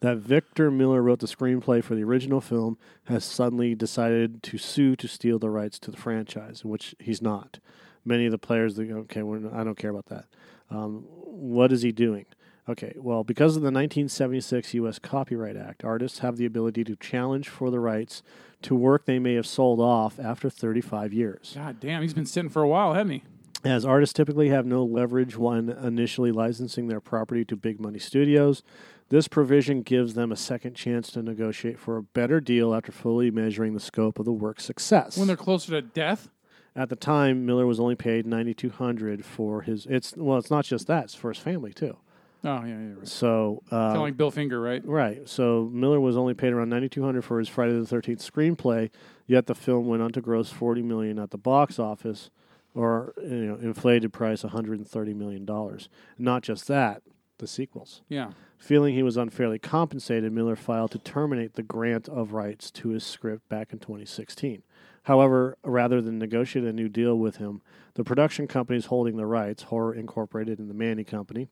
S1: that Victor Miller wrote the screenplay for the original film has suddenly decided to sue to steal the rights to the franchise, which he's not. Many of the players, that okay, we're, I don't care about that. Um, what is he doing? Okay, well, because of the 1976 U.S. Copyright Act, artists have the ability to challenge for the rights to work they may have sold off after 35 years.
S2: God damn, he's been sitting for a while, hasn't he?
S1: As artists typically have no leverage when initially licensing their property to big money studios, this provision gives them a second chance to negotiate for a better deal after fully measuring the scope of the work's success.
S2: When they're closer to death.
S1: At the time, Miller was only paid ninety two hundred for his. It's well, it's not just that; it's for his family too.
S2: Oh yeah, yeah, right.
S1: So uh,
S2: Kind of like Bill Finger, right?
S1: Right. So Miller was only paid around ninety two hundred for his Friday the Thirteenth screenplay. Yet the film went on to gross forty million at the box office, or you know, inflated price one hundred and thirty million dollars. Not just that, the sequels.
S2: Yeah.
S1: Feeling he was unfairly compensated, Miller filed to terminate the grant of rights to his script back in 2016. However, rather than negotiate a new deal with him, the production companies holding the rights, Horror Incorporated and the Manny Company,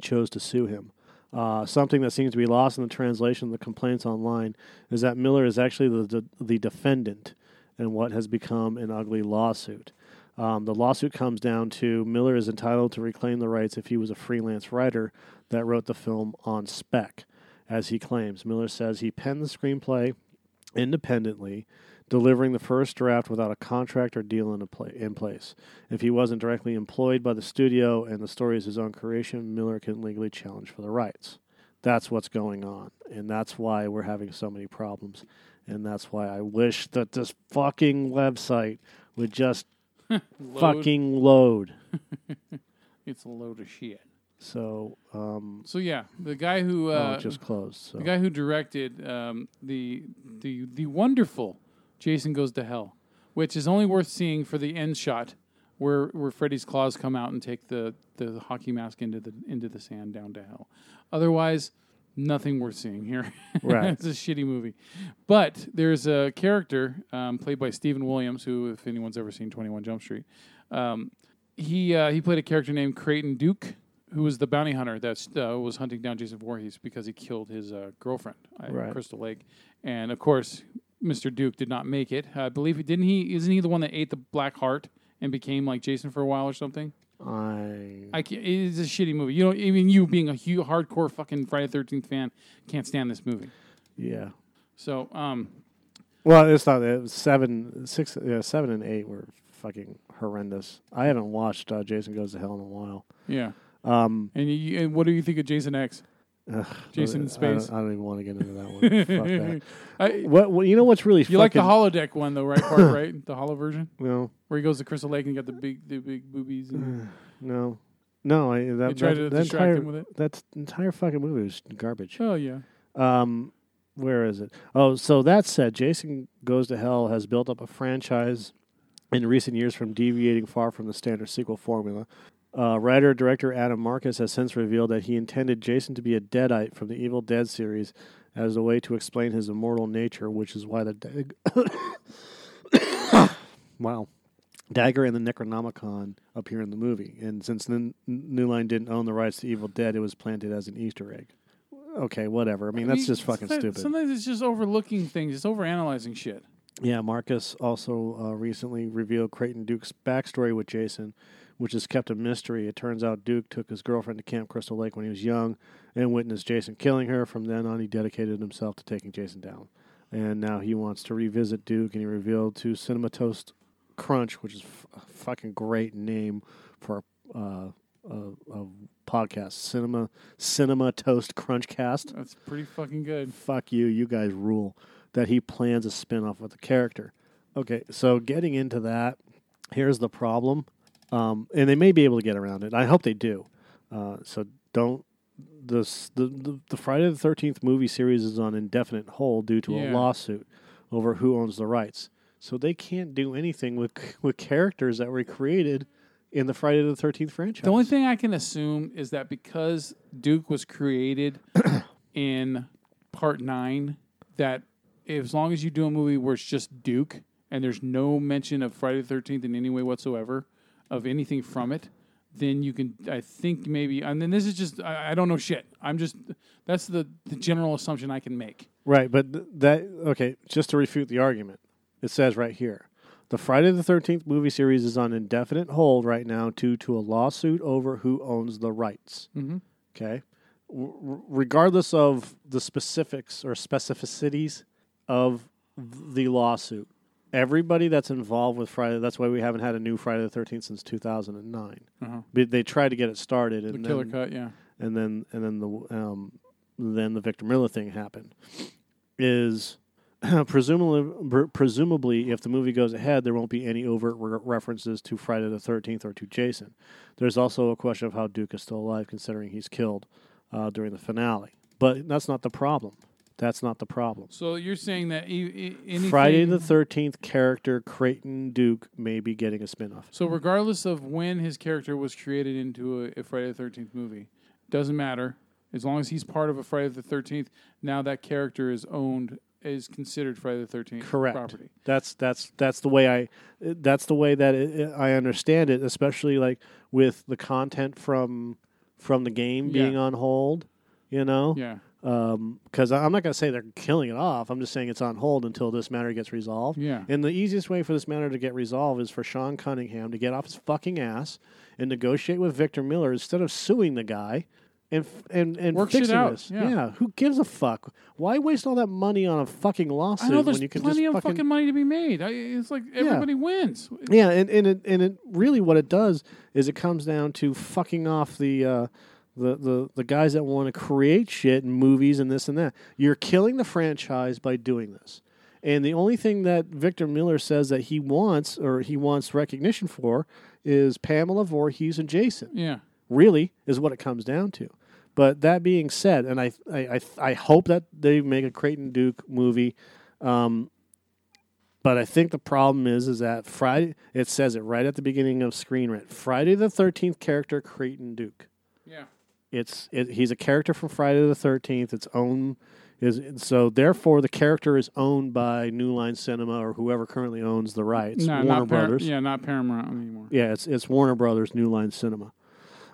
S1: chose to sue him. Uh, something that seems to be lost in the translation of the complaints online is that Miller is actually the, the, the defendant in what has become an ugly lawsuit. Um, the lawsuit comes down to Miller is entitled to reclaim the rights if he was a freelance writer that wrote the film on spec, as he claims. Miller says he penned the screenplay independently, delivering the first draft without a contract or deal in, pla- in place. If he wasn't directly employed by the studio and the story is his own creation, Miller can legally challenge for the rights. That's what's going on, and that's why we're having so many problems. And that's why I wish that this fucking website would just fucking load.
S2: it's a load of shit.
S1: So, um,
S2: So yeah, the guy who
S1: oh,
S2: uh,
S1: it just closed. So.
S2: the guy who directed um, the the the wonderful Jason Goes to Hell, which is only worth seeing for the end shot where where Freddy's claws come out and take the, the hockey mask into the into the sand down to hell. Otherwise, nothing worth seeing here.
S1: Right.
S2: it's a shitty movie. But there's a character um, played by Steven Williams, who, if anyone's ever seen Twenty One Jump Street, um, he uh, he played a character named Creighton Duke. Who was the bounty hunter that uh, was hunting down Jason Voorhees because he killed his uh, girlfriend at
S1: Right.
S2: Crystal Lake, and of course, Mr. Duke did not make it. I believe he didn't. He isn't he the one that ate the black heart and became like Jason for a while or something.
S1: I
S2: I can't, it's a shitty movie. You know, even you being a huge hardcore fucking Friday Thirteenth fan can't stand this movie.
S1: yeah.
S2: So, um,
S1: Well, it's not it was seven, six, yeah, seven and eight were fucking horrendous. I haven't watched uh, Jason Goes to Hell in a while.
S2: yeah.
S1: Um,
S2: And, you, and what do you think of Jason X?
S1: Ugh,
S2: Jason in
S1: I
S2: space.
S1: don't, I don't even want to get into that one. Fuck that.
S2: I-
S1: What, what? You know what's really
S2: You like the holodeck one though, right? Part right, the hollow version
S1: No,
S2: where he goes to Crystal Lake and got the big, the big boobies. And
S1: no, no. I, that,
S2: You tried
S1: that,
S2: to
S1: that
S2: distract
S1: entire,
S2: him with it?
S1: That entire fucking movie was garbage.
S2: oh yeah,
S1: Um, where is it? Oh, so that said, Jason Goes to Hell has built up a franchise in recent years from deviating far from the standard sequel formula. Uh, writer director Adam Marcus has since revealed that he intended Jason to be a Deadite from the Evil Dead series as a way to explain his immortal nature, which is why the dag- wow dagger and the Necronomicon appear in the movie. And since N- New Line didn't own the rights to Evil Dead, it was planted as an Easter egg. Okay, whatever. I mean, that's just fucking
S2: sometimes-
S1: stupid.
S2: Sometimes it's just overlooking things. It's overanalyzing shit.
S1: Yeah, Marcus also uh, recently revealed Creighton Duke's backstory with Jason, which is kept a mystery. It turns out Duke took his girlfriend to Camp Crystal Lake when he was young and witnessed Jason killing her. From then on, he dedicated himself to taking Jason down. And now he wants to revisit Duke, and he revealed to Cinema Toast Crunch, which is f- a fucking great name for uh, a, a podcast, Cinema Cinema Toast Crunch Cast.
S2: That's pretty fucking good.
S1: Fuck you, you guys rule. That he plans a spin off with the character. Okay, so getting into that, here's the problem. Um, and they may be able to get around it. I hope they do. Uh, so don't. This, the, the the Friday the Thirteenth movie series is on indefinite hold due to a lawsuit over who owns the rights. So they can't do anything with with characters that were created in the Friday the Thirteenth franchise.
S2: The only thing I can assume is that because Duke was created in part nine, that as long as you do a movie where it's just Duke and there's no mention of Friday the Thirteenth in any way whatsoever of anything from it, then you can. I think maybe. And then this is just. I, I don't know shit. I'm just. That's the the general assumption I can make.
S1: Right, but th- that okay. Just to refute the argument, it says right here, the Friday the Thirteenth movie series is on indefinite hold right now due to a lawsuit over who owns the rights.
S2: Mm-hmm.
S1: Okay, r- regardless of the specifics or specificities of the lawsuit, everybody that's involved with Friday. That's why we haven't had a new Friday the Thirteenth since two thousand and nine.
S2: Uh-huh.
S1: But They tried to get it started, and
S2: The killer
S1: then,
S2: cut, yeah.
S1: and then and then the um, then the Victor Miller thing happened. Is presumably presumably if the movie goes ahead, there won't be any overt re- references to Friday the Thirteenth or to Jason. There's also a question of how Duke is still alive, considering he's killed uh, during the finale. But that's not the problem. That's not the problem.
S2: So you're saying that e- anything,
S1: Friday the Thirteenth character Creighton Duke may be getting a spinoff.
S2: So regardless of when his character was created into a, a Friday the Thirteenth movie, doesn't matter as long as he's part of a Friday the Thirteenth. Now that character is owned is considered Friday the Thirteenth
S1: Correct.
S2: property.
S1: That's that's that's the way I that's the way that it, I understand it, especially like with the content from from the game
S2: Yeah.
S1: being on hold. You know,
S2: Yeah.
S1: Because I'm not going to say they're killing it off. I'm just saying it's on hold until this matter gets resolved.
S2: Yeah.
S1: And the easiest way for this matter to get resolved is for Sean Cunningham to get off his fucking ass and negotiate with Victor Miller instead of suing the guy. And, f- and and
S2: Work shit
S1: fixing this,
S2: yeah.
S1: Who gives a fuck? Why waste all that money on a fucking lawsuit
S2: know
S1: when you can
S2: plenty
S1: just
S2: of fucking, money to be made. I, it's like everybody wins.
S1: yeah, and and it, and it really what it does is it comes down to fucking off the uh, the, the the guys that want to create shit and movies and this and that. You're killing the franchise by doing this. And the only thing that Victor Miller says that he wants or he wants recognition for is Pamela Voorhees and Jason.
S2: Yeah.
S1: Really is what it comes down to. But that being said, and I I I, I hope that they make a Creighton Duke movie. Um, but I think the problem is is that Friday it says it right at the beginning of Screen Rant. Friday the Thirteenth character Creighton Duke.
S2: Yeah.
S1: It's it, he's a character from Friday the Thirteenth. It's own is so therefore the character is owned by New Line Cinema or whoever currently owns the rights.
S2: No,
S1: Warner
S2: not Par-
S1: Brothers.
S2: yeah, not Paramount anymore.
S1: Yeah, it's it's Warner Brothers New Line Cinema.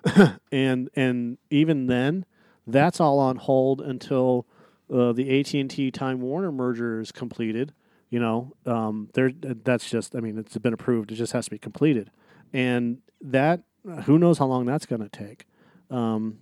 S1: and and even then, that's all on hold until uh, the AT and T Time Warner merger is completed. You know, um, there that's just I mean it's been approved. It just has to be completed, and that who knows how long that's going to take. Um,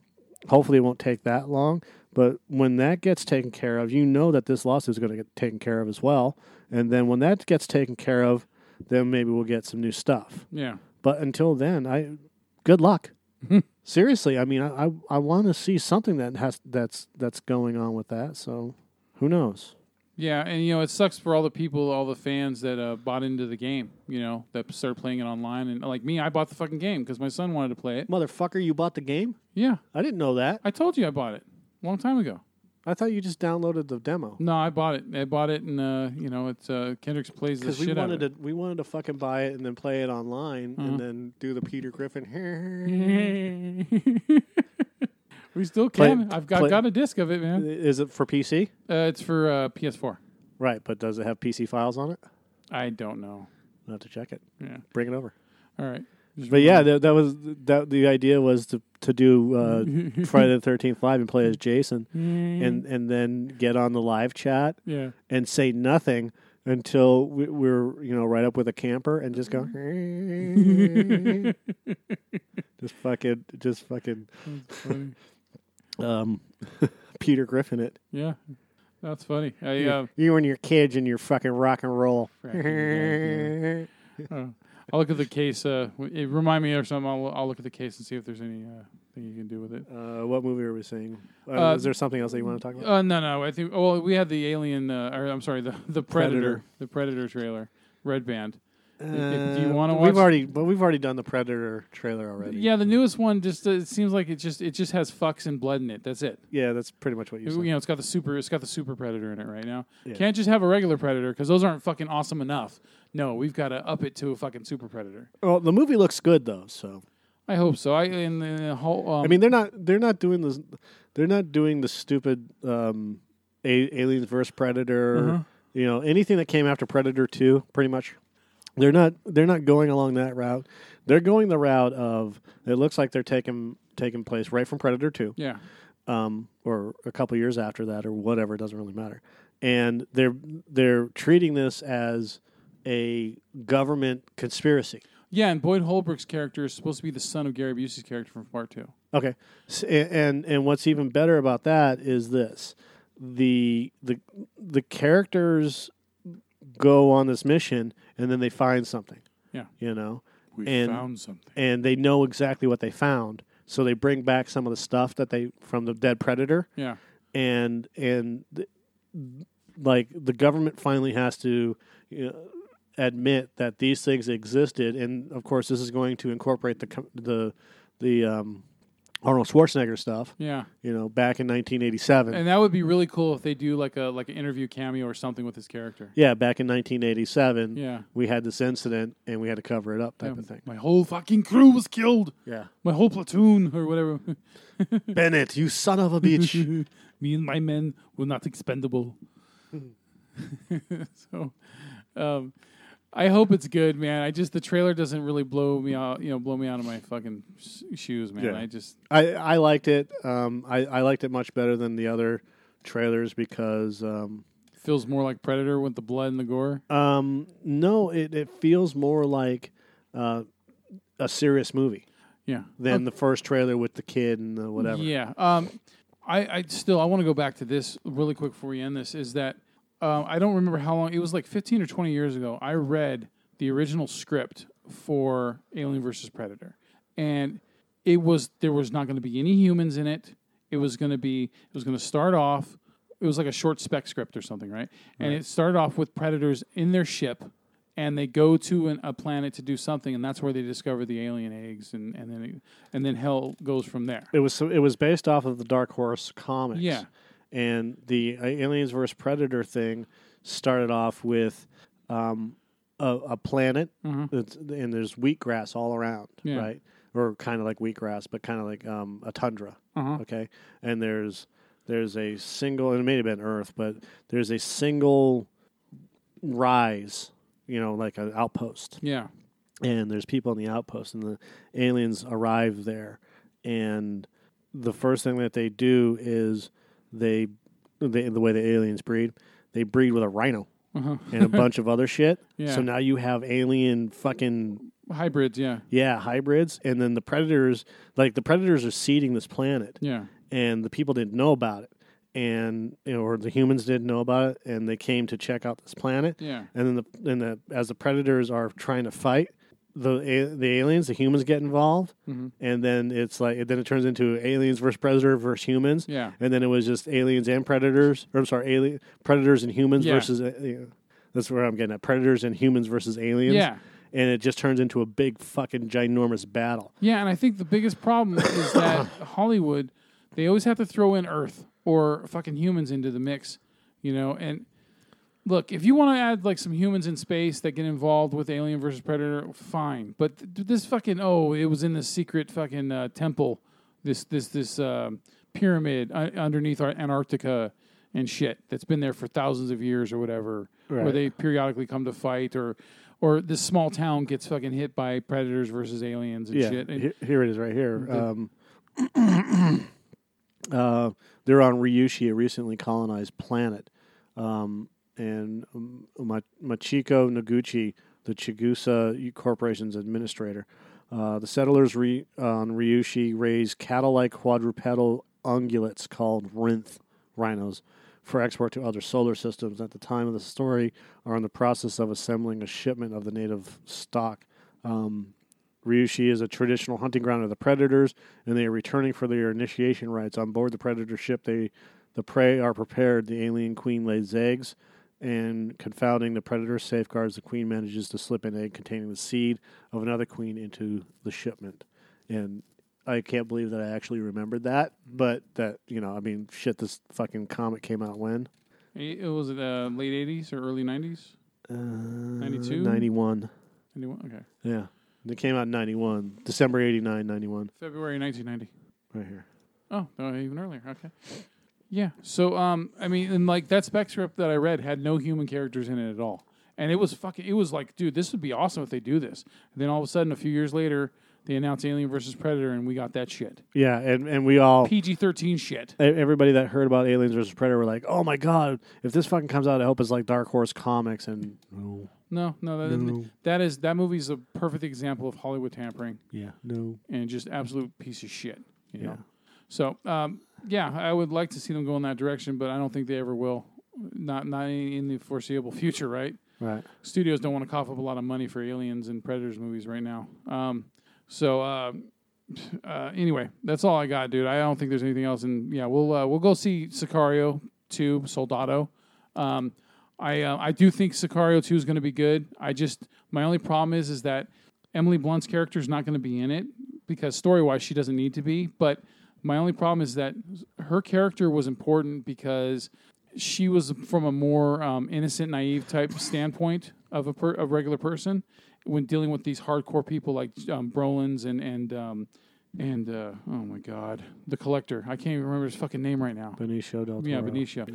S1: hopefully, it won't take that long. But when that gets taken care of, you know that this lawsuit is going to get taken care of as well. And then when that gets taken care of, then maybe we'll get some new stuff.
S2: Yeah.
S1: But until then, I good luck. Mm-hmm. Seriously, I mean, I I, I want to see something that has that's that's going on with that. So who knows?
S2: Yeah, and you know it sucks for all the people, all the fans that uh, bought into the game. You know that started playing it online, and like me, I bought the fucking game because my son wanted to play it.
S1: Motherfucker, you bought the game?
S2: Yeah,
S1: I didn't know that.
S2: I told you I bought it a long time ago.
S1: I thought you just downloaded the demo
S2: No, I bought it. I bought it, and uh, you know it's uh, Kendrick's plays the
S1: because we
S2: shit out of
S1: wanted
S2: it.
S1: to we wanted to fucking buy it and then play it online
S2: Mhm.
S1: and then do the Peter Griffin.
S2: we still
S1: Play-
S2: can. I've got
S1: play-
S2: got a disc of it, man.
S1: Is it for PC?
S2: Uh, it's for uh, PS4.
S1: Right, but does it have PC files on it?
S2: I don't know.
S1: I'll have to check it.
S2: Yeah.
S1: Bring it over.
S2: All right. Just
S1: But yeah, that, that was that. The idea was to to do uh, Friday the Thirteenth live and play as Jason, and and then get on the live chat,
S2: Yeah.
S1: and say nothing until we, we're you know right up with a camper and just go, just fucking, just fucking,
S2: That's funny.
S1: Um, Peter Griffin it.
S2: Yeah, that's funny. I,
S1: You-
S2: uh,
S1: you and your kids and your fucking rock and roll.
S2: Uh, I'll look at the case. Uh, it remind me or something. I'll, I'll look at the case and see if there's any uh, thing you can do with it.
S1: Uh, what movie are we seeing? Uh,
S2: Uh,
S1: is there something else that you want to talk about?
S2: Uh, no, no. I think. Well, we had the Alien. Uh, or I'm sorry, the the Predator,
S1: Predator.
S2: the Predator trailer, Red Band. I- do
S1: Uh,
S2: you want to watch?
S1: We've already, but we've already done the Predator trailer already.
S2: Yeah, the newest one just uh, it seems like it just it just has fucks and blood in it. That's it.
S1: Yeah, that's pretty much what you
S2: You
S1: said.
S2: know, it's got the super. It's got the super predator in it right now.
S1: Yeah.
S2: Can't just have a regular predator because those aren't fucking awesome enough. No, we've got to up it to a fucking super predator.
S1: Well, the movie looks good though, so
S2: I hope so. I in the whole. Um,
S1: I mean they're not they're not doing this they're not doing the stupid um, a- Aliens versus Predator.
S2: Uh-huh.
S1: You know anything that came after Predator two, pretty much. They're not. They're not going along that route. They're going the route of. It looks like they're taking taking place right from Predator Two.
S2: Yeah.
S1: Um, or a couple years after that, or whatever. It doesn't really matter. And they're they're treating this as a government conspiracy.
S2: Yeah, and Boyd Holbrook's character is supposed to be the son of Gary Busey's character from part two.
S1: Okay, S- and and what's even better about that is this: the the the characters go on this mission, and then they find something.
S2: Yeah.
S1: you know,
S2: We
S1: and,
S2: found something.
S1: and they know exactly what they found. So they bring back some of the stuff that they from the dead predator.
S2: Yeah.
S1: and and th- like the government finally has to. You know, admit that these things existed, and of course, this is going to incorporate the co- the the um, Arnold Schwarzenegger stuff.
S2: Yeah.
S1: you know, back in 1987.
S2: And that would be really cool if they do like a like an interview cameo or something with his character.
S1: yeah, back in 1987.
S2: Yeah.
S1: we had this incident, and we had to cover it up, type
S2: Yeah,
S1: of thing.
S2: My whole fucking crew was killed.
S1: Yeah.
S2: My whole platoon or whatever.
S1: Bennett, you son of a bitch.
S2: Me and my men were not expendable. so, um, I hope it's good, man. I just the trailer doesn't really blow me out, you know, blow me out of my fucking sh- shoes, man. I just
S1: I, I liked it. Um, I, I liked it much better than the other trailers because um,
S2: feels more like Predator with the blood and the gore.
S1: um, no, it, it feels more like uh, a serious movie.
S2: Yeah.
S1: Than the first trailer with the kid and the whatever.
S2: Yeah. Um, I, I still I want to go back to this really quick before we end this. Is that um, I don't remember how long it was like 15 or 20 years ago. I read the original script for Alien versus Predator, and it was there was not going to be any humans in it. It was going to be it was going to start off. It was like a short spec script or something, right? And
S1: Right.
S2: it started off with predators in their ship, and they go to an, a planet to do something, and that's where they discover the alien eggs, and and then it, and then hell goes from there.
S1: It was it was based off of the Dark Horse comics.
S2: Yeah.
S1: And the uh, Aliens vs Predator thing started off with um, a, a planet,
S2: Mhm.
S1: that's, and there's wheatgrass all around,
S2: Yeah.
S1: right? Or kind of like wheatgrass, but kind of like um, a tundra.
S2: Uh-huh.
S1: Okay, and there's there's a single, and it may have been Earth, but there's a single rise, you know, like an outpost
S2: Yeah.
S1: and there's people in the outpost, and the aliens arrive there, and the first thing that they do is they, they the way the aliens breed, they breed with a rhino
S2: Uh-huh.
S1: and a bunch of other shit.
S2: Yeah.
S1: So now you have alien fucking
S2: Hybrids, yeah.
S1: yeah hybrids, and then the predators, like the predators, are seeding this planet.
S2: Yeah.
S1: and the people didn't know about it. And you know, or the humans didn't know about it, and they came to check out this planet.
S2: Yeah.
S1: And then the and the as the predators are trying to fight, the the aliens, the humans get involved,
S2: Mhm.
S1: and then it's like then it turns into aliens versus predator versus humans.
S2: Yeah.
S1: And then it was just aliens and predators, or I'm sorry, alien predators and humans
S2: Yeah.
S1: versus. Uh, you know, that's where I'm getting at: predators and humans versus aliens.
S2: Yeah.
S1: And it just turns into a big fucking ginormous battle.
S2: Yeah, and I think the biggest problem is that Hollywood, they always have to throw in Earth or fucking humans into the mix, you know. And look, if you want to add like some humans in space that get involved with Alien versus Predator, fine. But th- this fucking oh, it was in this secret fucking uh, temple, this this this um pyramid uh, underneath Ar- Antarctica and shit that's been there for thousands of years or whatever, where they periodically come to fight or. Or this small town gets fucking hit by predators versus aliens and
S1: yeah,
S2: shit. And
S1: he- here it is right here.
S2: The-
S1: Um, uh, they're on Ryushi, a recently colonized planet, um, and um, Machiko Noguchi, the Chigusa Corporation's administrator. Uh, the settlers re- on Ryushi raise cattle-like quadrupedal ungulates called Rinth rhinos for export to other solar systems. At the time of the story, are in the process of assembling a shipment of the native stock. Um, Ryushi is a traditional hunting ground of the predators, and they are returning for their initiation rites. On board the predator ship, they the prey are prepared. The alien queen lays eggs, and confounding the predator safeguards, the queen manages to slip an egg containing the seed of another queen into the shipment. And I can't believe that I actually remembered that, but that you know, I mean, shit, this fucking comic came out when
S2: It was it uh, late eighties or early nineties?
S1: Uh,
S2: Ninety two.
S1: 91.
S2: Ninety one. Okay.
S1: Yeah, it came out in ninety one, December 89, 91.
S2: February nineteen ninety.
S1: Right here.
S2: Oh, no, even earlier. Okay. Yeah. So, um, I mean, and like that spec script that I read had no human characters in it at all, and it was fucking. It was like, dude, this would be awesome if they do this. And then all of a sudden, a few years later, they announced Alien versus Predator, and we got that shit.
S1: Yeah, and, and we all
S2: PG thirteen shit.
S1: everybody that heard about Aliens versus Predator were like, "Oh my god, if this fucking comes out, I hope it's like Dark Horse Comics." And no,
S2: No, no, that,
S1: No.
S2: that is that movie's a perfect example of Hollywood tampering.
S1: Yeah, no.
S2: and just absolute piece of shit. You
S1: Yeah.
S2: So um, yeah, I would like to see them go in that direction, but I don't think they ever will. Not not in in the foreseeable future, right?
S1: Right.
S2: Studios don't want to cough up a lot of money for Aliens and Predators movies right now. Um, so uh, uh, anyway, that's all I got, dude. I don't think there's anything else. And yeah, we'll uh, we'll go see Sicario two, Soldado. Um, I uh, I do think Sicario two is going to be good. I just my only problem is is that Emily Blunt's character is not going to be in it because story wise she doesn't need to be. But my only problem is that her character was important because she was from a more um, innocent, naive type standpoint of a, per, a regular person when dealing with these hardcore people like um, Brolin's and and um, and uh, oh my god, the collector. I can't even remember his fucking name right now.
S1: Benicio del Toro.
S2: Yeah, Benicio.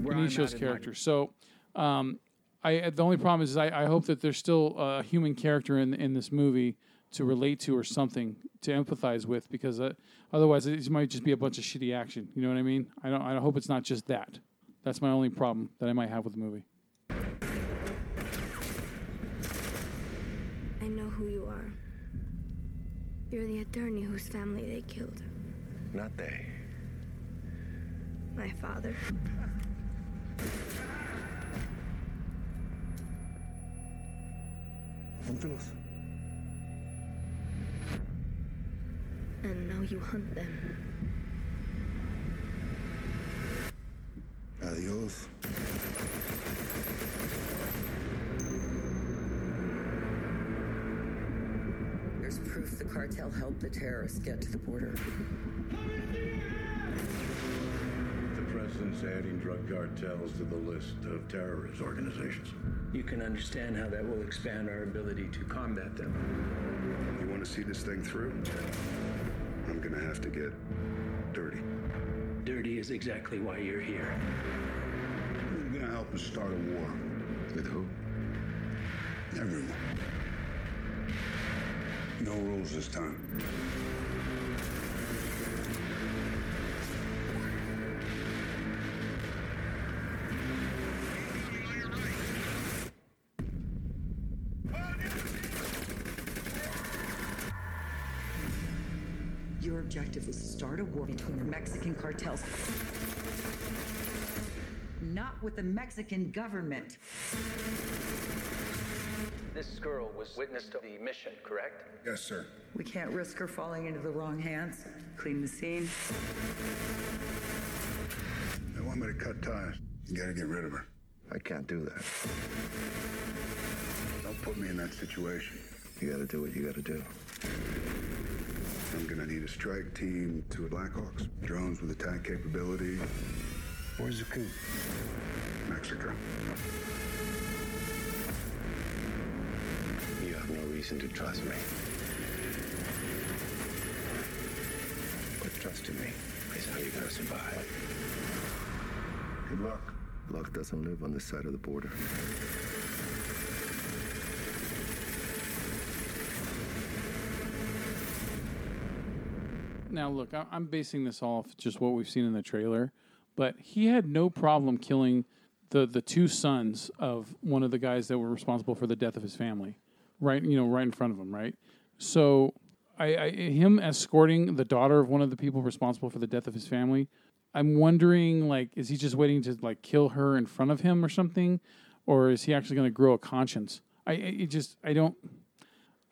S6: Where
S2: Benicio's
S6: at in my-
S2: character. So, um, I the only problem is I, I hope that there's still a human character in in this movie to relate to or something to empathize with because uh, otherwise it might just be a bunch of shitty action. You know what I mean? I don't. I hope it's not just that. That's my only problem that I might have with the movie.
S11: I know who you are. You're the attorney whose family they killed.
S13: Not they.
S11: My father.
S10: Vámonos.
S11: And now you hunt them.
S10: Adios.
S12: There's proof the cartel helped the terrorists get to the border.
S4: The president's adding drug cartels to the list of terrorist organizations.
S17: You can understand how that will expand our ability to combat them.
S18: You want to see this thing through? I'm gonna have to get dirty.
S17: Dirty is exactly why you're here.
S18: You're gonna help us start a war. With who? Everyone. No rules this time.
S12: To start a war between the Mexican cartels, not with the Mexican government.
S17: This girl was witness to the mission, correct?
S18: Yes, sir.
S12: We can't risk her falling into the wrong hands. Clean the scene.
S18: They want me to cut ties. You gotta get rid of her.
S10: I can't do that.
S18: Don't put me in that situation.
S10: You gotta do what you gotta do.
S18: I'm gonna need a strike team, two Blackhawks, drones with attack capability.
S10: Where's the coup?
S18: Mexico.
S10: You have no reason to trust me. But trust in me is how you're gonna survive.
S18: Good luck.
S10: Luck doesn't live on this side of the border.
S2: Now, look, I- I'm basing this off just what we've seen in the trailer, but he had no problem killing the the two sons of one of the guys that were responsible for the death of his family, right? You know, right in front of him, right? So, I, I him escorting the daughter of one of the people responsible for the death of his family. I'm wondering, like, is he just waiting to like kill her in front of him or something, or is he actually going to grow a conscience? I, it just I don't.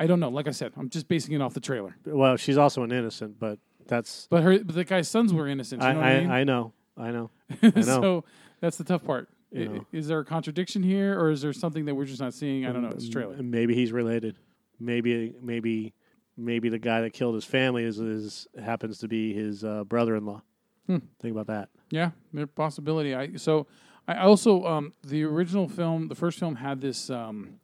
S2: I don't know. Like I said, I'm just basing it off the trailer.
S1: Well, she's also an innocent, but that's.
S2: But her, but the guy's sons were innocent. You
S1: I,
S2: know
S1: I,
S2: what I, mean?
S1: I know, I know, I know.
S2: so that's the tough part.
S1: You know.
S2: Is there a contradiction here, or is there something that we're just not seeing? I don't know. It's a trailer.
S1: And Maybe he's related. Maybe, maybe, maybe the guy that killed his family is, is happens to be his uh, brother-in-law.
S2: Hmm.
S1: Think about that.
S2: Yeah, there possibility. I so I also um, the original film, the first film had this um,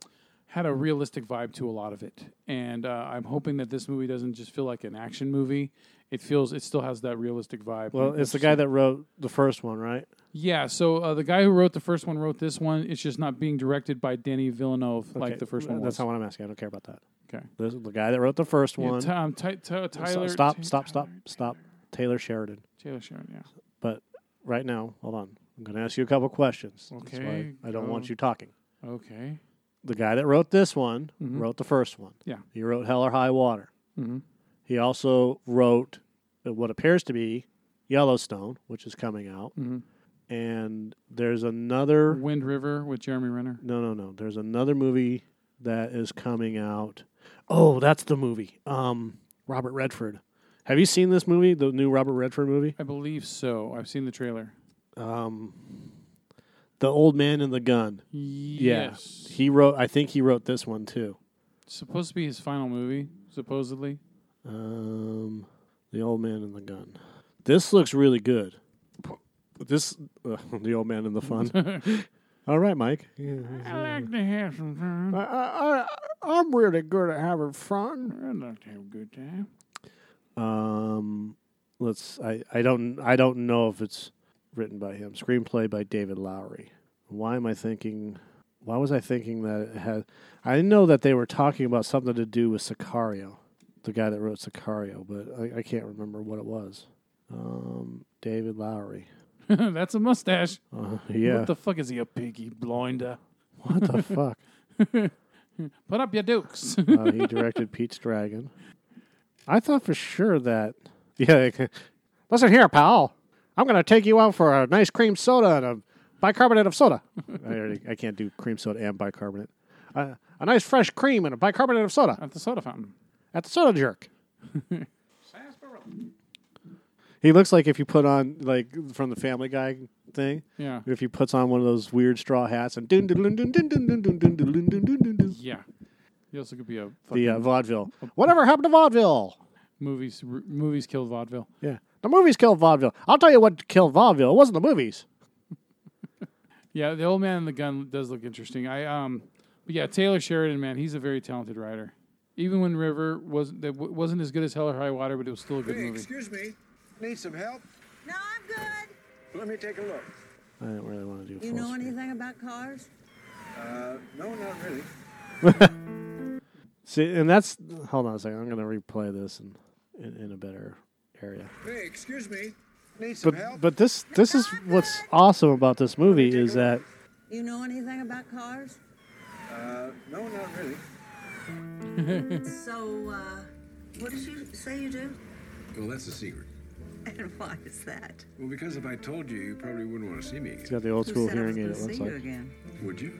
S2: had a realistic vibe to a lot of it, and uh, I'm hoping that this movie doesn't just feel like an action movie. It feels it still has that realistic vibe.
S1: Well, it's the guy that wrote the first one, right?
S2: Yeah, so uh, the guy who wrote the first one wrote this one. It's just not being directed by Danny Villeneuve like the first one
S1: That's
S2: was.
S1: not what I'm asking. I don't care about that.
S2: Okay.
S1: This is the guy that wrote the first
S2: Yeah,
S1: one.
S2: Um, Ty- Ty- Tyler-
S1: Stop, stop, stop, stop. Taylor Sheridan.
S2: Taylor Sheridan, yeah.
S1: But right now, hold on. I'm going to ask you a couple questions.
S2: Okay,
S1: I don't
S2: go.
S1: want you talking.
S2: Okay.
S1: The guy that wrote this one
S2: Mhm.
S1: wrote the first one.
S2: Yeah.
S1: He wrote Hell or High Water.
S2: Mhm.
S1: He also wrote what appears to be Yellowstone, which is coming out.
S2: Mhm.
S1: And there's another.
S2: Wind River with Jeremy Renner.
S1: No, no, no. There's another movie that is coming out. Oh, that's the movie. Um, Robert Redford. Have you seen this movie? The new Robert Redford movie?
S2: I believe so. I've seen the trailer.
S1: Um, the old man and the gun.
S2: Yes.
S1: Yeah, he wrote. I think he wrote this one too.
S2: supposed to be his final movie, supposedly.
S1: Um, the old man and the gun. This looks really good. This uh, the old man and the fun. All right, Mike.
S2: I like to have some fun.
S1: I, I, I'm really good at having fun.
S2: I'd like to have a good time.
S1: Um, let's. I, I don't. I don't know if it's written by him. Screenplay by David Lowery. Why am I thinking? Why was I thinking that it had? I know that they were talking about something to do with Sicario, the guy that wrote Sicario, but I, I can't remember what it was. Um, David Lowery.
S2: That's a mustache.
S1: Uh, yeah.
S2: What the fuck is he, a Peaky Blinder?
S1: What the fuck?
S2: Put up your dukes.
S1: uh, he directed Pete's Dragon. I thought for sure that. Yeah. Listen here, pal. I'm going to take you out for a nice cream soda and a bicarbonate of soda. I, already, I can't do cream soda and bicarbonate. Uh, a nice fresh cream and a bicarbonate of soda.
S2: At the soda fountain.
S1: At the soda jerk. He looks like if you put on like from the Family Guy thing.
S2: Yeah.
S1: If he puts on one of those weird straw hats and dun dun dun dun dun dun dun dun dun dun dun dun dun dun.
S2: Yeah. He also could be a
S1: The uh, vaudeville. Whatever happened to vaudeville?
S2: movies. r- movies killed vaudeville.
S1: Yeah. The movies killed vaudeville. I'll tell you what killed vaudeville. It wasn't the movies.
S2: Yeah, the old man and the gun does look interesting. I um, but yeah, Taylor Sheridan, man, he's a very talented writer. Even Wind River was that w- wasn't as good as Hell or High Water, but it was still a good
S18: Hey,
S2: movie.
S18: excuse me. Need some help?
S12: No, I'm good.
S18: Let me take a look.
S1: I don't really want to do.
S12: You
S1: full
S12: know
S1: screen.
S12: anything about cars?
S18: Uh, no, not really.
S1: See, and that's hold on a second. I'm going to replay this in, in, in a better area.
S18: Hey, excuse me. Need some
S1: But
S18: help?
S1: but this this is what's awesome about this movie is that
S12: You know anything about cars?
S18: Uh, no, not really.
S12: so, uh, what did you say you do?
S19: Well, that's a secret.
S12: And why is that?
S19: Well, because if I told you, you probably wouldn't want to see me again.
S1: he's got the old
S12: Who
S1: school
S12: said I was
S1: hearing aid.
S12: gonna
S1: It looks
S12: see you
S1: like.
S12: again?
S19: Would you?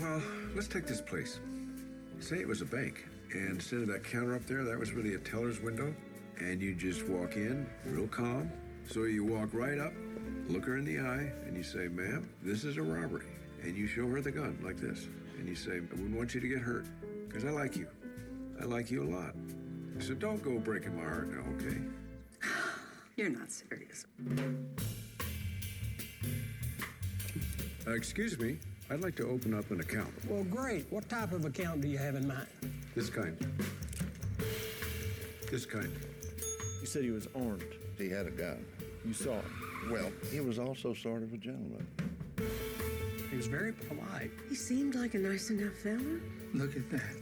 S19: Well, let's take this place. Say it was a bank, and instead of that counter up there, that was really a teller's window, and you just walk in, real calm. So you walk right up, look her in the eye, and you say, "Ma'am, this is a robbery," and you show her the gun like this, and you say, "I wouldn't want you to get hurt, because I like you. I like you a lot. So don't go breaking my heart now, okay?"
S12: You're not serious.
S19: Uh, excuse me, I'd like to open up an account.
S15: Well, great. What type of account do you have in mind?
S19: This kind. This kind.
S20: You said he was armed. He had a gun. You saw him. Well, he was also sort of a gentleman.
S17: He was very polite.
S12: He seemed like a nice enough fella.
S17: Look at that.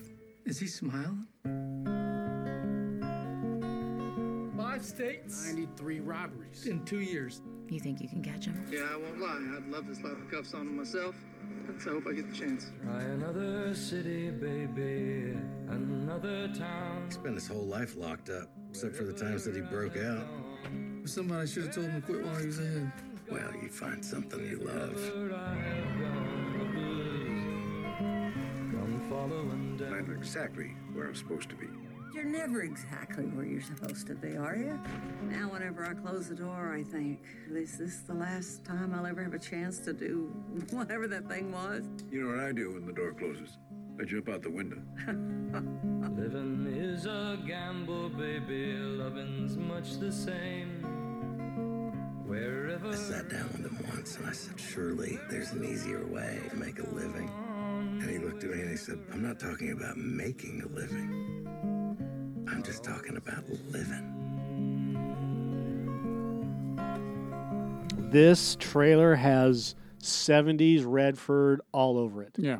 S17: Is he smiling?
S15: Five states.
S17: 93 robberies in two years.
S3: You think you can catch him?
S21: Yeah, I won't lie. I'd love to slap the cuffs on him myself. So I hope I get the chance.
S22: Try another city, baby, another town.
S23: He spent his whole life locked up, except for the times that he broke out.
S21: Somebody should have told him to quit while he was ahead.
S23: Well, you find something you love.
S22: Come following down.
S19: I'm exactly where I'm supposed to be.
S12: You're never exactly where you're supposed to be, are you? Now, whenever I close the door, I think, is this the last time I'll ever have a chance to do whatever that thing was?
S19: You know what I do when the door closes? I jump out the window.
S22: Living is a gamble, baby. Loving's much the same. Wherever.
S23: I sat down with him once and I said, Surely there's an easier way to make a living. And he looked at me and he said, I'm not talking about making a living. I'm just talking about living.
S1: This trailer has 70s Redford all over it.
S2: Yeah.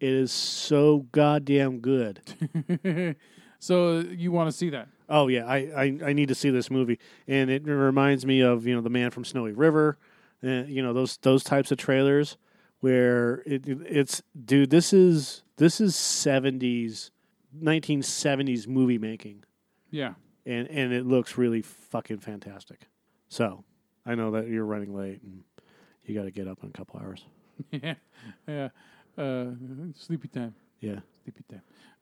S1: It is so goddamn good.
S2: so you want to see that?
S1: Oh yeah, I, I, I need to see this movie, and it reminds me of you know the Man from Snowy River, and you know those those types of trailers where it, it's dude this is this is seventies, nineteen seventies movie making,
S2: Yeah.
S1: and and it looks really fucking fantastic. So I know that you're running late and you got to get up in a couple hours.
S2: yeah, yeah. Uh, sleepy time.
S1: Yeah.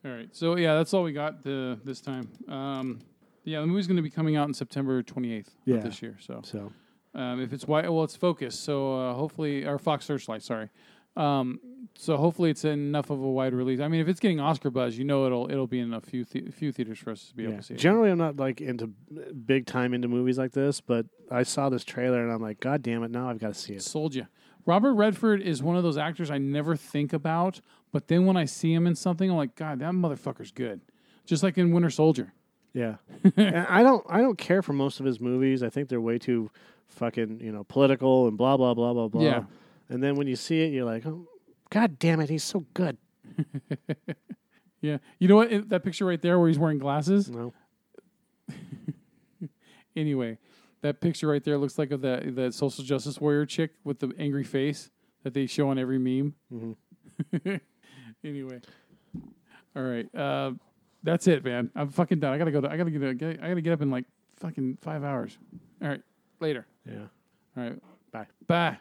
S2: All right. So yeah, that's all we got the, this time. Um, yeah, the movie's going to be coming out in September 28th
S1: Yeah.
S2: of this year. So,
S1: So
S2: um, if it's white, well, it's Focus. So uh, hopefully, or Fox Searchlight. Sorry. Um, so hopefully, it's enough of a wide release. I mean, if it's getting Oscar buzz, you know it'll it'll be in a few the- few theaters for us to be
S1: yeah.
S2: able to see. it.
S1: generally I'm not like into big time into movies like this, but I saw this trailer and I'm like, God damn it! Now I've got to see it.
S2: Sold you. Robert Redford is one of those actors I never think about, but then when I see him in something, I'm like, God, that motherfucker's good. Just like in Winter Soldier.
S1: Yeah, and I don't I don't care for most of his movies. I think they're way too fucking you know political and blah blah blah blah blah.
S2: Yeah.
S1: And then when you see it, you're like, oh, God damn it, he's so good.
S2: Yeah. You know what? It- that picture right there where he's wearing glasses?
S1: No.
S2: anyway, that picture right there looks like of that that social justice warrior chick with the angry face that they show on every meme.
S1: Mhm.
S2: Anyway. All right. Uh, that's it, man. I'm fucking done. I gotta go. To, I gotta get. I gotta get up in like fucking five hours. All right. Later.
S1: Yeah.
S2: All right.
S1: Bye.
S2: Bye.